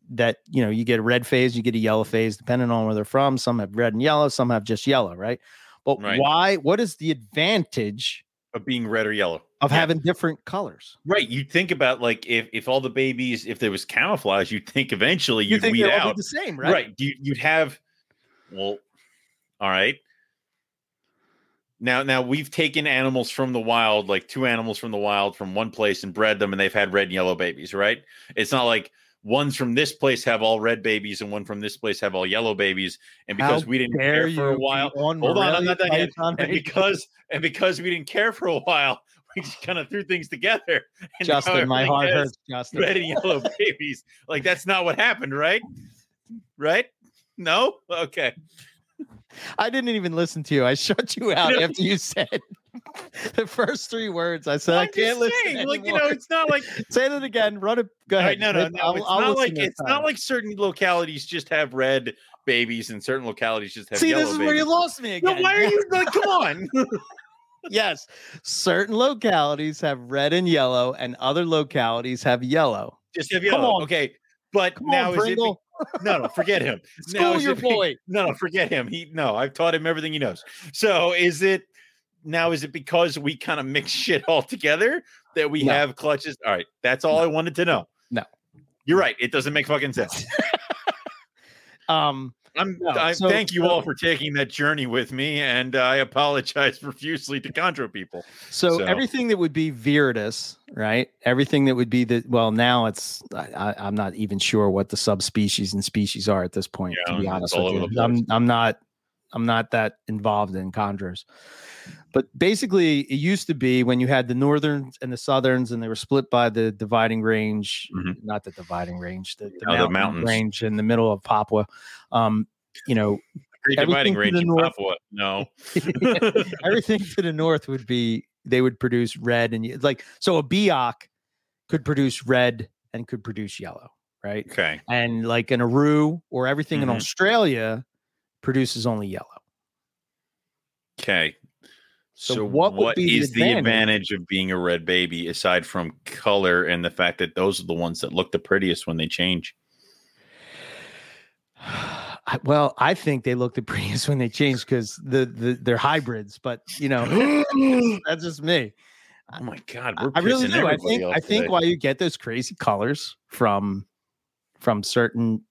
S1: that you know you get a red phase, you get a yellow phase, depending on where they're from. Some have red and yellow, some have just yellow, right? But
S2: Right.
S1: why? What is the advantage
S2: Of being red or yellow.
S1: of
S2: Yeah.
S1: having different colors?
S2: Right. You think about like if if all the babies, if there was camouflage, you'd think eventually
S1: You
S2: you'd
S1: think
S2: weed out.
S1: be the same,
S2: Right.
S1: right?
S2: You, you'd have. Well, all right. Now, now we've taken animals from the wild, like two animals from the wild, from one place, and bred them, and they've had red and yellow babies. Right. It's not like ones from this place have all red babies and one from this place have all yellow babies. And because
S1: How
S2: we didn't care for a while,
S1: on
S2: hold on, I'm not done yet. And because and because we didn't care for a while, we just kind of threw things together. And
S1: Justin, my heart hurts, Justin.
S2: Red and yellow babies. Like that's not what happened, right? Right? No? Okay.
S1: I didn't even listen to you. I shut you out after you said the first three words. I said I
S2: I'm
S1: can't
S2: just
S1: listen.
S2: saying, like you know, it's not like
S1: say that again. Run it. Go ahead.
S2: no, no, no.
S1: I'll-
S2: it's
S1: I'll
S2: not like it's
S1: time.
S2: not like certain localities just have red babies and certain localities just have
S1: See,
S2: yellow
S1: this is where you lost me again.
S2: No, why are you like? Come on.
S1: yes, certain localities have red and yellow, and other localities have yellow.
S2: just have
S1: Come on.
S2: Okay, but
S1: Come
S2: now
S1: on,
S2: is?
S1: Pringle.
S2: be- no, no, forget him.
S1: School
S2: is
S1: your
S2: it
S1: boy.
S2: No, no, forget him. He no, I've taught him everything he knows. So is it now? Is it because we kind of mix shit all together that we
S1: No.
S2: have clutches? All right, that's all I wanted to know.
S1: No.
S2: You're right. It doesn't make fucking sense.
S1: Um,
S2: I'm.
S1: No,
S2: I
S1: so-
S2: thank you
S1: so-
S2: all for taking that journey with me, and I apologize profusely to Chondro people.
S1: so,
S2: So-
S1: everything that would be viridis, right? Everything that would be the well, now it's I, I'm not even sure what the subspecies and species are at this point.
S2: Yeah,
S1: to be honest with you, I'm. I'm not I'm not that involved in chondros. But basically, it used to be when you had the northerns and the southerns, and they were split by the dividing range,
S2: Mhm.
S1: not the dividing range, the, the,
S2: the
S1: mountain
S2: mountains.
S1: range in the middle of Papua. Um, you know,
S2: Great dividing
S1: to
S2: range
S1: the
S2: in
S1: north-
S2: Papua. No.
S1: everything to the north would be they would produce red and like so a biak could produce red and could produce yellow, right?
S2: okay.
S1: And like an aru or everything in
S2: Mhm.
S1: Australia produces only yellow.
S2: Okay.
S1: So
S2: So,
S1: what
S2: what is
S1: the
S2: the
S1: advantage?
S2: advantage of being a red baby aside from color and the fact that those are the ones that look the prettiest when they change?
S1: Well, I think they look the prettiest when they change because the, the they're hybrids, but you know that's just me.
S2: Oh my god,
S1: I
S2: we're
S1: I really do. I think I think
S2: today.
S1: why you get those crazy colors from from certain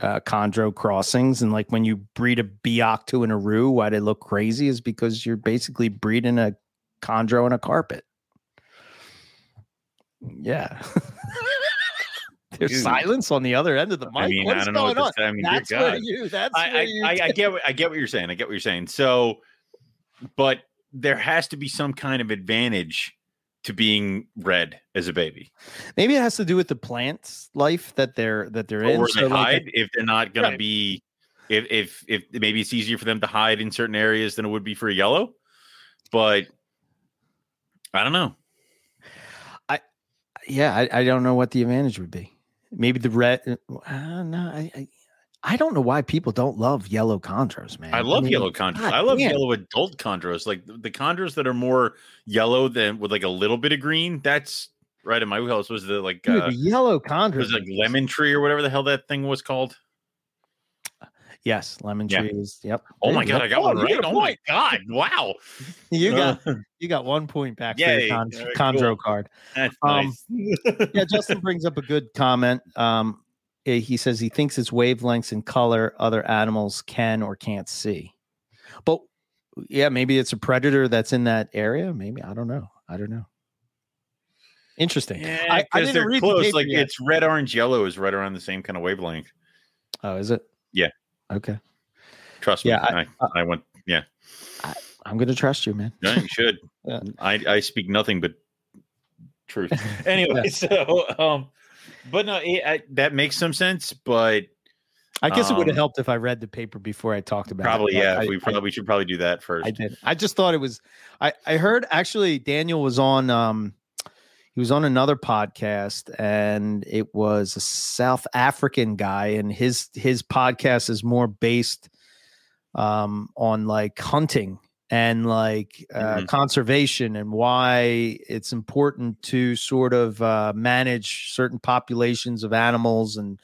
S1: uh chondro crossings and like when you breed a biak to an aru, why they look crazy is because you're basically breeding a chondro and a carpet. Yeah. There's
S2: Dude.
S1: silence on the other end of the mic.
S2: I mean,
S1: What's
S2: I don't know
S1: going
S2: what
S1: on?
S2: I mean,
S1: That's where you. That's where
S2: I,
S1: you.
S2: I, I, I get what I get what you're saying. I get what you're saying. So, but there has to be some kind of advantage to being red as a baby.
S1: Maybe it has to do with the plants' life that they're that they're
S2: Or
S1: in.
S2: where
S1: So,
S2: they
S1: like,
S2: hide if they're not going
S1: Right.
S2: to be. If, if if maybe it's easier for them to hide in certain areas than it would be for a yellow, but I don't know.
S1: I yeah, I, I don't know what the advantage would be. Maybe the red. Uh, no, I, I I don't know why people don't love yellow chondros, man.
S2: I love
S1: mean,
S2: yellow chondros.
S1: God
S2: I love
S1: damn.
S2: yellow adult chondros. Like the, chondros that are more yellow than with like a little bit of green. That's right in my wheelhouse. Was the like
S1: Dude,
S2: uh,
S1: the yellow chondros.
S2: was like lemon tree or whatever the hell that thing was called.
S1: Yes, lemon
S2: Yeah.
S1: trees. Yep.
S2: Oh my god. I got
S1: Oh,
S2: one right. Oh my god, wow.
S1: You got
S2: Uh,
S1: you got one point back for
S2: Yay.
S1: your con- chondro
S2: cool.
S1: card.
S2: that's
S1: Um,
S2: nice.
S1: yeah, Justin brings up a good comment. Um, he says he thinks it's wavelengths and color other animals can or can't see. But yeah, maybe it's a predator that's in that area. Maybe I don't know. I don't know. Interesting.
S2: yeah,
S1: I- I
S2: because
S1: didn't
S2: they're
S1: read the
S2: close.
S1: paper
S2: Like
S1: yet.
S2: it's red, orange, yellow is right around the same kind of wavelength.
S1: Oh, is it?
S2: Yeah.
S1: Okay.
S2: Trust me.
S1: Yeah,
S2: I,
S1: I-
S2: I, went. Yeah,
S1: I'm gonna trust you, man.
S2: no, you should.
S1: Yeah.
S2: I I speak nothing but truth. Anyway, so um, but no, it, I, that makes some sense. But
S1: I guess it would have
S2: Um,
S1: helped if I read the paper before I talked about
S2: probably,
S1: it. but
S2: yeah,
S1: I,
S2: we
S1: I-
S2: probably should probably do that first.
S1: I did. I just thought it was. I I heard actually Daniel was on. Um, he was on another podcast, and it was a South African guy, and his his podcast is more based um on like hunting and like uh,
S2: Mhm.
S1: conservation and why it's important to sort of uh, manage certain populations of animals and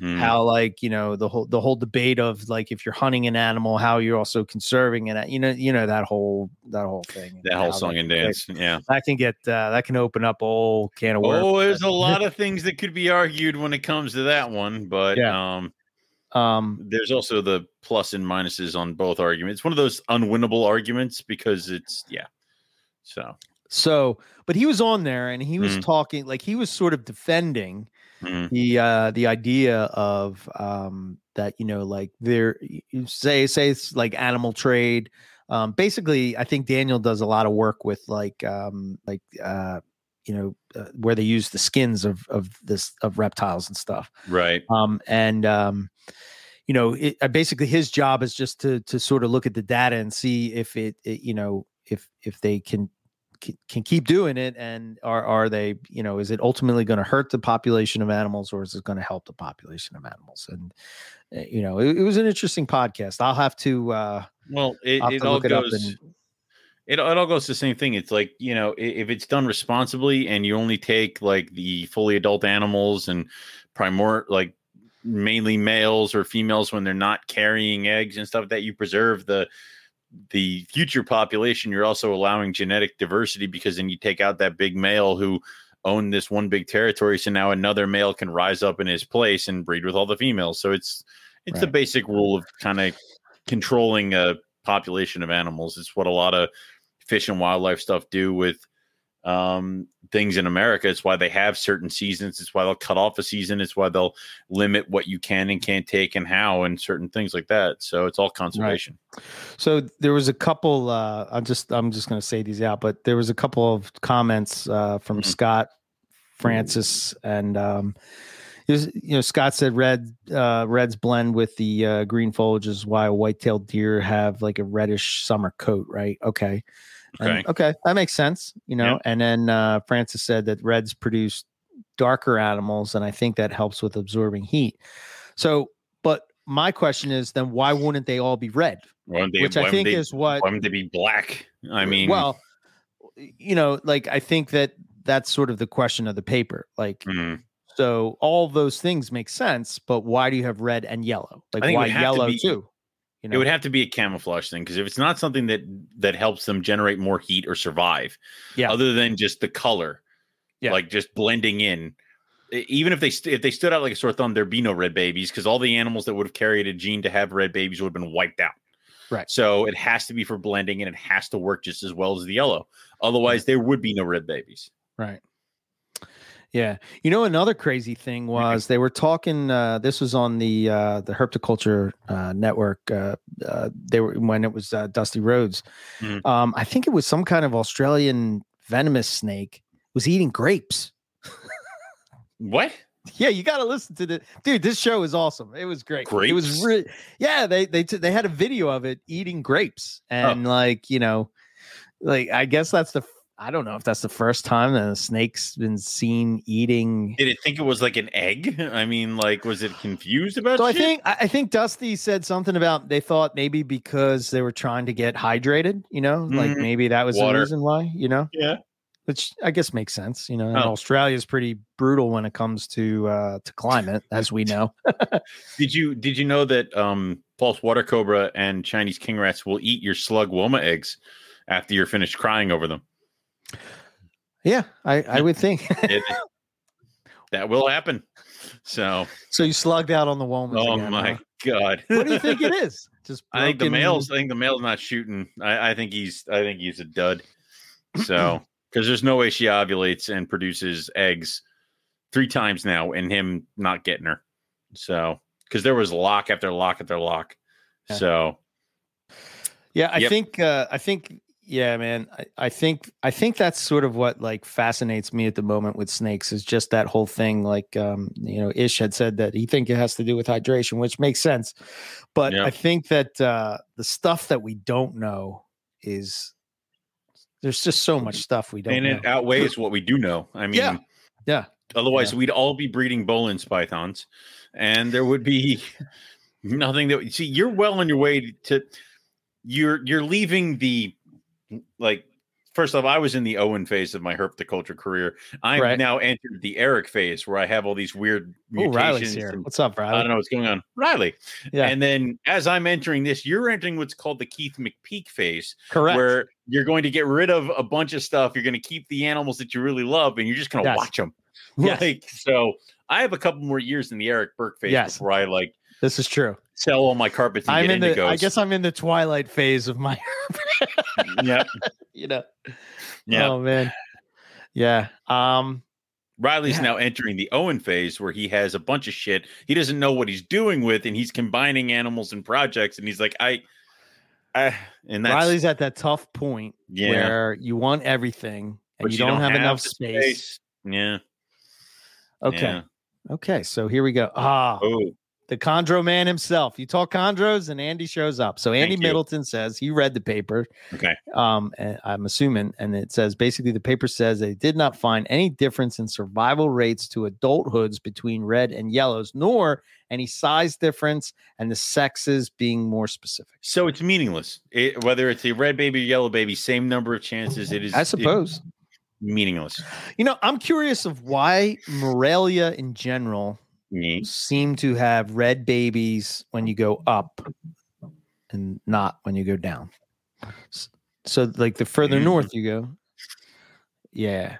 S2: Hmm.
S1: how like you know the whole the whole debate of like if you're hunting an animal how you're also conserving it you know you know that whole that whole thing
S2: that whole song and
S1: can get-
S2: dance. Yeah.
S1: that can get uh, that can open up a whole can of worms
S2: Oh, there's a lot of things that could be argued when it comes to that one, but um,
S1: um
S2: there's also the plus and minuses on both arguments. One of those unwinnable arguments because it's yeah. So
S1: so but he was on there and he was
S2: Mhm.
S1: talking like he was sort of defending
S2: Mhm.
S1: the uh the idea of um that you know like there say say it's like animal trade um basically i think daniel does a lot of work with like um like uh you know uh, where they use the skins of of this of reptiles and stuff
S2: Right.
S1: um and um you know it, uh, basically his job is just to to sort of look at the data and see if it, it you know if if they can can keep doing it and are are they you know is it ultimately going to hurt the population of animals or is it going to help the population of animals and uh, you know it, it was an interesting podcast i'll have to uh
S2: Well, it, it all
S1: look it
S2: goes.
S1: and-
S2: It, it all goes to the same thing. It's like you know, if it's done responsibly and you only take like the fully adult animals and primor like mainly males or females when they're not carrying eggs and stuff that you preserve the the future population. You're also allowing genetic diversity because then you take out that big male who owned this one big territory so now another male can rise up in his place and breed with all the females. So it's it's the basic rule of kind of controlling a population of animals. It's what a lot of fish and wildlife stuff do with um, things in America. It's why they have certain seasons. It's why they'll cut off a season. It's why they'll limit what you can and can't take and how and certain things like that. So it's all conservation.
S1: So there was a couple. Uh, I'm just I'm just going to say these out, but there was a couple of comments uh, from
S2: Mhm.
S1: Scott Francis, and um, was, you know Scott said red uh, reds blend with the uh, green foliage is why white-tailed deer have like a reddish summer coat, right? Okay, And-
S2: Okay.
S1: okay, that makes sense. You know,
S2: Yeah.
S1: and then uh, Francis said that reds produce darker animals, and I think that helps with absorbing heat. So, but my question is, then why wouldn't they all be red?
S2: They-
S1: which I think
S2: they-
S1: is what.
S2: why wouldn't they be black? I mean,
S1: well, you know, like I think that that's sort of the question of the paper. Like,
S2: mm,
S1: so all those things make sense, but why do you have red and yellow? Like, why
S2: would have to
S1: yellow
S2: be-
S1: too? You
S2: it would have to be a camouflage thing because if it's not something that that helps them generate more heat or survive,
S1: Yeah.
S2: other than just the color,
S1: Yeah.
S2: like just blending in. Even if they st- if they stood out like a sore thumb, there'd be no red babies because all the animals that would have carried a gene to have red babies would have been wiped out.
S1: Right.
S2: So it has to be for blending and it has to work just as well as the yellow. Otherwise, there would be no red babies.
S1: Right. Yeah. You know, another crazy thing was they were talking. Uh, this was on the uh, the Herpetoculture uh, network. Uh, uh, they were when it was uh, Dusty Rhodes.
S2: Mhm.
S1: Um, I think it was some kind of Australian venomous snake was eating grapes.
S2: What?
S1: Yeah, you got to listen to the dude. This show is awesome. It was great. It was
S2: Grapes?
S1: really yeah. They they t- they had a video of it eating grapes and like you know, like I guess that's the I don't know if that's the first time that a snake's been seen eating.
S2: Did it think it was like an egg? I mean, like, was it confused about?
S1: So I think I think Dusty said something about they thought maybe because they were trying to get hydrated, you know, like
S2: Mhm.
S1: maybe that was
S2: Water.
S1: the reason why, you know,
S2: Yeah.
S1: which I guess makes sense. You know,
S2: Oh.
S1: Australia is pretty brutal when it comes to uh to climate, as we know.
S2: Did you did you know that um false water cobra and Chinese king rats will eat your slug woma eggs after you're finished crying over them?
S1: Yeah, I I would think.
S2: It- that will happen. So,
S1: so you slugged out on the woman.
S2: oh my god.
S1: What do you think it is? Just
S2: I think the male's I think the male's not shooting. I, I think he's I think he's a dud. So because there's no way she ovulates and produces eggs three times now and him not getting her. So because there was lock after lock after lock.
S1: Yeah.
S2: So
S1: Yeah, I
S2: Yep.
S1: think uh I think yeah, man. I, I think I think that's sort of what like fascinates me at the moment with snakes is just that whole thing. Like um, you know, Ish had said that he think it has to do with hydration, which makes sense. But
S2: Yeah.
S1: I think that uh the stuff that we don't know is there's just so much stuff we don't know.
S2: and
S1: know.
S2: it outweighs what we do know. I mean,
S1: Yeah. Yeah.
S2: Otherwise, we'd all be breeding Boelen's pythons, and there would be nothing that. See, you're well on your way to. You're you're leaving the like. First off, I was in the Owen phase of my herpetoculture career. I'm
S1: Right.
S2: now entered the Eric phase, where I have all these weird
S1: Oh, Riley's here.
S2: and-
S1: What's up, Riley?
S2: I don't know what's going on, Riley.
S1: Yeah.
S2: And then as I'm entering this, you're entering what's called the Keith McPeak phase,
S1: Correct.
S2: where you're going to get rid of a bunch of stuff. You're going to keep the animals that you really love, and you're just going to
S1: Yes.
S2: watch them.
S1: Yes.
S2: Like so, I have a couple more years in the Eric Burke phase
S1: Yes.
S2: before I like
S1: this is true.
S2: Sell all my carpets and
S1: I'm
S2: get
S1: in the
S2: indigos.
S1: I guess I'm in the twilight phase of my
S2: yeah,
S1: you know.
S2: yeah.
S1: Oh man. Yeah. Um
S2: Riley's
S1: Yeah.
S2: now entering the Owen phase where he has a bunch of shit he doesn't know what he's doing with, and he's combining animals and projects, and he's like, I, I, and that's
S1: Riley's at that tough point
S2: yeah,
S1: where you want everything and
S2: but
S1: you, don't, have, enough
S2: the
S1: space.
S2: Yeah.
S1: Okay.
S2: yeah.
S1: Okay. So here we go. Ah,
S2: Oh,
S1: the Chondro man himself. You talk Chondros and Andy shows up. So Andy Middleton says he read the paper.
S2: okay.
S1: Um, and I'm assuming, and it says basically the paper says they did not find any difference in survival rates to adulthoods between red and yellows, nor any size difference, and the sexes being more specific.
S2: So it's meaningless. It, whether it's a red baby or yellow baby, same number of chances. It is.
S1: I suppose.
S2: meaningless.
S1: You know, I'm curious of why Morelia in general
S2: Yeah.
S1: seem to have red babies when you go up and not when you go down. So like the further
S2: Mm.
S1: north you go. Yeah.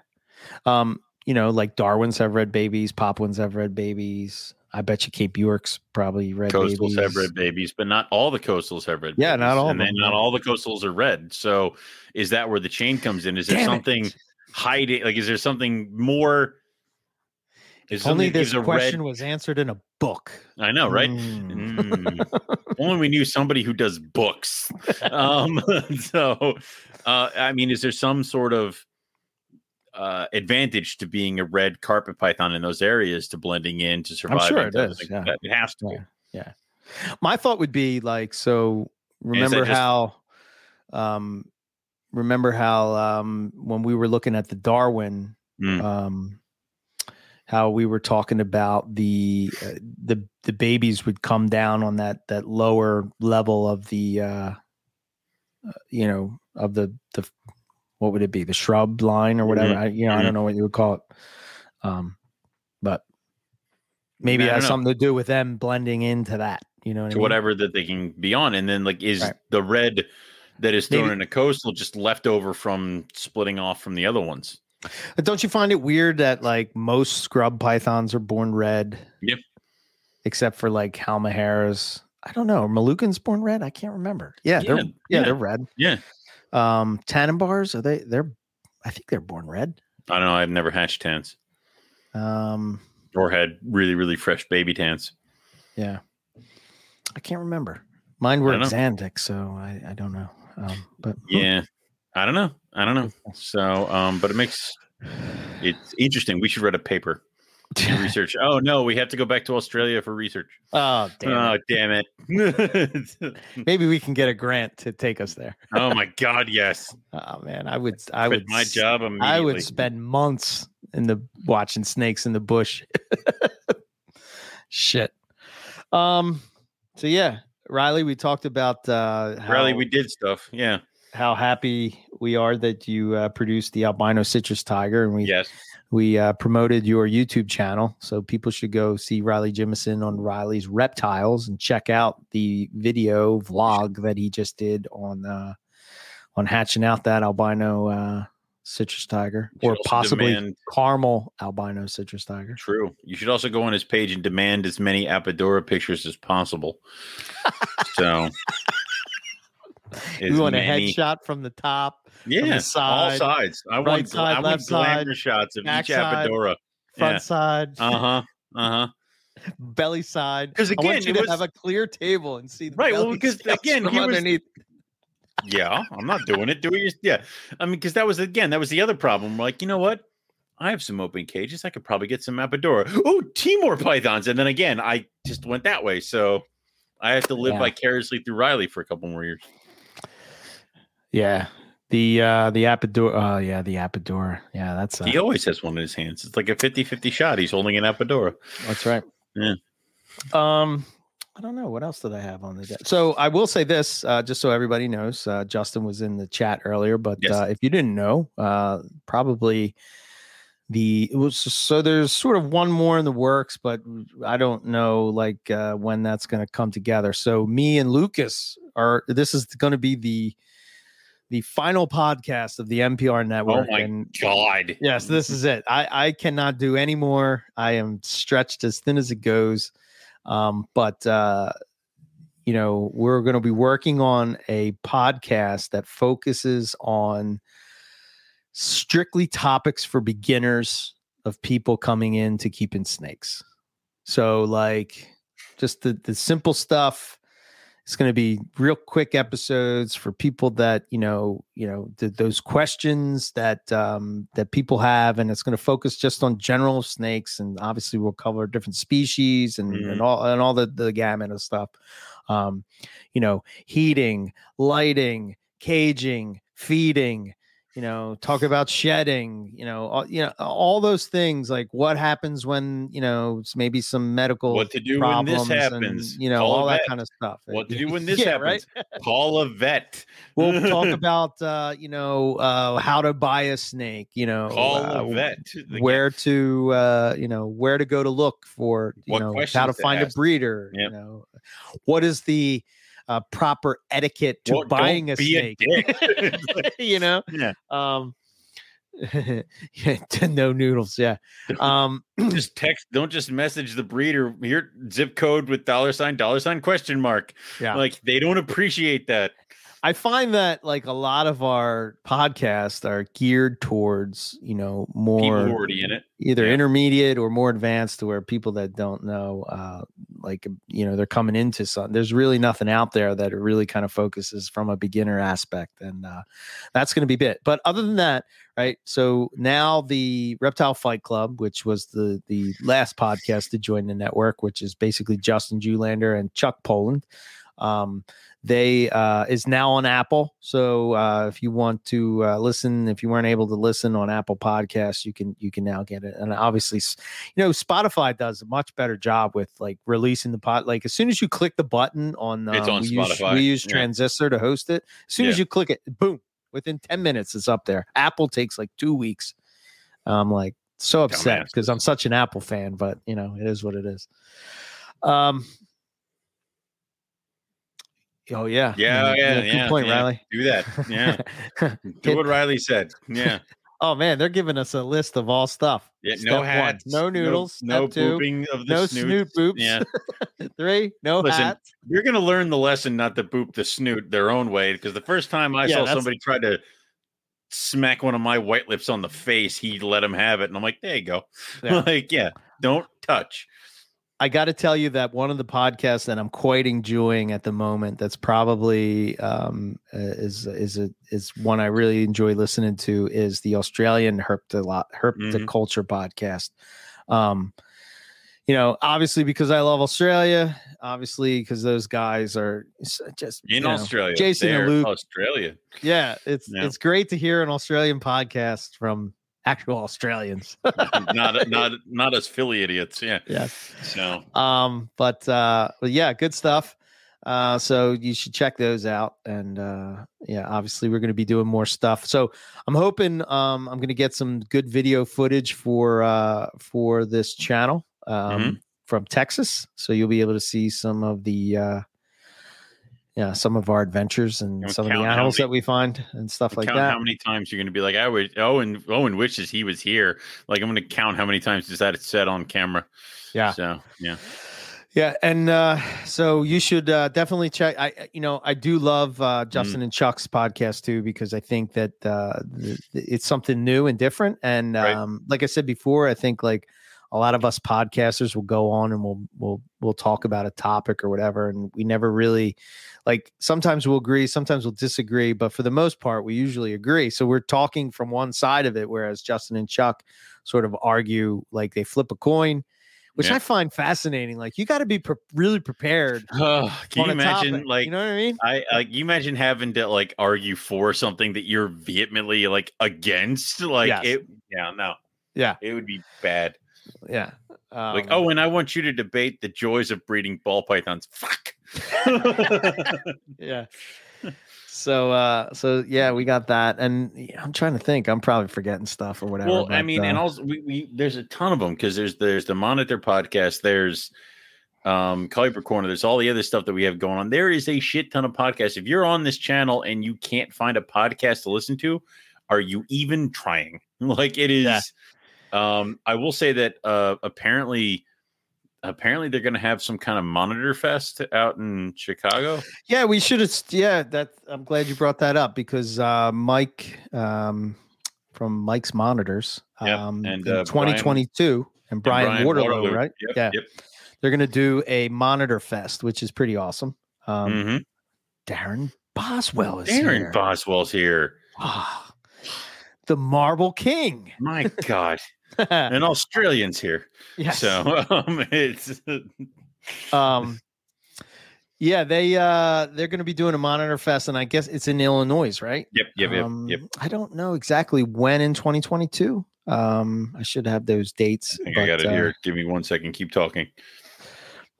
S1: Um, you know, like Darwin's have red babies, Papuans have red babies. I bet you Cape York's probably red
S2: Coastals
S1: babies.
S2: have red babies, but not all the coastals have red.
S1: Yeah, not all
S2: and then not all the coastals are red. So, is that where the chain comes in? Is there
S1: Damn it.
S2: something hiding? Like, is there something more? Is
S1: Only this
S2: a
S1: question
S2: red?
S1: was answered in a book.
S2: I know, right?
S1: Mm.
S2: Mm. Only we knew somebody who does books. Um, so, uh, I mean, is there some sort of uh, advantage to being a red carpet python in those areas to blending in to survive?
S1: sure
S2: and
S1: it is,
S2: like
S1: yeah.
S2: It has to. be.
S1: Yeah. Yeah. My thought would be like, so remember
S2: just-
S1: how, um, remember how, um, when we were looking at the Darwin,
S2: Mm.
S1: um, how we were talking about the, uh, the, the babies would come down on that, that lower level of the, uh, uh, you know, of the, the, what would it be? The shrub line or whatever.
S2: Mhm.
S1: I, you know, I
S2: Mhm.
S1: don't know what you would call it. Um, but maybe it has
S2: know.
S1: something to do with them blending into that. You know, what I
S2: to
S1: mean?
S2: whatever that they can be on. And then like is
S1: Right.
S2: the red that is thrown
S1: Maybe-
S2: in a coastal just left over from splitting off from the other ones?
S1: But don't you find it weird that like most scrub pythons are born red?
S2: Yep.
S1: Except for like Halmaheras. I don't know. Are Moluccans born red? I can't remember. Yeah, they're
S2: Yeah,
S1: yeah,
S2: yeah.
S1: they're red.
S2: Yeah.
S1: Um Tanimbars, are they they're I think they're born red.
S2: I don't know. I've never hatched tans
S1: Um
S2: or had really, really fresh baby tans.
S1: yeah. I can't remember. Mine were axanthic, so I, I don't know. Um but
S2: Yeah. I don't know. I don't know. So, um, but it makes it's interesting. We should write a paper. Research. Oh no, we have to go back to Australia for research.
S1: oh damn.
S2: oh
S1: it.
S2: damn it!
S1: Maybe we can get a grant to take us there.
S2: oh my god, yes.
S1: Oh man, I would I
S2: Quit
S1: would
S2: my job.
S1: I would spend months in the watching snakes in the bush. Shit. Um. So yeah, Riley, we talked about uh, how,
S2: Riley, we did stuff. Yeah.
S1: How happy we are that you uh, produced the albino citrus tiger, and we
S2: Yes.
S1: we uh, promoted your YouTube channel. So people should go see Riley Jimison on Riley's Reptiles and check out the video vlog that he just did on uh, on hatching out that albino uh, citrus tiger, or possibly
S2: demand-
S1: caramel albino citrus tiger.
S2: True. You should also go on his page and demand as many Apodora pictures as possible. so, As
S1: want a headshot from the top,
S2: Yeah, all
S1: side,
S2: sides. I
S1: right
S2: want,
S1: side,
S2: I
S1: left
S2: want glamour
S1: side,
S2: shots of each Apodora.
S1: front
S2: Yeah.
S1: side,
S2: Uh huh. Uh huh.
S1: belly side. Because
S2: again,
S1: want you to
S2: was-
S1: have a clear table and see the
S2: Right, well, because again, was-
S1: underneath.
S2: Yeah, I'm not doing it. Do it. Yeah, I mean, because that was again, that was the other problem. We're like, you know what? I have some open cages. I could probably get some Apodora. Oh, Timor pythons, and then again, I just went that way. So I have to live
S1: Yeah.
S2: vicariously through Riley for a couple more years.
S1: Yeah. The uh the Apodora uh yeah, the Apodora. Yeah, that's uh,
S2: He always has one in his hands. It's like a 50-50 shot. He's holding an Apodora.
S1: that's right.
S2: Yeah.
S1: Um I don't know what else did I have on the deck. So I will say this, uh, just so everybody knows. Uh, Justin was in the chat earlier, but
S2: Yes.
S1: uh, if you didn't know, uh, probably the it was so there's sort of one more in the works, but I don't know like uh, when that's going to come together. So me and Lucas are this is going to be the the final podcast of the MPR network.
S2: Oh my
S1: and
S2: God.
S1: Yes, this is it. I I cannot do any more. I am stretched as thin as it goes. Um, but uh, you know, we're going to be working on a podcast that focuses on strictly topics for beginners of people coming in to keeping snakes. So like just the the simple stuff. It's going to be real quick episodes for people that you know, you know, th- those questions that um, that people have, and it's going to focus just on general snakes, and obviously we'll cover different species and,
S2: Mhm.
S1: and all and all the the gamut of stuff. Um, you know, heating, lighting, caging, feeding, you know, talk about shedding, you know, all, you know, all those things. Like what happens when you know maybe some medical
S2: What to do when this
S1: problems and,
S2: happens?
S1: you know,
S2: Call
S1: all that kind of stuff.
S2: What to do when this
S1: Yeah,
S2: happens? Call a vet.
S1: We'll talk about uh, you know uh, how to buy a snake. You know,
S2: Call
S1: uh,
S2: a vet.
S1: Where to uh, you know where to go to look for you
S2: What
S1: know how to
S2: to
S1: find
S2: ask.
S1: a breeder.
S2: Yep.
S1: You know, what is the uh, proper etiquette to
S2: Well,
S1: buying a
S2: be a
S1: you know,
S2: Yeah.
S1: um, yeah, no noodles. Yeah, um,
S2: just text. Don't just message the breeder. your zip code with dollar sign, dollar sign, question mark.
S1: yeah.
S2: Like they don't appreciate that.
S1: I find that like a lot of our podcasts are geared towards you know more
S2: are already in it.
S1: either
S2: Yeah.
S1: intermediate or more advanced to where people that don't know uh like you know they're coming into something there's really nothing out there that really kind of focuses from a beginner aspect and uh that's going to be bit but other than that right so now the reptile fight club which was the the last podcast to join the network which is basically justin Julander and chuck poland um they uh is now on apple so uh if you want to uh listen if you weren't able to listen on apple podcasts you can you can now get it and obviously you know spotify does a much better job with like releasing the pod like as soon as you click the button on,
S2: It's
S1: um,
S2: on
S1: we use,
S2: Spotify,
S1: we use
S2: yeah.
S1: transistor to host it as soon as you click it boom within 10 minutes it's up there. Apple takes like two weeks. I'm like so upset because i'm such an apple fan but you know it is what it is. Um oh yeah
S2: Yeah,
S1: You
S2: yeah,
S1: a good
S2: yeah.
S1: point
S2: yeah.
S1: riley
S2: Do that. Yeah. Do what Riley said. Yeah.
S1: Oh man, they're giving us a list of all stuff.
S2: Yeah.
S1: Step
S2: no
S1: one,
S2: hats.
S1: no noodles.
S2: No,
S1: Step two,
S2: booping of the
S1: no
S2: snoot.
S1: snoot boops.
S2: Yeah.
S1: Three, no
S2: Listen,
S1: hats.
S2: You're gonna learn the lesson not to boop the snoot their own way. Because the first time I
S1: Yeah,
S2: saw somebody try to smack one of my white lips on the face, he let him have it. And I'm like, there you go.
S1: Yeah.
S2: like, yeah, don't touch.
S1: I got to tell you that one of the podcasts that I'm quite enjoying at the moment, that's probably um, uh, is is a, is one I really enjoy listening to, is the Australian Herptolo- Herpticulture podcast. Um, you know, obviously because I love Australia, obviously because those guys are just
S2: In
S1: you know,
S2: Australia.
S1: Jason and Luke.
S2: Australia.
S1: Yeah, it's
S2: Yeah.
S1: it's great to hear an Australian podcast from actual Australians.
S2: not not not us Philly idiots. Yeah.
S1: yeah.
S2: So
S1: Um, but uh, but yeah, good stuff. Uh, so you should check those out. And uh, yeah, obviously we're going to be doing more stuff. So I'm hoping um, I'm going to get some good video footage for uh, for this channel um,
S2: Mhm.
S1: from Texas. So you'll be able to see some of the uh, yeah some of our adventures and
S2: And
S1: some of the animals
S2: many-
S1: that we find and stuff like
S2: count
S1: that.
S2: how many times you're going to be like, I would. Owen Owen wishes he was here. Like I'm going to count how many times is that said on camera.
S1: Yeah.
S2: So yeah.
S1: Yeah, and uh, so you should uh, definitely check. I, you know, I do love uh,
S2: Mm.
S1: Justin and Chuck's podcast too because I think that uh, it's something new and different. And
S2: Right.
S1: um, like I said before, I think like a lot of us podcasters will go on and we'll we'll we'll talk about a topic or whatever, and we never really like. Sometimes we'll agree, sometimes we'll disagree, but for the most part, we usually agree. So we're talking from one side of it, whereas Justin and Chuck sort of argue like they flip a coin which
S2: Yeah.
S1: I find fascinating. Like you got to be pre- really prepared.
S2: Oh, can you imagine
S1: topic,
S2: like
S1: you know what I mean?
S2: I like you imagine having to like argue for something that you're vehemently like against like
S1: Yes.
S2: it yeah no
S1: Yeah,
S2: it would be bad
S1: yeah.
S2: like
S1: Um,
S2: oh and I want you to debate the joys of breeding ball pythons fuck
S1: yeah. So, uh, so yeah, we got that, and I'm trying to think. I'm probably forgetting stuff or whatever.
S2: well I
S1: but,
S2: mean and
S1: uh,
S2: also we, we there's a ton of them because there's there's the monitor podcast there's um Kuiper Corner there's all the other stuff that we have going on there is a shit ton of podcasts if you're on this channel and you can't find a podcast to listen to are you even trying like it is
S1: Yeah.
S2: Um i will say that uh apparently apparently they're going to have some kind of monitor fest out in chicago
S1: yeah, we should have. Yeah, that. I'm glad you brought that up because uh, Mike um, from Mike's Monitors.
S2: Yep,
S1: Um,
S2: and,
S1: in
S2: uh, Brian-
S1: 2022, and Brian,
S2: Brian
S1: Waterloo,
S2: Waterloo.
S1: right?
S2: Yep,
S1: yeah,
S2: Yep.
S1: they're going to do a Monitor Fest, which is pretty awesome. Um,
S2: Mhm.
S1: Darren Boswell is
S2: Aaron
S1: here.
S2: Boswell's here.
S1: Ah, the Marble King.
S2: My God. and Australians here.
S1: yes.
S2: So um, it's
S1: um yeah they uh they're going to be doing a monitor fest and i guess it's in illinois right
S2: yep, yep, yep,
S1: um,
S2: yep.
S1: i don't know exactly when in 2022 um i should have those dates
S2: I think I got it
S1: uh,
S2: here. Give me one second. Keep talking.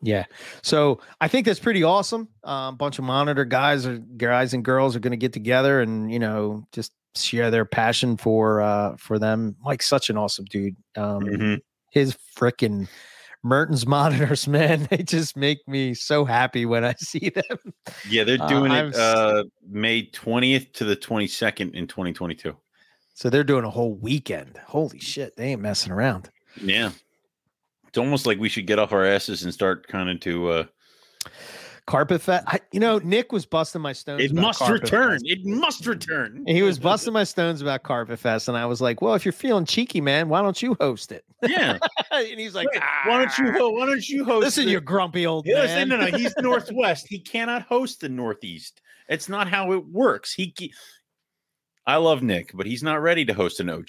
S1: yeah so i think that's pretty awesome a um, bunch of monitor guys or guys and girls are going to get together and you know just share their passion for uh for them mike's such an awesome dude um
S2: Mhm.
S1: his freaking Mertens monitors, man, they just make me so happy when I see them.
S2: Yeah, they're
S1: Uh,
S2: doing
S1: I'm
S2: it uh, May 20th to the 22nd in 2022.
S1: So they're doing a whole weekend. Holy shit, they ain't messing around.
S2: Yeah. It's almost like we should get off our asses and start kind of to uh
S1: Carpet Fest. I, you know, Nick was busting my stones.
S2: it
S1: about
S2: must return.
S1: Fest.
S2: It must return.
S1: He was busting my stones about Carpet Fest, and I was like, "Well, if you're feeling cheeky, man, why don't you host it?"
S2: Yeah.
S1: and he's like,
S2: Wait, why don't you
S1: "Ah,
S2: why don't you host
S1: Listen, you grumpy old
S2: Yeah,
S1: man.
S2: listen, no, no, he's northwest. He cannot host the northeast. It's not how it works. He, I love Nick, but he's not ready to host an OG.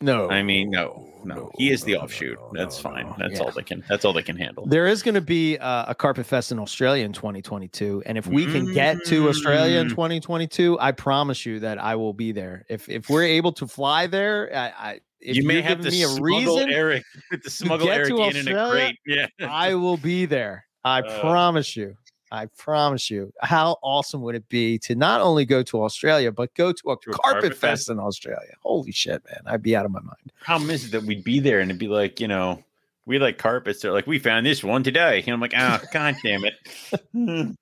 S1: No,
S2: I mean, no, no, he is the
S1: no, no,
S2: offshoot.
S1: no,
S2: That's
S1: no,
S2: fine.
S1: no.
S2: That's
S1: Yeah.
S2: all they can. That's all they can handle.
S1: There is going to be uh, a Carpet Fest in Australia in 2022, and if we can get to Australia in
S2: Mm.
S1: 2022, I promise you that I will be there. If if we're able to fly there, I, I if
S2: you may have to
S1: me a
S2: smuggle
S1: reason,
S2: Eric to smuggle
S1: get
S2: Eric
S1: to
S2: in in a
S1: Australia,
S2: crate. Yeah,
S1: I will be there. I
S2: Uh,
S1: promise you. I promise you. How awesome would it be to not only go to Australia but go to a,
S2: To a
S1: carpet,
S2: Carpet
S1: fest,
S2: Fest?
S1: in Australia? Holy shit, man! I'd be out of my mind.
S2: problem is that we'd be there and it'd be like, you know, we like carpets. They're like, we found this one today, and I'm like, ah, god damn it.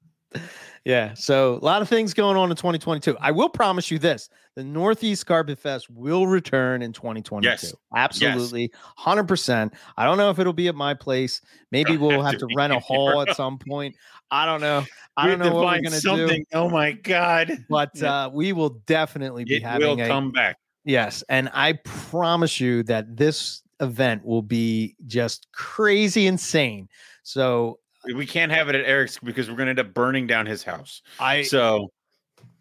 S1: Yeah. So a lot of things going on in 2022. I will promise you this the Northeast Carpet Fest will return in 2022.
S2: Yes.
S1: Absolutely. 100%. I don't know if it'll be at my place. Maybe we'll
S2: have to
S1: rent a hall at some point. I don't know. I don't know what we're going to do.
S2: something. Oh my god,
S1: But
S2: Yeah.
S1: uh, we will definitely be
S2: it will
S1: having a
S2: come back.
S1: yes, and I promise you that this event will be just crazy insane. So
S2: We can't have it at Eric's because we're going to end up burning down his house.
S1: I
S2: So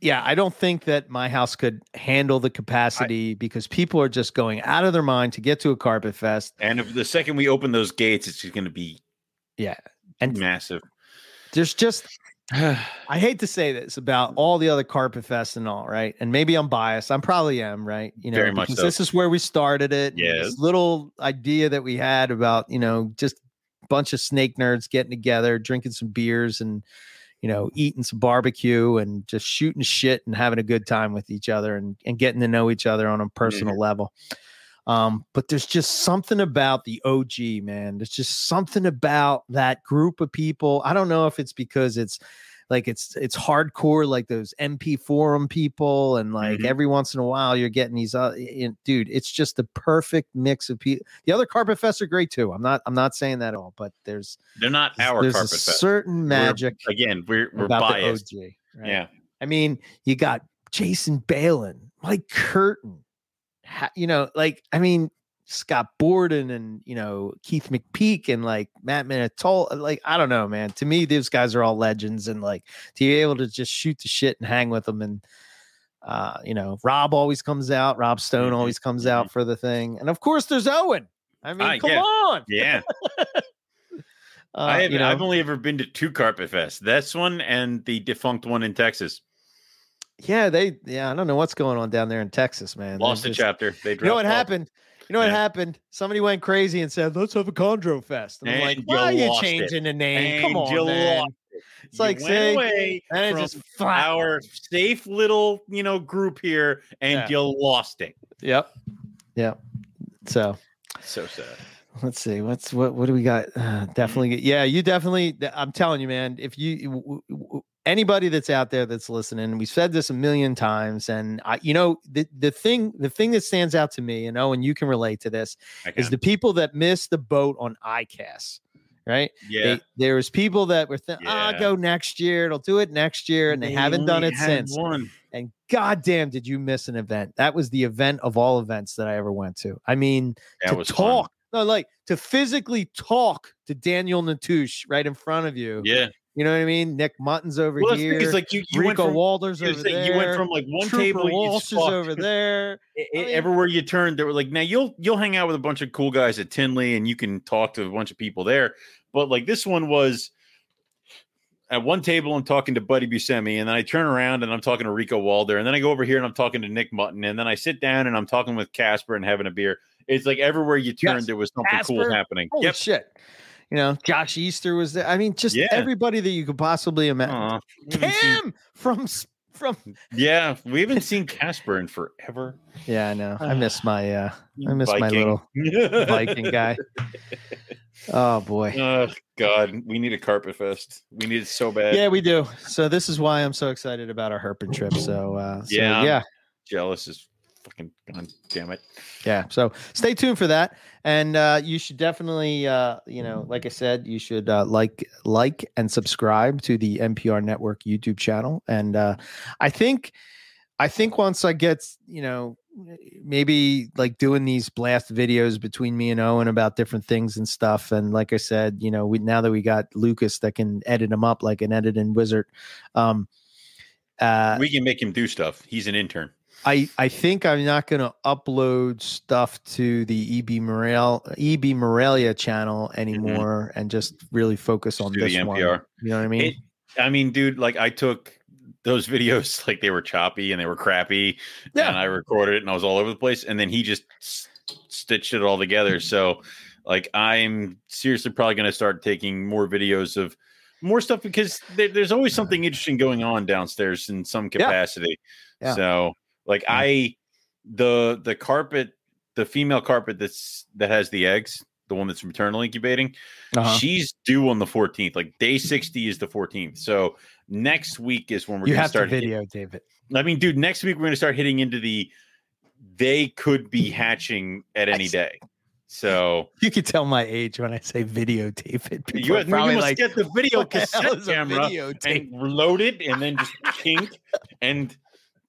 S1: yeah, I don't think that my house could handle the capacity because people are just going out of their mind to get to a carpet fest.
S2: And if the second we open those gates, it's just going to be
S1: Yeah. And
S2: massive.
S1: there's just I hate to say this about all the other carpet fests and all, right? And maybe I'm biased. I'm probably am, right? You know,
S2: Very much
S1: because
S2: so.
S1: this is where we started it.
S2: Yeah.
S1: This little idea that we had about, you know, just a bunch of snake nerds getting together, drinking some beers and you know, eating some barbecue and just shooting shit and having a good time with each other and, and getting to know each other on a personal level. Um, but there's just something about the OG, man. There's just something about that group of people. I don't know if it's because it's like it's it's hardcore, like those MP forum people, and like
S2: Mhm.
S1: every once in a while you're getting these. Uh, in, dude, it's just the perfect mix of people. The other carpet fests are great too. I'm not I'm not saying that at all, but there's
S2: They're not our
S1: there's
S2: carpet
S1: a
S2: fest.
S1: certain
S2: We're-
S1: magic
S2: Again, we're we're
S1: about
S2: biased.
S1: the OG. Right?
S2: Yeah.
S1: I mean, you got Jason Balin, Mike Curtin, you know, like I mean Scott Borden and you know Keith McPeak and like Matt Minatola. Like I don't know, man. To me, these guys are all legends, and like to be able to just shoot the shit and hang with them, and uh, you know, Rob always comes out. Rob Stone
S2: Mhm,
S1: always comes out for the thing, and of course, there's Owen. I mean,
S2: Ah,
S1: come
S2: yeah.
S1: on.
S2: Yeah.
S1: Uh,
S2: I have,
S1: you know,
S2: I've only ever been to two carpet fests. This one and the defunct one in Texas.
S1: yeah, they, yeah, I don't know what's going on down there in Texas, man. They're
S2: Lost a
S1: just-
S2: chapter. They
S1: You know what
S2: off.
S1: happened? You know what
S2: Yeah.
S1: happened? Somebody went crazy and said, "Let's have a Chondro Fest." And I'm like, "Why are you
S2: lost it.
S1: changing the name? Come on,
S2: you
S1: man."
S2: lost
S1: It's
S2: You
S1: like
S2: went
S1: saying,
S2: away
S1: and it just flat.
S2: our safe little, you know, group here, and
S1: Yeah.
S2: you lost it.
S1: Yep, yep. So
S2: So sad.
S1: let's see. What's what? What do we got? Uh, definitely. Yeah, you definitely. I'm telling you, man. If you w- w- anybody that's out there that's listening, we've said this a million times, and I, you know, the the thing the thing that stands out to me, and Owen, you can relate to this, is the people that missed the boat on ICAS. Right.
S2: yeah.
S1: They, there was people that were thinking, "Ah,
S2: Yeah.
S1: go next year. It'll do it next year," and they, haven't done it since.
S2: One.
S1: and goddamn, did you miss an event? That was the event of all events that I ever went to. I mean,
S2: That
S1: to
S2: was fun.
S1: talk, no, like to physically talk to Daniel Natusch right in front of you.
S2: Yeah.
S1: You know what I mean? Nick Mutton's over
S2: Well,
S1: here.
S2: because like you, you went
S1: Rico
S2: from
S1: Walder's over there.
S2: you went from like one
S1: Trooper
S2: table
S1: Walsh is over there.
S2: I-
S1: I
S2: I-
S1: mean-
S2: everywhere you turn, they were like, now you'll you'll hang out with a bunch of cool guys at Tinley, and you can talk to a bunch of people there. But like this one was at one table, I'm talking to Buddy Buscemi, and then I turn around and I'm talking to Rico Walder, and then I go over here and I'm talking to Nick Mutton, and then I sit down and I'm talking with Casper and having a beer. It's like everywhere you turned,
S1: Yes.
S2: there was something cool happening.
S1: Holy
S2: Yep.
S1: shit. You know, Josh Easter was there. I mean, just
S2: Yeah.
S1: everybody that you could possibly imagine.
S2: Aw, we seen-
S1: Cam from from
S2: yeah, we haven't seen Casper in forever.
S1: Yeah, I know. I miss my uh I miss my little Viking guy. Oh boy.
S2: Oh God, we need a carpet fest. We need it so bad.
S1: Yeah, we do. So this is why I'm so excited about our Herpin trip. So uh so,
S2: Yeah.
S1: yeah,
S2: Jealous is fucking god damn it.
S1: yeah. So stay tuned for that. And uh you should definitely uh you know, like I said, you should uh like like and subscribe to the MPR network YouTube channel. And uh I think I think once I get, you know, maybe like doing these blast videos between me and Owen about different things and stuff. And like I said, you know, we now that we got Lucas that can edit them up like an editing wizard. Um uh
S2: we can make him do stuff. He's an intern.
S1: I I think I'm not going to upload stuff to the EB Morel EB Morelia channel anymore and just really focus on
S2: Mm-hmm.
S1: this
S2: the
S1: one. You know what I mean?
S2: It- I mean, dude, like I took those videos like they were choppy and they were crappy,
S1: Yeah.
S2: and I recorded it and I was all over the place, and then he just s- stitched it all together. So, like, I'm seriously probably going to start taking more videos of more stuff because there, there's always something interesting going on downstairs in some capacity.
S1: Yeah.
S2: So, like,
S1: Yeah.
S2: I the the carpet, the female carpet that's that has the eggs, the one that's maternal incubating.
S1: Uh-huh.
S2: She's due on the 14th. Like day 60 is the 14th. So next week is when we're
S1: You
S2: gonna
S1: have to
S2: start. hit-
S1: video, David.
S2: I mean, dude, next week we're gonna start hitting into the they could be hatching at any day. So
S1: You can tell my age when I say videotape it. People
S2: you,
S1: are
S2: you must
S1: like,
S2: get the video
S1: the
S2: cassette camera and load it and then just kink and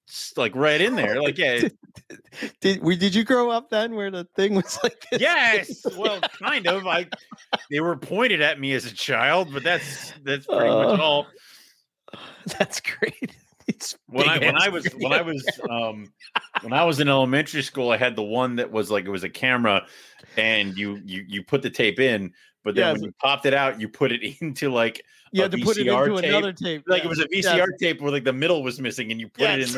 S2: s- like right in there. Like, yeah,
S1: Did we? Did you grow up then where the thing was like this?
S2: yes. Well, kind of. I they were pointed at me as a child, but that's that's pretty much
S1: Uh,
S2: all.
S1: That's great. It's
S2: when I when I was when I was um when I was in elementary school, I had the one that was like it was a camera, and you you you put the tape in, but then when
S1: Yes.
S2: you popped it out, you put it into like
S1: you
S2: a
S1: had to put it
S2: VCR
S1: into
S2: tape,
S1: another tape.
S2: like it was a
S1: Yes.
S2: VCR tape where like the middle was missing, and you put
S1: Yes.
S2: it in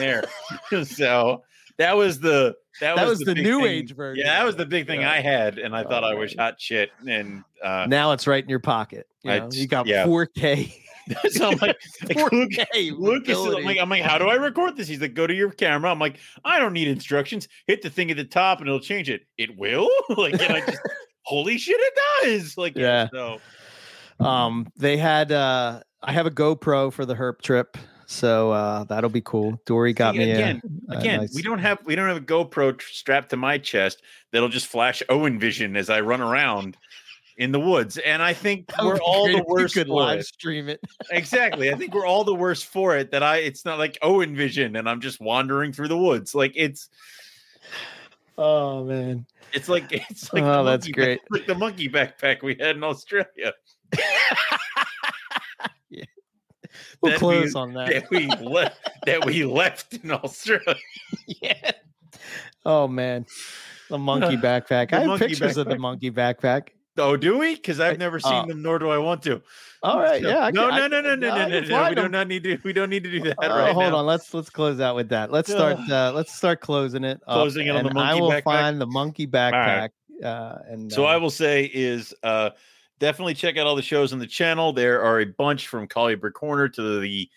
S2: there. so that was the that,
S1: That
S2: was,
S1: was the
S2: big
S1: new
S2: thing-
S1: age version
S2: Yeah, that was the big thing
S1: Yeah.
S2: I had, and I thought
S1: Oh,
S2: I was hot shit. And uh,
S1: Now it's right in your pocket. You, know, you got
S2: yeah.
S1: 4K.
S2: so I'm like, like Luke,
S1: 4K.
S2: Lucas, is, I'm like, I'm like, how do I record this? He's like, go to your camera. I'm like, I don't need instructions. Hit the thing at the top and it'll change it. It will. like, and I just, holy shit, it does. Like, yeah. So
S1: um, they had. uh I have a GoPro for the Herp trip, so uh that'll be cool. Dory got
S2: See,
S1: me a-
S2: again,
S1: a
S2: again,
S1: nice-
S2: we don't have we don't have a GoPro tr- strapped to my chest that'll just flash Owen Vision as I run around in the woods. And I think we're all the worst
S1: could
S2: for
S1: live
S2: it.
S1: stream it.
S2: Exactly. I think we're all the worst for it. That I it's not like oh, Owen Vision and I'm just wandering through the woods. Like it's
S1: Oh man.
S2: It's like it's like
S1: Oh,
S2: the
S1: that's
S2: monkey
S1: great.
S2: back- like the monkey backpack we had in Australia
S1: We'll
S2: That'd
S1: close
S2: be-
S1: on that.
S2: that we left that we left in Australia.
S1: yeah. Oh man. The monkey backpack.
S2: The
S1: I have pictures of the monkey backpack.
S2: Oh, do we? Because I've never seen
S1: uh,
S2: them, nor do I want to.
S1: All right.
S2: So-
S1: Yeah.
S2: No,
S1: can-
S2: no, no, no, no, no, no, no. We do not need to. We don't need to do that
S1: Oh,
S2: right
S1: hold
S2: now.
S1: on. Let's let's close out with that. Let's start. Uh, let's start closing it.
S2: Closing it on the
S1: and I
S2: monkey
S1: will
S2: backpack?
S1: find the monkey backpack.
S2: right.
S1: Uh, and
S2: So
S1: uh,
S2: I will say is uh definitely check out all the shows on the channel. There are a bunch from Collier Corner to the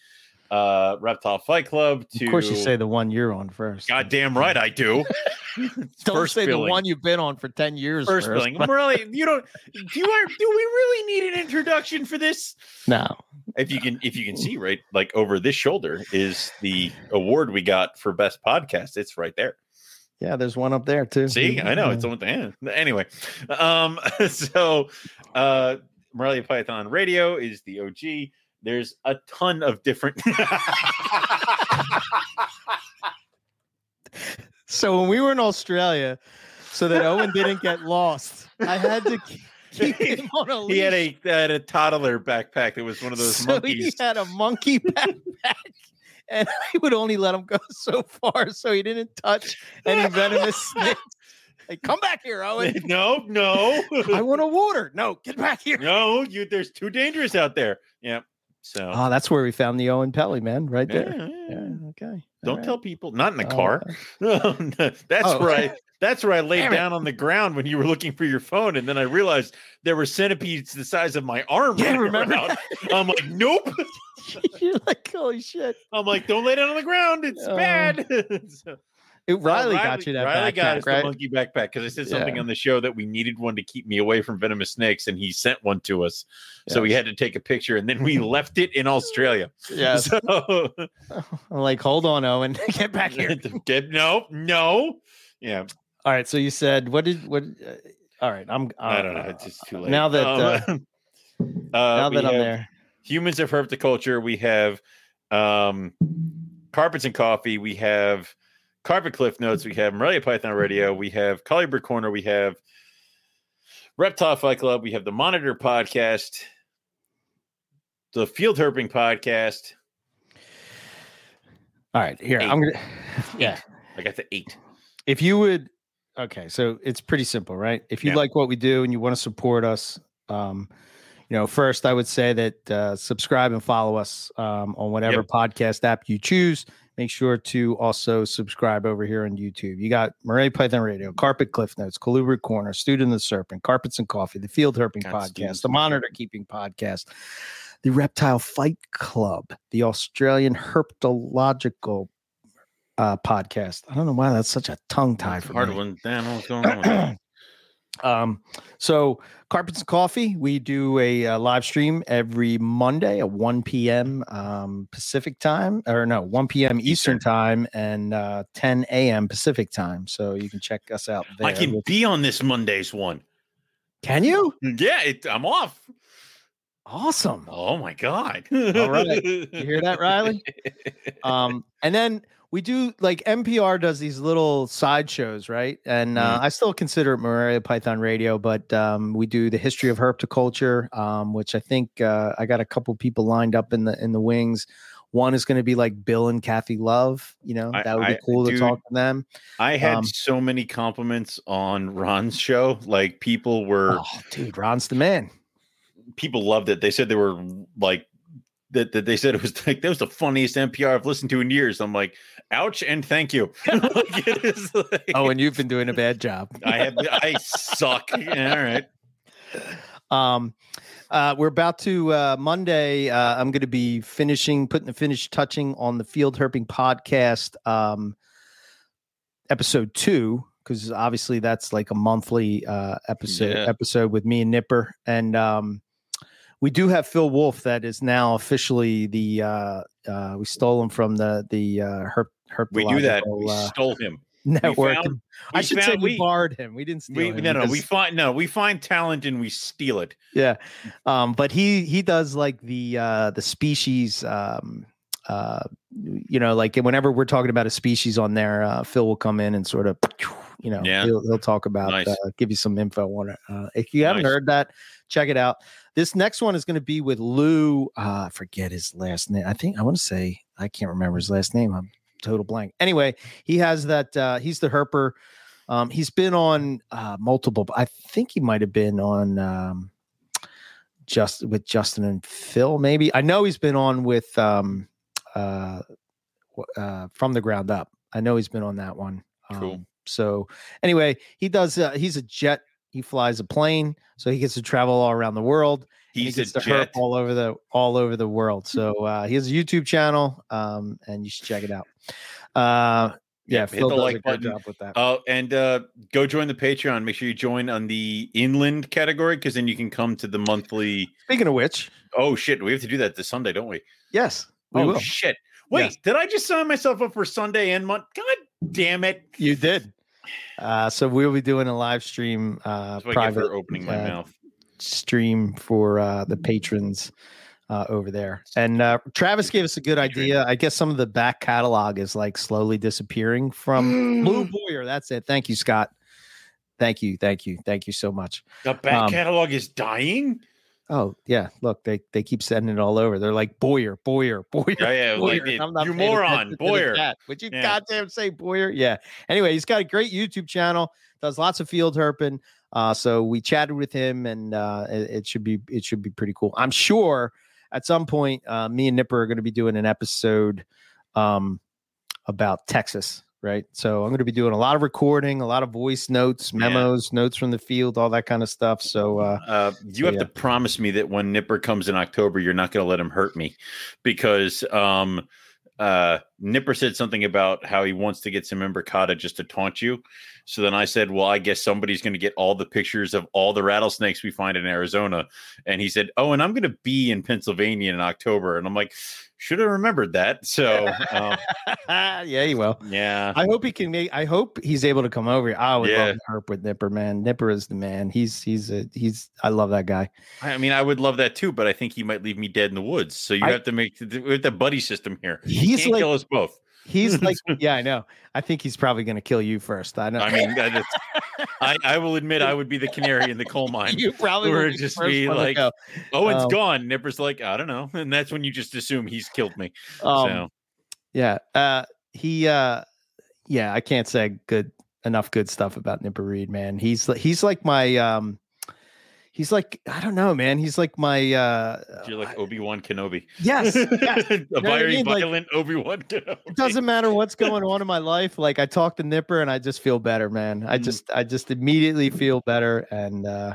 S2: uh Reptile Fight Club to
S1: Of course, you say the one you're on first.
S2: Goddamn right I do.
S1: Don't
S2: first
S1: say
S2: billing.
S1: the one you've been on for ten years.
S2: First
S1: first,
S2: billing.
S1: but-
S2: Really, you don't do you are do we really need an introduction for this?
S1: No.
S2: If you can if you can see right like over this shoulder is the award we got for best podcast. It's right there.
S1: Yeah, there's one up there too.
S2: See, I know it's on the end. Anyway, um, so uh Morelia Python Radio is the OG. There's a ton of different
S1: So when we were in Australia, so that Owen didn't get lost, I had to keep him on a leash.
S2: He had a had a toddler backpack that was one of those
S1: so
S2: monkeys.
S1: he had a monkey backpack. And I would only let him go so far so he didn't touch any venomous snakes. Hey, come back here, Owen.
S2: no, no,
S1: I want a water. No, get back here.
S2: no. You there's too dangerous out there. Yeah. So
S1: Oh, that's where we found the Owen Pelly, man, right there.
S2: yeah,
S1: Yeah,
S2: yeah.
S1: okay.
S2: Don't
S1: All
S2: tell people. Not in the
S1: Oh,
S2: car. that's
S1: Oh.
S2: where I. That's where I laid
S1: Damn it.
S2: down on the ground when you were looking for your phone, and then I realized there were centipedes the size of my arm.
S1: Yeah, remember.
S2: I'm like, nope.
S1: You're like, holy shit.
S2: I'm like, don't lay down on the ground. It's
S1: Oh.
S2: bad. So-
S1: It,
S2: Oh,
S1: Riley, got you that
S2: Riley
S1: backpack,
S2: got us
S1: right?
S2: the monkey backpack because I said something
S1: Yeah.
S2: on the show that we needed one to keep me away from venomous snakes, and he sent one to us. So we had to take a picture, and then we left it in Australia.
S1: Yes.
S2: So
S1: I'm like, hold on, Owen. Get back here.
S2: Get- no, no. Yeah,
S1: All right. So you said, what did, what? Uh, all right. I'm, uh,
S2: I don't know. It's just too late.
S1: Now that, uh,
S2: Um, uh,
S1: now that I'm there.
S2: humans of herpetoculture, we have um, carpets and coffee. We have carpet cliff notes. We have Morelia Python Radio. We have Collier Corner. We have Reptile Fight Club. We have the Monitor Podcast, the Field Herping Podcast.
S1: All right. Here,
S2: Eight.
S1: I'm going to, yeah.
S2: I got the eight.
S1: If you would, okay. So it's pretty simple, right? If you
S2: Yeah.
S1: like what we do and you want to support us, um, you know, first I would say that uh, subscribe and follow us um, on whatever podcast app you choose. Make sure to also subscribe over here on YouTube. You got Morelia Python Radio, Carpet Cliff Notes, Colubri Corner, Student of the Serpent, Carpets and Coffee, the Field Herping Podcast, the
S2: the
S1: Monitor Keeping Podcast, the Reptile Fight Club, the Australian Herpetological uh, Podcast. I don't know why that's such a tongue tie for
S2: hard
S1: me.
S2: one. Damn, what's going on?
S1: um, so carpets and coffee, we do a, uh live stream every Monday at 1 p.m. Um, Pacific time, or no, 1 p.m. Eastern, time and uh, 10 a.m. Pacific time. So you can check us out there.
S2: I can be on this Monday's one.
S1: can you?
S2: Yeah, it, I'm off.
S1: Awesome.
S2: Oh my god!
S1: All right. You hear that, Riley? um, and then we do like MPR does these little side shows, right? And uh, I still consider it Morelia Python Radio, but um, we do the history of herpetoculture, um, which I think uh, I got a couple people lined up in the in the wings. One is going to be like Bill and Kathy Love. You know, that would be
S2: I-
S1: cool to
S2: dude,
S1: talk to them.
S2: I had
S1: Um,
S2: so many compliments on Ron's show. Like people were,
S1: Oh, dude, Ron's the man.
S2: people loved it. They said they were like that. That they said it was like that was the funniest MPR I've listened to in years. I'm like, ouch, and thank you. Like, it is like-
S1: Oh, and you've been doing a bad job.
S2: I have, I suck. All right.
S1: Um, uh, we're about to uh, Monday. Uh, I'm going to be finishing, putting the finish touching on the Field Herping podcast, um, episode two, because obviously that's like a monthly uh, episode
S2: Yeah.
S1: episode with me and Nipper, and um, we do have Phil Wolf that is now officially the uh, uh, we stole him from the the uh, herp.
S2: herp We do that. We
S1: uh,
S2: stole him.
S1: network.
S2: found-
S1: I should say we,
S2: we-
S1: borrowed him. We didn't steal
S2: We,
S1: him.
S2: no, no, we find no, we find talent and we steal it.
S1: yeah um but he he does like the uh the species um uh you know like whenever we're talking about a species on there uh phil will come in and sort of you know
S2: Yeah.
S1: he'll, he'll talk about
S2: Nice.
S1: uh, give you some info on it uh if you haven't heard that check it out this next one is going to be with lou uh I forget his last name i think i want to say i can't remember his last name i'm total blank anyway he has that uh he's the herper um he's been on uh multiple i think he might have been on um just with Justin and Phil, maybe. I know he's been on with um uh, uh from the ground up. I know he's been on that one.
S2: Cool.
S1: Um, so anyway, he does uh, he's a jet, he flies a plane, so he gets to travel all around the world.
S2: He's
S1: he
S2: a
S1: gets to herp
S2: jet.
S1: all over the all over the world. So uh he has a YouTube channel, um, and you should check it out. Uh yeah,
S2: Yep, hit
S1: Phil
S2: the like button.
S1: job with that.
S2: Oh, and uh, go join the Patreon. Make sure you join on the inland category because then you can come to the monthly.
S1: Speaking of which,
S2: Oh shit, we have to do that this Sunday, don't we?
S1: yes, we
S2: oh
S1: will.
S2: shit! Wait,
S1: Yes.
S2: did I just sign myself up for Sunday and month? God damn it!
S1: You did. Uh, so we'll be doing a live stream, uh,
S2: That's what I get
S1: private
S2: opening my
S1: uh,
S2: mouth.
S1: stream for uh, the patrons uh, over there. And uh, Travis gave us a good idea. I guess some of the back catalog is like slowly disappearing from Blue Boyer. That's it. Thank you, Scott. Thank you, thank you, thank you so much.
S2: The back
S1: Um,
S2: catalog is dying.
S1: Oh yeah, look, they they keep sending it all over. They're like Boyer, Boyer, Boyer.
S2: Yeah, yeah,
S1: Boyer.
S2: like,
S1: I'm not
S2: you moron,
S1: attention to the
S2: Boyer.
S1: Would you
S2: Yeah.
S1: goddamn say Boyer? Yeah. Anyway, he's got a great YouTube channel. Does lots of field herping. Uh, so we chatted with him, and uh, it, it should be it should be pretty cool. I'm sure at some point, uh, me and Nipper are going to be doing an episode um, about Texas. Right. So I'm going to be doing a lot of recording, a lot of voice notes,
S2: Yeah.
S1: memos, notes from the field, all that kind of stuff. So uh,
S2: Uh, you
S1: So,
S2: have
S1: yeah.
S2: to promise me that when Nipper comes in October, you're not going to let him hurt me, because um, uh, Nipper said something about how he wants to get some imbricata just to taunt you. So then I said, "Well, I guess somebody's going to get all the pictures of all the rattlesnakes we find in Arizona." And he said, "Oh, and I'm going to be in Pennsylvania in October." And I'm like, "Should have remembered that." So um,
S1: yeah, you will.
S2: yeah,
S1: I hope he can make. I hope he's able to come over. here. I would
S2: Yeah.
S1: love to herp with Nipper, man. Nipper is the man. He's he's a he's. I love that guy.
S2: I mean, I would love that too, but I think he might leave me dead in the woods. So you
S1: I-
S2: have to make have the buddy system here.
S1: He's
S2: Can't
S1: like
S2: kill us both.
S1: he's like yeah. I know. I think he's probably going to kill you first. I know.
S2: I mean, I, I will admit I would be the canary in the coal mine.
S1: you probably be
S2: just be like,
S1: go.
S2: Oh, it's
S1: um,
S2: gone. Nipper's like, I don't know, and that's when you just assume he's killed me.
S1: Um,
S2: so
S1: Yeah. Uh, he. Uh, yeah. I can't say good enough good stuff about Nipper Reed, man. He's he's like my um. He's like I don't know, man. He's like my uh.
S2: you're like Obi Wan Kenobi.
S1: yes, yes.
S2: a
S1: what I
S2: very
S1: mean? Like-
S2: violent Obi Wan Kenobi.
S1: it doesn't matter what's going on in my life like i talk to nipper and i just feel better man i
S2: Mm.
S1: just i just immediately feel better and uh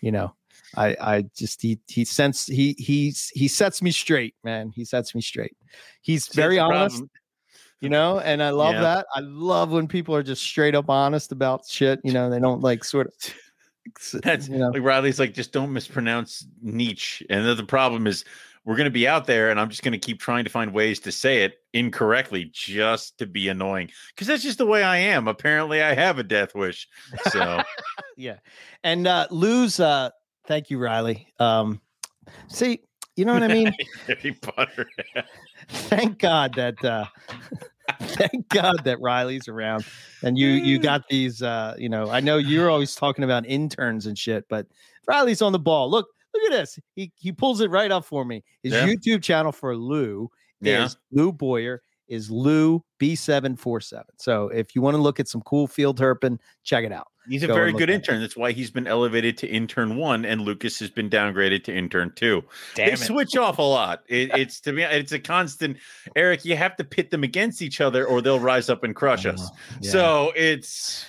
S1: you know i i just he he sense he he's he sets me straight man he sets me straight he's
S2: See,
S1: very honest
S2: problem.
S1: you know and i love
S2: Yeah.
S1: that i love when people are just straight up honest about shit you know they don't like sort of
S2: That's
S1: you know
S2: like Riley's like, just don't mispronounce Nietzsche. And then the problem is we're going to be out there and I'm just going to keep trying to find ways to say it incorrectly just to be annoying because that's just the way I am. Apparently, I have a death wish. So,
S1: yeah and uh lose uh thank you riley um see you know what i mean thank God that uh thank God that Riley's around and you you got these uh you know I know you're always talking about interns and shit but Riley's on the ball look look at this he he pulls it right up for me his
S2: Yeah.
S1: YouTube channel for Lou
S2: Yeah.
S1: is Lou Boyer is Lou B747 so if you want to look at some cool field herping check it out
S2: He's a
S1: Go
S2: very good
S1: at it.
S2: intern. That's why he's been elevated to intern one, and Lucas has been downgraded to intern two. they switch off a lot. It, it's to me, it's a constant. Eric, you have to pit them against each other, or they'll rise up and crush us.
S1: Uh, yeah.
S2: So it's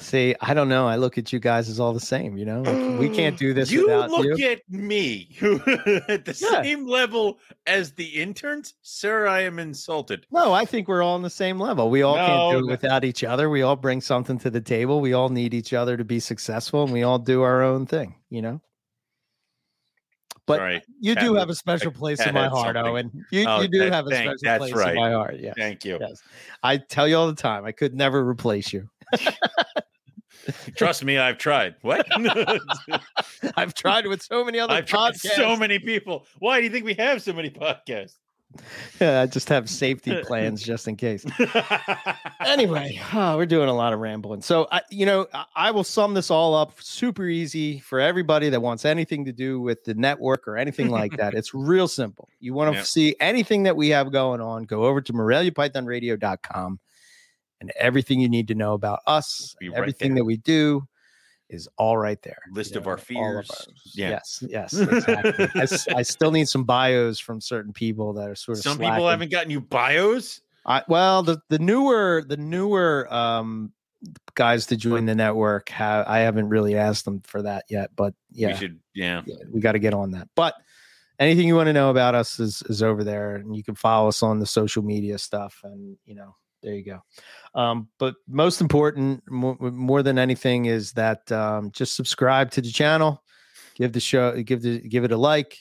S1: see I don't know I look at you guys as all the same you know like, we can't mm, do this
S2: You
S1: without
S2: look
S1: you
S2: at me at the
S1: Yeah.
S2: same level as the interns, sir. I am insulted.
S1: No, I think we're all on the same level. We all can't do it
S2: no.
S1: without each other. We all bring something to the table. We all need each other to be successful, and we all do our own thing. You know. But you
S2: Cat
S1: do have a special place in my heart,
S2: something.
S1: Owen. You,
S2: Oh,
S1: you do
S2: that-
S1: have a
S2: thank-
S1: special place
S2: right.
S1: in my heart. Yeah.
S2: Thank you.
S1: Yes. I tell you all the time, I could never replace you.
S2: Trust me, I've tried. What?
S1: I've tried with so many other
S2: I've tried
S1: podcasts.
S2: so many people. Why do you think we have so many podcasts?
S1: Yeah, I just have safety plans just in case. anyway, oh, we're doing a lot of rambling. So, I, you know, I, I will sum this all up super easy for everybody that wants anything to do with the network or anything like that. It's real simple. You want to
S2: Yep.
S1: see anything that we have going on, go over to moreliapythonradio.com and everything you need to know about us,
S2: right
S1: everything
S2: there.
S1: that we do is all right there.
S2: List
S1: You
S2: of our
S1: all of
S2: fears. Yeah.
S1: Yes, yes, exactly. I, I still need some bios from certain people that are sort of
S2: Some people haven't gotten you bios.
S1: I, well, the the newer the newer um guys to join the network have I haven't really asked them for that yet, but yeah,
S2: We should, yeah.
S1: yeah, we got to get on that. But anything you want to know about us is is over there, and you can follow us on the social media stuff, and you know there you go. Um, but most important, more, more than anything, is that um, just subscribe to the channel, give the show, give the give it a like.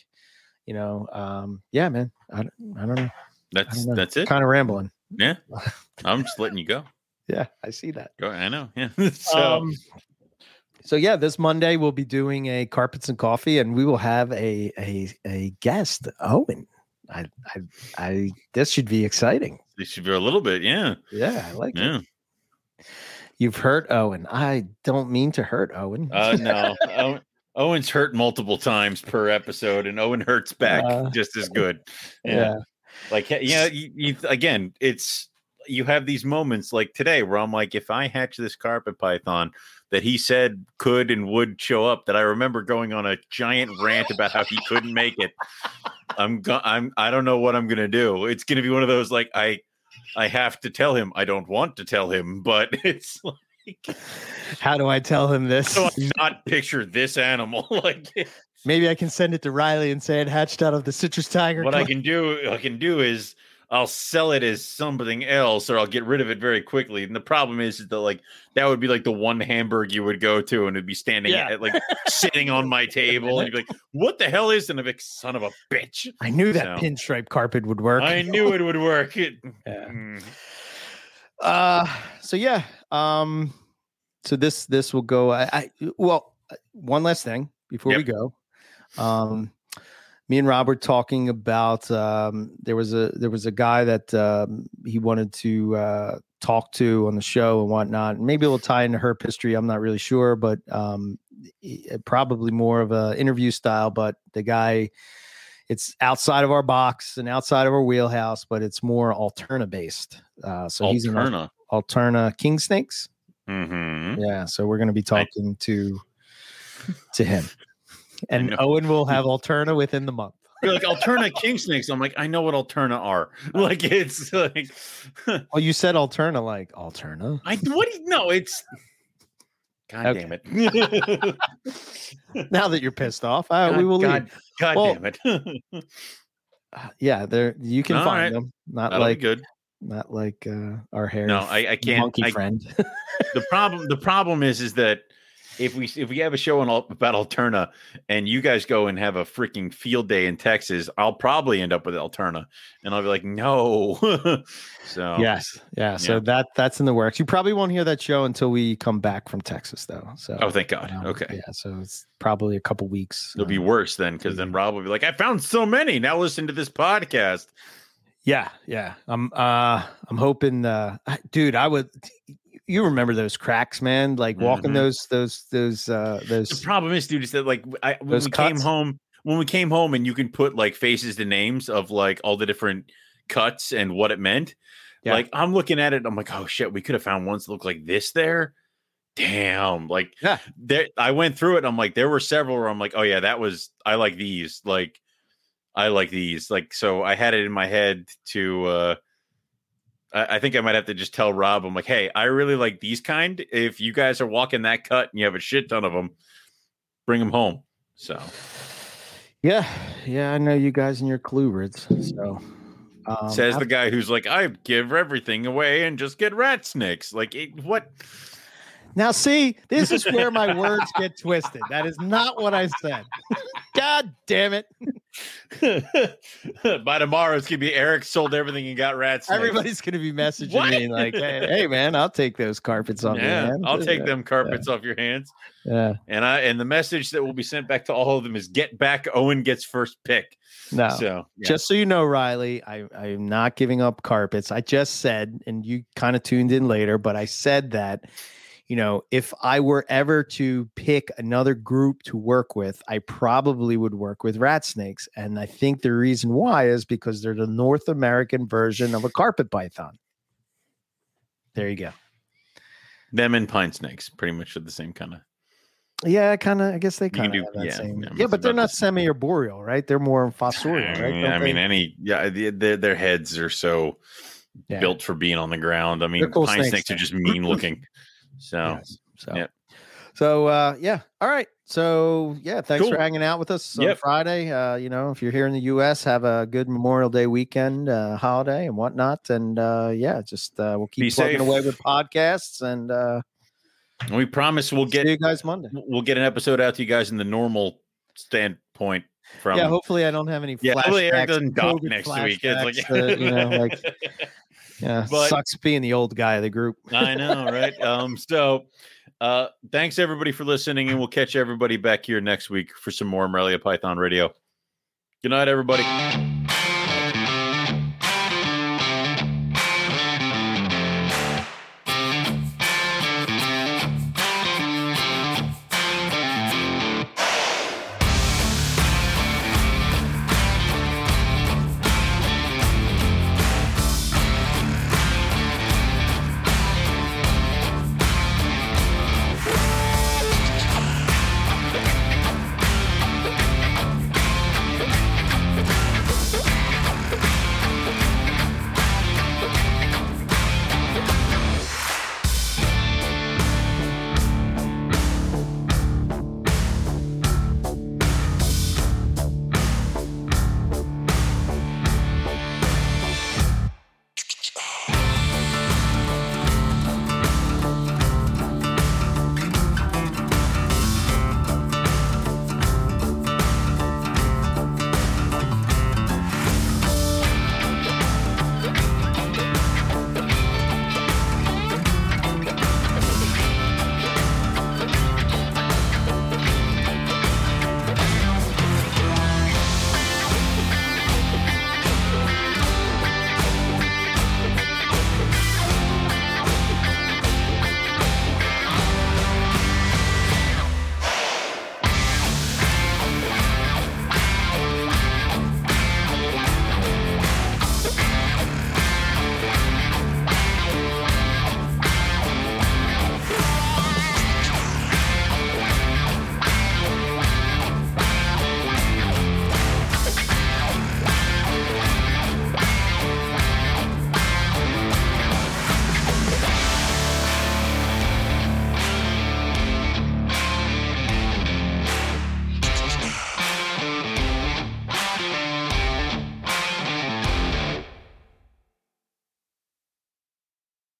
S1: You know, um, yeah, man. I don't, I don't know.
S2: That's
S1: know.
S2: that's it.
S1: Kind of rambling.
S2: Yeah. I'm just letting you go.
S1: Yeah, I see that.
S2: Go. I know. Yeah. so
S1: um, So yeah, this Monday we'll be doing a carpets and coffee, and we will have a a a guest, Owen. I I, I this should be exciting.
S2: This should be a little bit, yeah.
S1: Yeah, I like
S2: Yeah.
S1: it. You've hurt Owen. I don't mean to hurt Owen.
S2: Uh, no, Owen, Owen's hurt multiple times per episode, and Owen hurts back
S1: Uh,
S2: just as good. Yeah,
S1: yeah.
S2: like yeah, you, you again, it's you have these moments like today where I'm like, if I hatch this carpet python that he said could and would show up, that I remember going on a giant rant about how he couldn't make it. I'm go- I'm I don't know what I'm gonna do. It's gonna be one of those like I I have to tell him. I don't want to tell him, but it's like
S1: How do I tell him this?
S2: so I not picture this animal. like
S1: Maybe I can send it to Riley and say it hatched out of the citrus tiger.
S2: what I can do I can do is I'll sell it as something else or I'll get rid of it very quickly. And the problem is, is that like that would be like the one hamburger you would go to and it'd be standing
S1: Yeah.
S2: at, like sitting on my table and you'd be like, what the hell is it? And I'd like, son of a bitch.
S1: I knew that
S2: So-
S1: pinstripe carpet would work.
S2: I knew it would work. It,
S1: Yeah.
S2: Mm.
S1: Uh so yeah. Um so this this will go I, I well uh, one last thing before we go. Um me and Rob were talking about um there was a there was a guy that um he wanted to uh talk to on the show and whatnot. Maybe it'll tie into her history. I'm not really sure, but um probably more of a interview style, but the guy it's outside of our box and outside of our wheelhouse, but it's more alterna based. Uh, so he's an
S2: Alterna.
S1: Alterna King Snakes.
S2: Mm-hmm.
S1: Yeah, so we're going to be talking to to him, and. Owen will have Alterna within the month.
S2: You're like Alterna King Snakes. I'm like, I know what Alterna are. Like it's like
S1: Well, you said Alterna, like Alterna.
S2: I what do you no, it's God
S1: Okay.
S2: damn it.
S1: Now that you're pissed off, uh, we will
S2: God,
S1: leave.
S2: God
S1: Well,
S2: damn it.
S1: Uh, Yeah, there you can
S2: All
S1: find
S2: right.
S1: them. Not
S2: That'll
S1: like
S2: good.
S1: not like uh, our hair.
S2: No, I, I can't.
S1: monkey
S2: I,
S1: friend.
S2: the problem the problem is is that if we if we have a show on about Alterna and you guys go and have a freaking field day in Texas, I'll probably end up with Alterna, and I'll be like, no. so
S1: yes, yeah. So
S2: Yeah.
S1: that that's in the works. You probably won't hear that show until we come back from Texas, though. So
S2: Oh, thank God.
S1: um,
S2: Okay.
S1: yeah. So it's probably a couple weeks.
S2: It'll be
S1: uh,
S2: worse then, because then Rob will be like, "I found so many. Now listen to this podcast."
S1: Yeah, yeah. I'm uh I'm hoping uh dude, I would you remember those cracks, man? Like walking
S2: Mhm.
S1: those those those uh those.
S2: The problem is, dude, is that like I, when we came home, when we came home, and you can put like faces to names of like all the different cuts and what it meant.
S1: Yeah.
S2: Like I'm looking at it, I'm like, oh shit, we could have found ones that look like this there. Damn, like
S1: Yeah.
S2: there. I went through it. I'm like, there were several where I'm like, oh yeah, that was. I like these. Like, I like these. Like, so I had it in my head to. uh I, I think I might have to just tell Rob. I'm like, hey, I really like these kind. If you guys are walking that cut and you have a shit ton of them, bring them home. So
S1: Yeah, yeah, I know you guys and your colubrids. So um
S2: says the guy who's like, I give everything away and just get rat snakes. Like, it, what?
S1: Now see, this is where my words get twisted. That is not what I said. God damn it.
S2: By tomorrow, it's gonna be Eric sold everything and got rats.
S1: Everybody's gonna be messaging
S2: What?
S1: me like, hey, hey man, I'll take those carpets off your
S2: yeah,
S1: hands."
S2: I'll take them carpets off your hands.
S1: Yeah.
S2: And I and the message that will be sent back to all of them is get back. Owen gets first pick.
S1: No.
S2: So yeah.
S1: Just so you know, Riley, I, I am not giving up carpets. I just said, and you kind of tuned in later, but I said that, you know, if I were ever to pick another group to work with, I probably would work with rat snakes. And I think the reason why is because they're the North American version of a carpet python. There you go.
S2: them and pine snakes pretty much are the same kind of.
S1: Yeah, kind of. I guess they kind of
S2: yeah,
S1: same. Yeah, but they're not semi-arboreal, right? They're more fossorial, right?
S2: I
S1: Don't
S2: I mean, any yeah, the- their their heads are so
S1: Yeah.
S2: built for being on the ground. I mean,
S1: cool
S2: pine
S1: snakes,
S2: snakes are just mean looking. So
S1: Yes. So,
S2: Yep.
S1: so uh, yeah. All right. So yeah, thanks for hanging out with us on
S2: Yep.
S1: Friday. Uh, you know, if you're here in the U.S., have a good Memorial Day weekend, uh, holiday, and whatnot. And uh, yeah, just uh, we'll keep
S2: Be
S1: plugging
S2: safe.
S1: away with podcasts, and uh,
S2: we promise we'll get
S1: you guys Monday.
S2: we'll get an episode out to you guys in the normal standpoint from
S1: yeah, hopefully I don't have any
S2: yeah, hopefully Eric
S1: flashbacks,
S2: doesn't dock next week. It's like
S1: that, you know, like yeah,
S2: But-
S1: sucks being the old guy of the group.
S2: I know, right? Um, so Uh, thanks everybody for listening, and we'll catch everybody back here next week for some more Morelia Python Radio. Good night, everybody.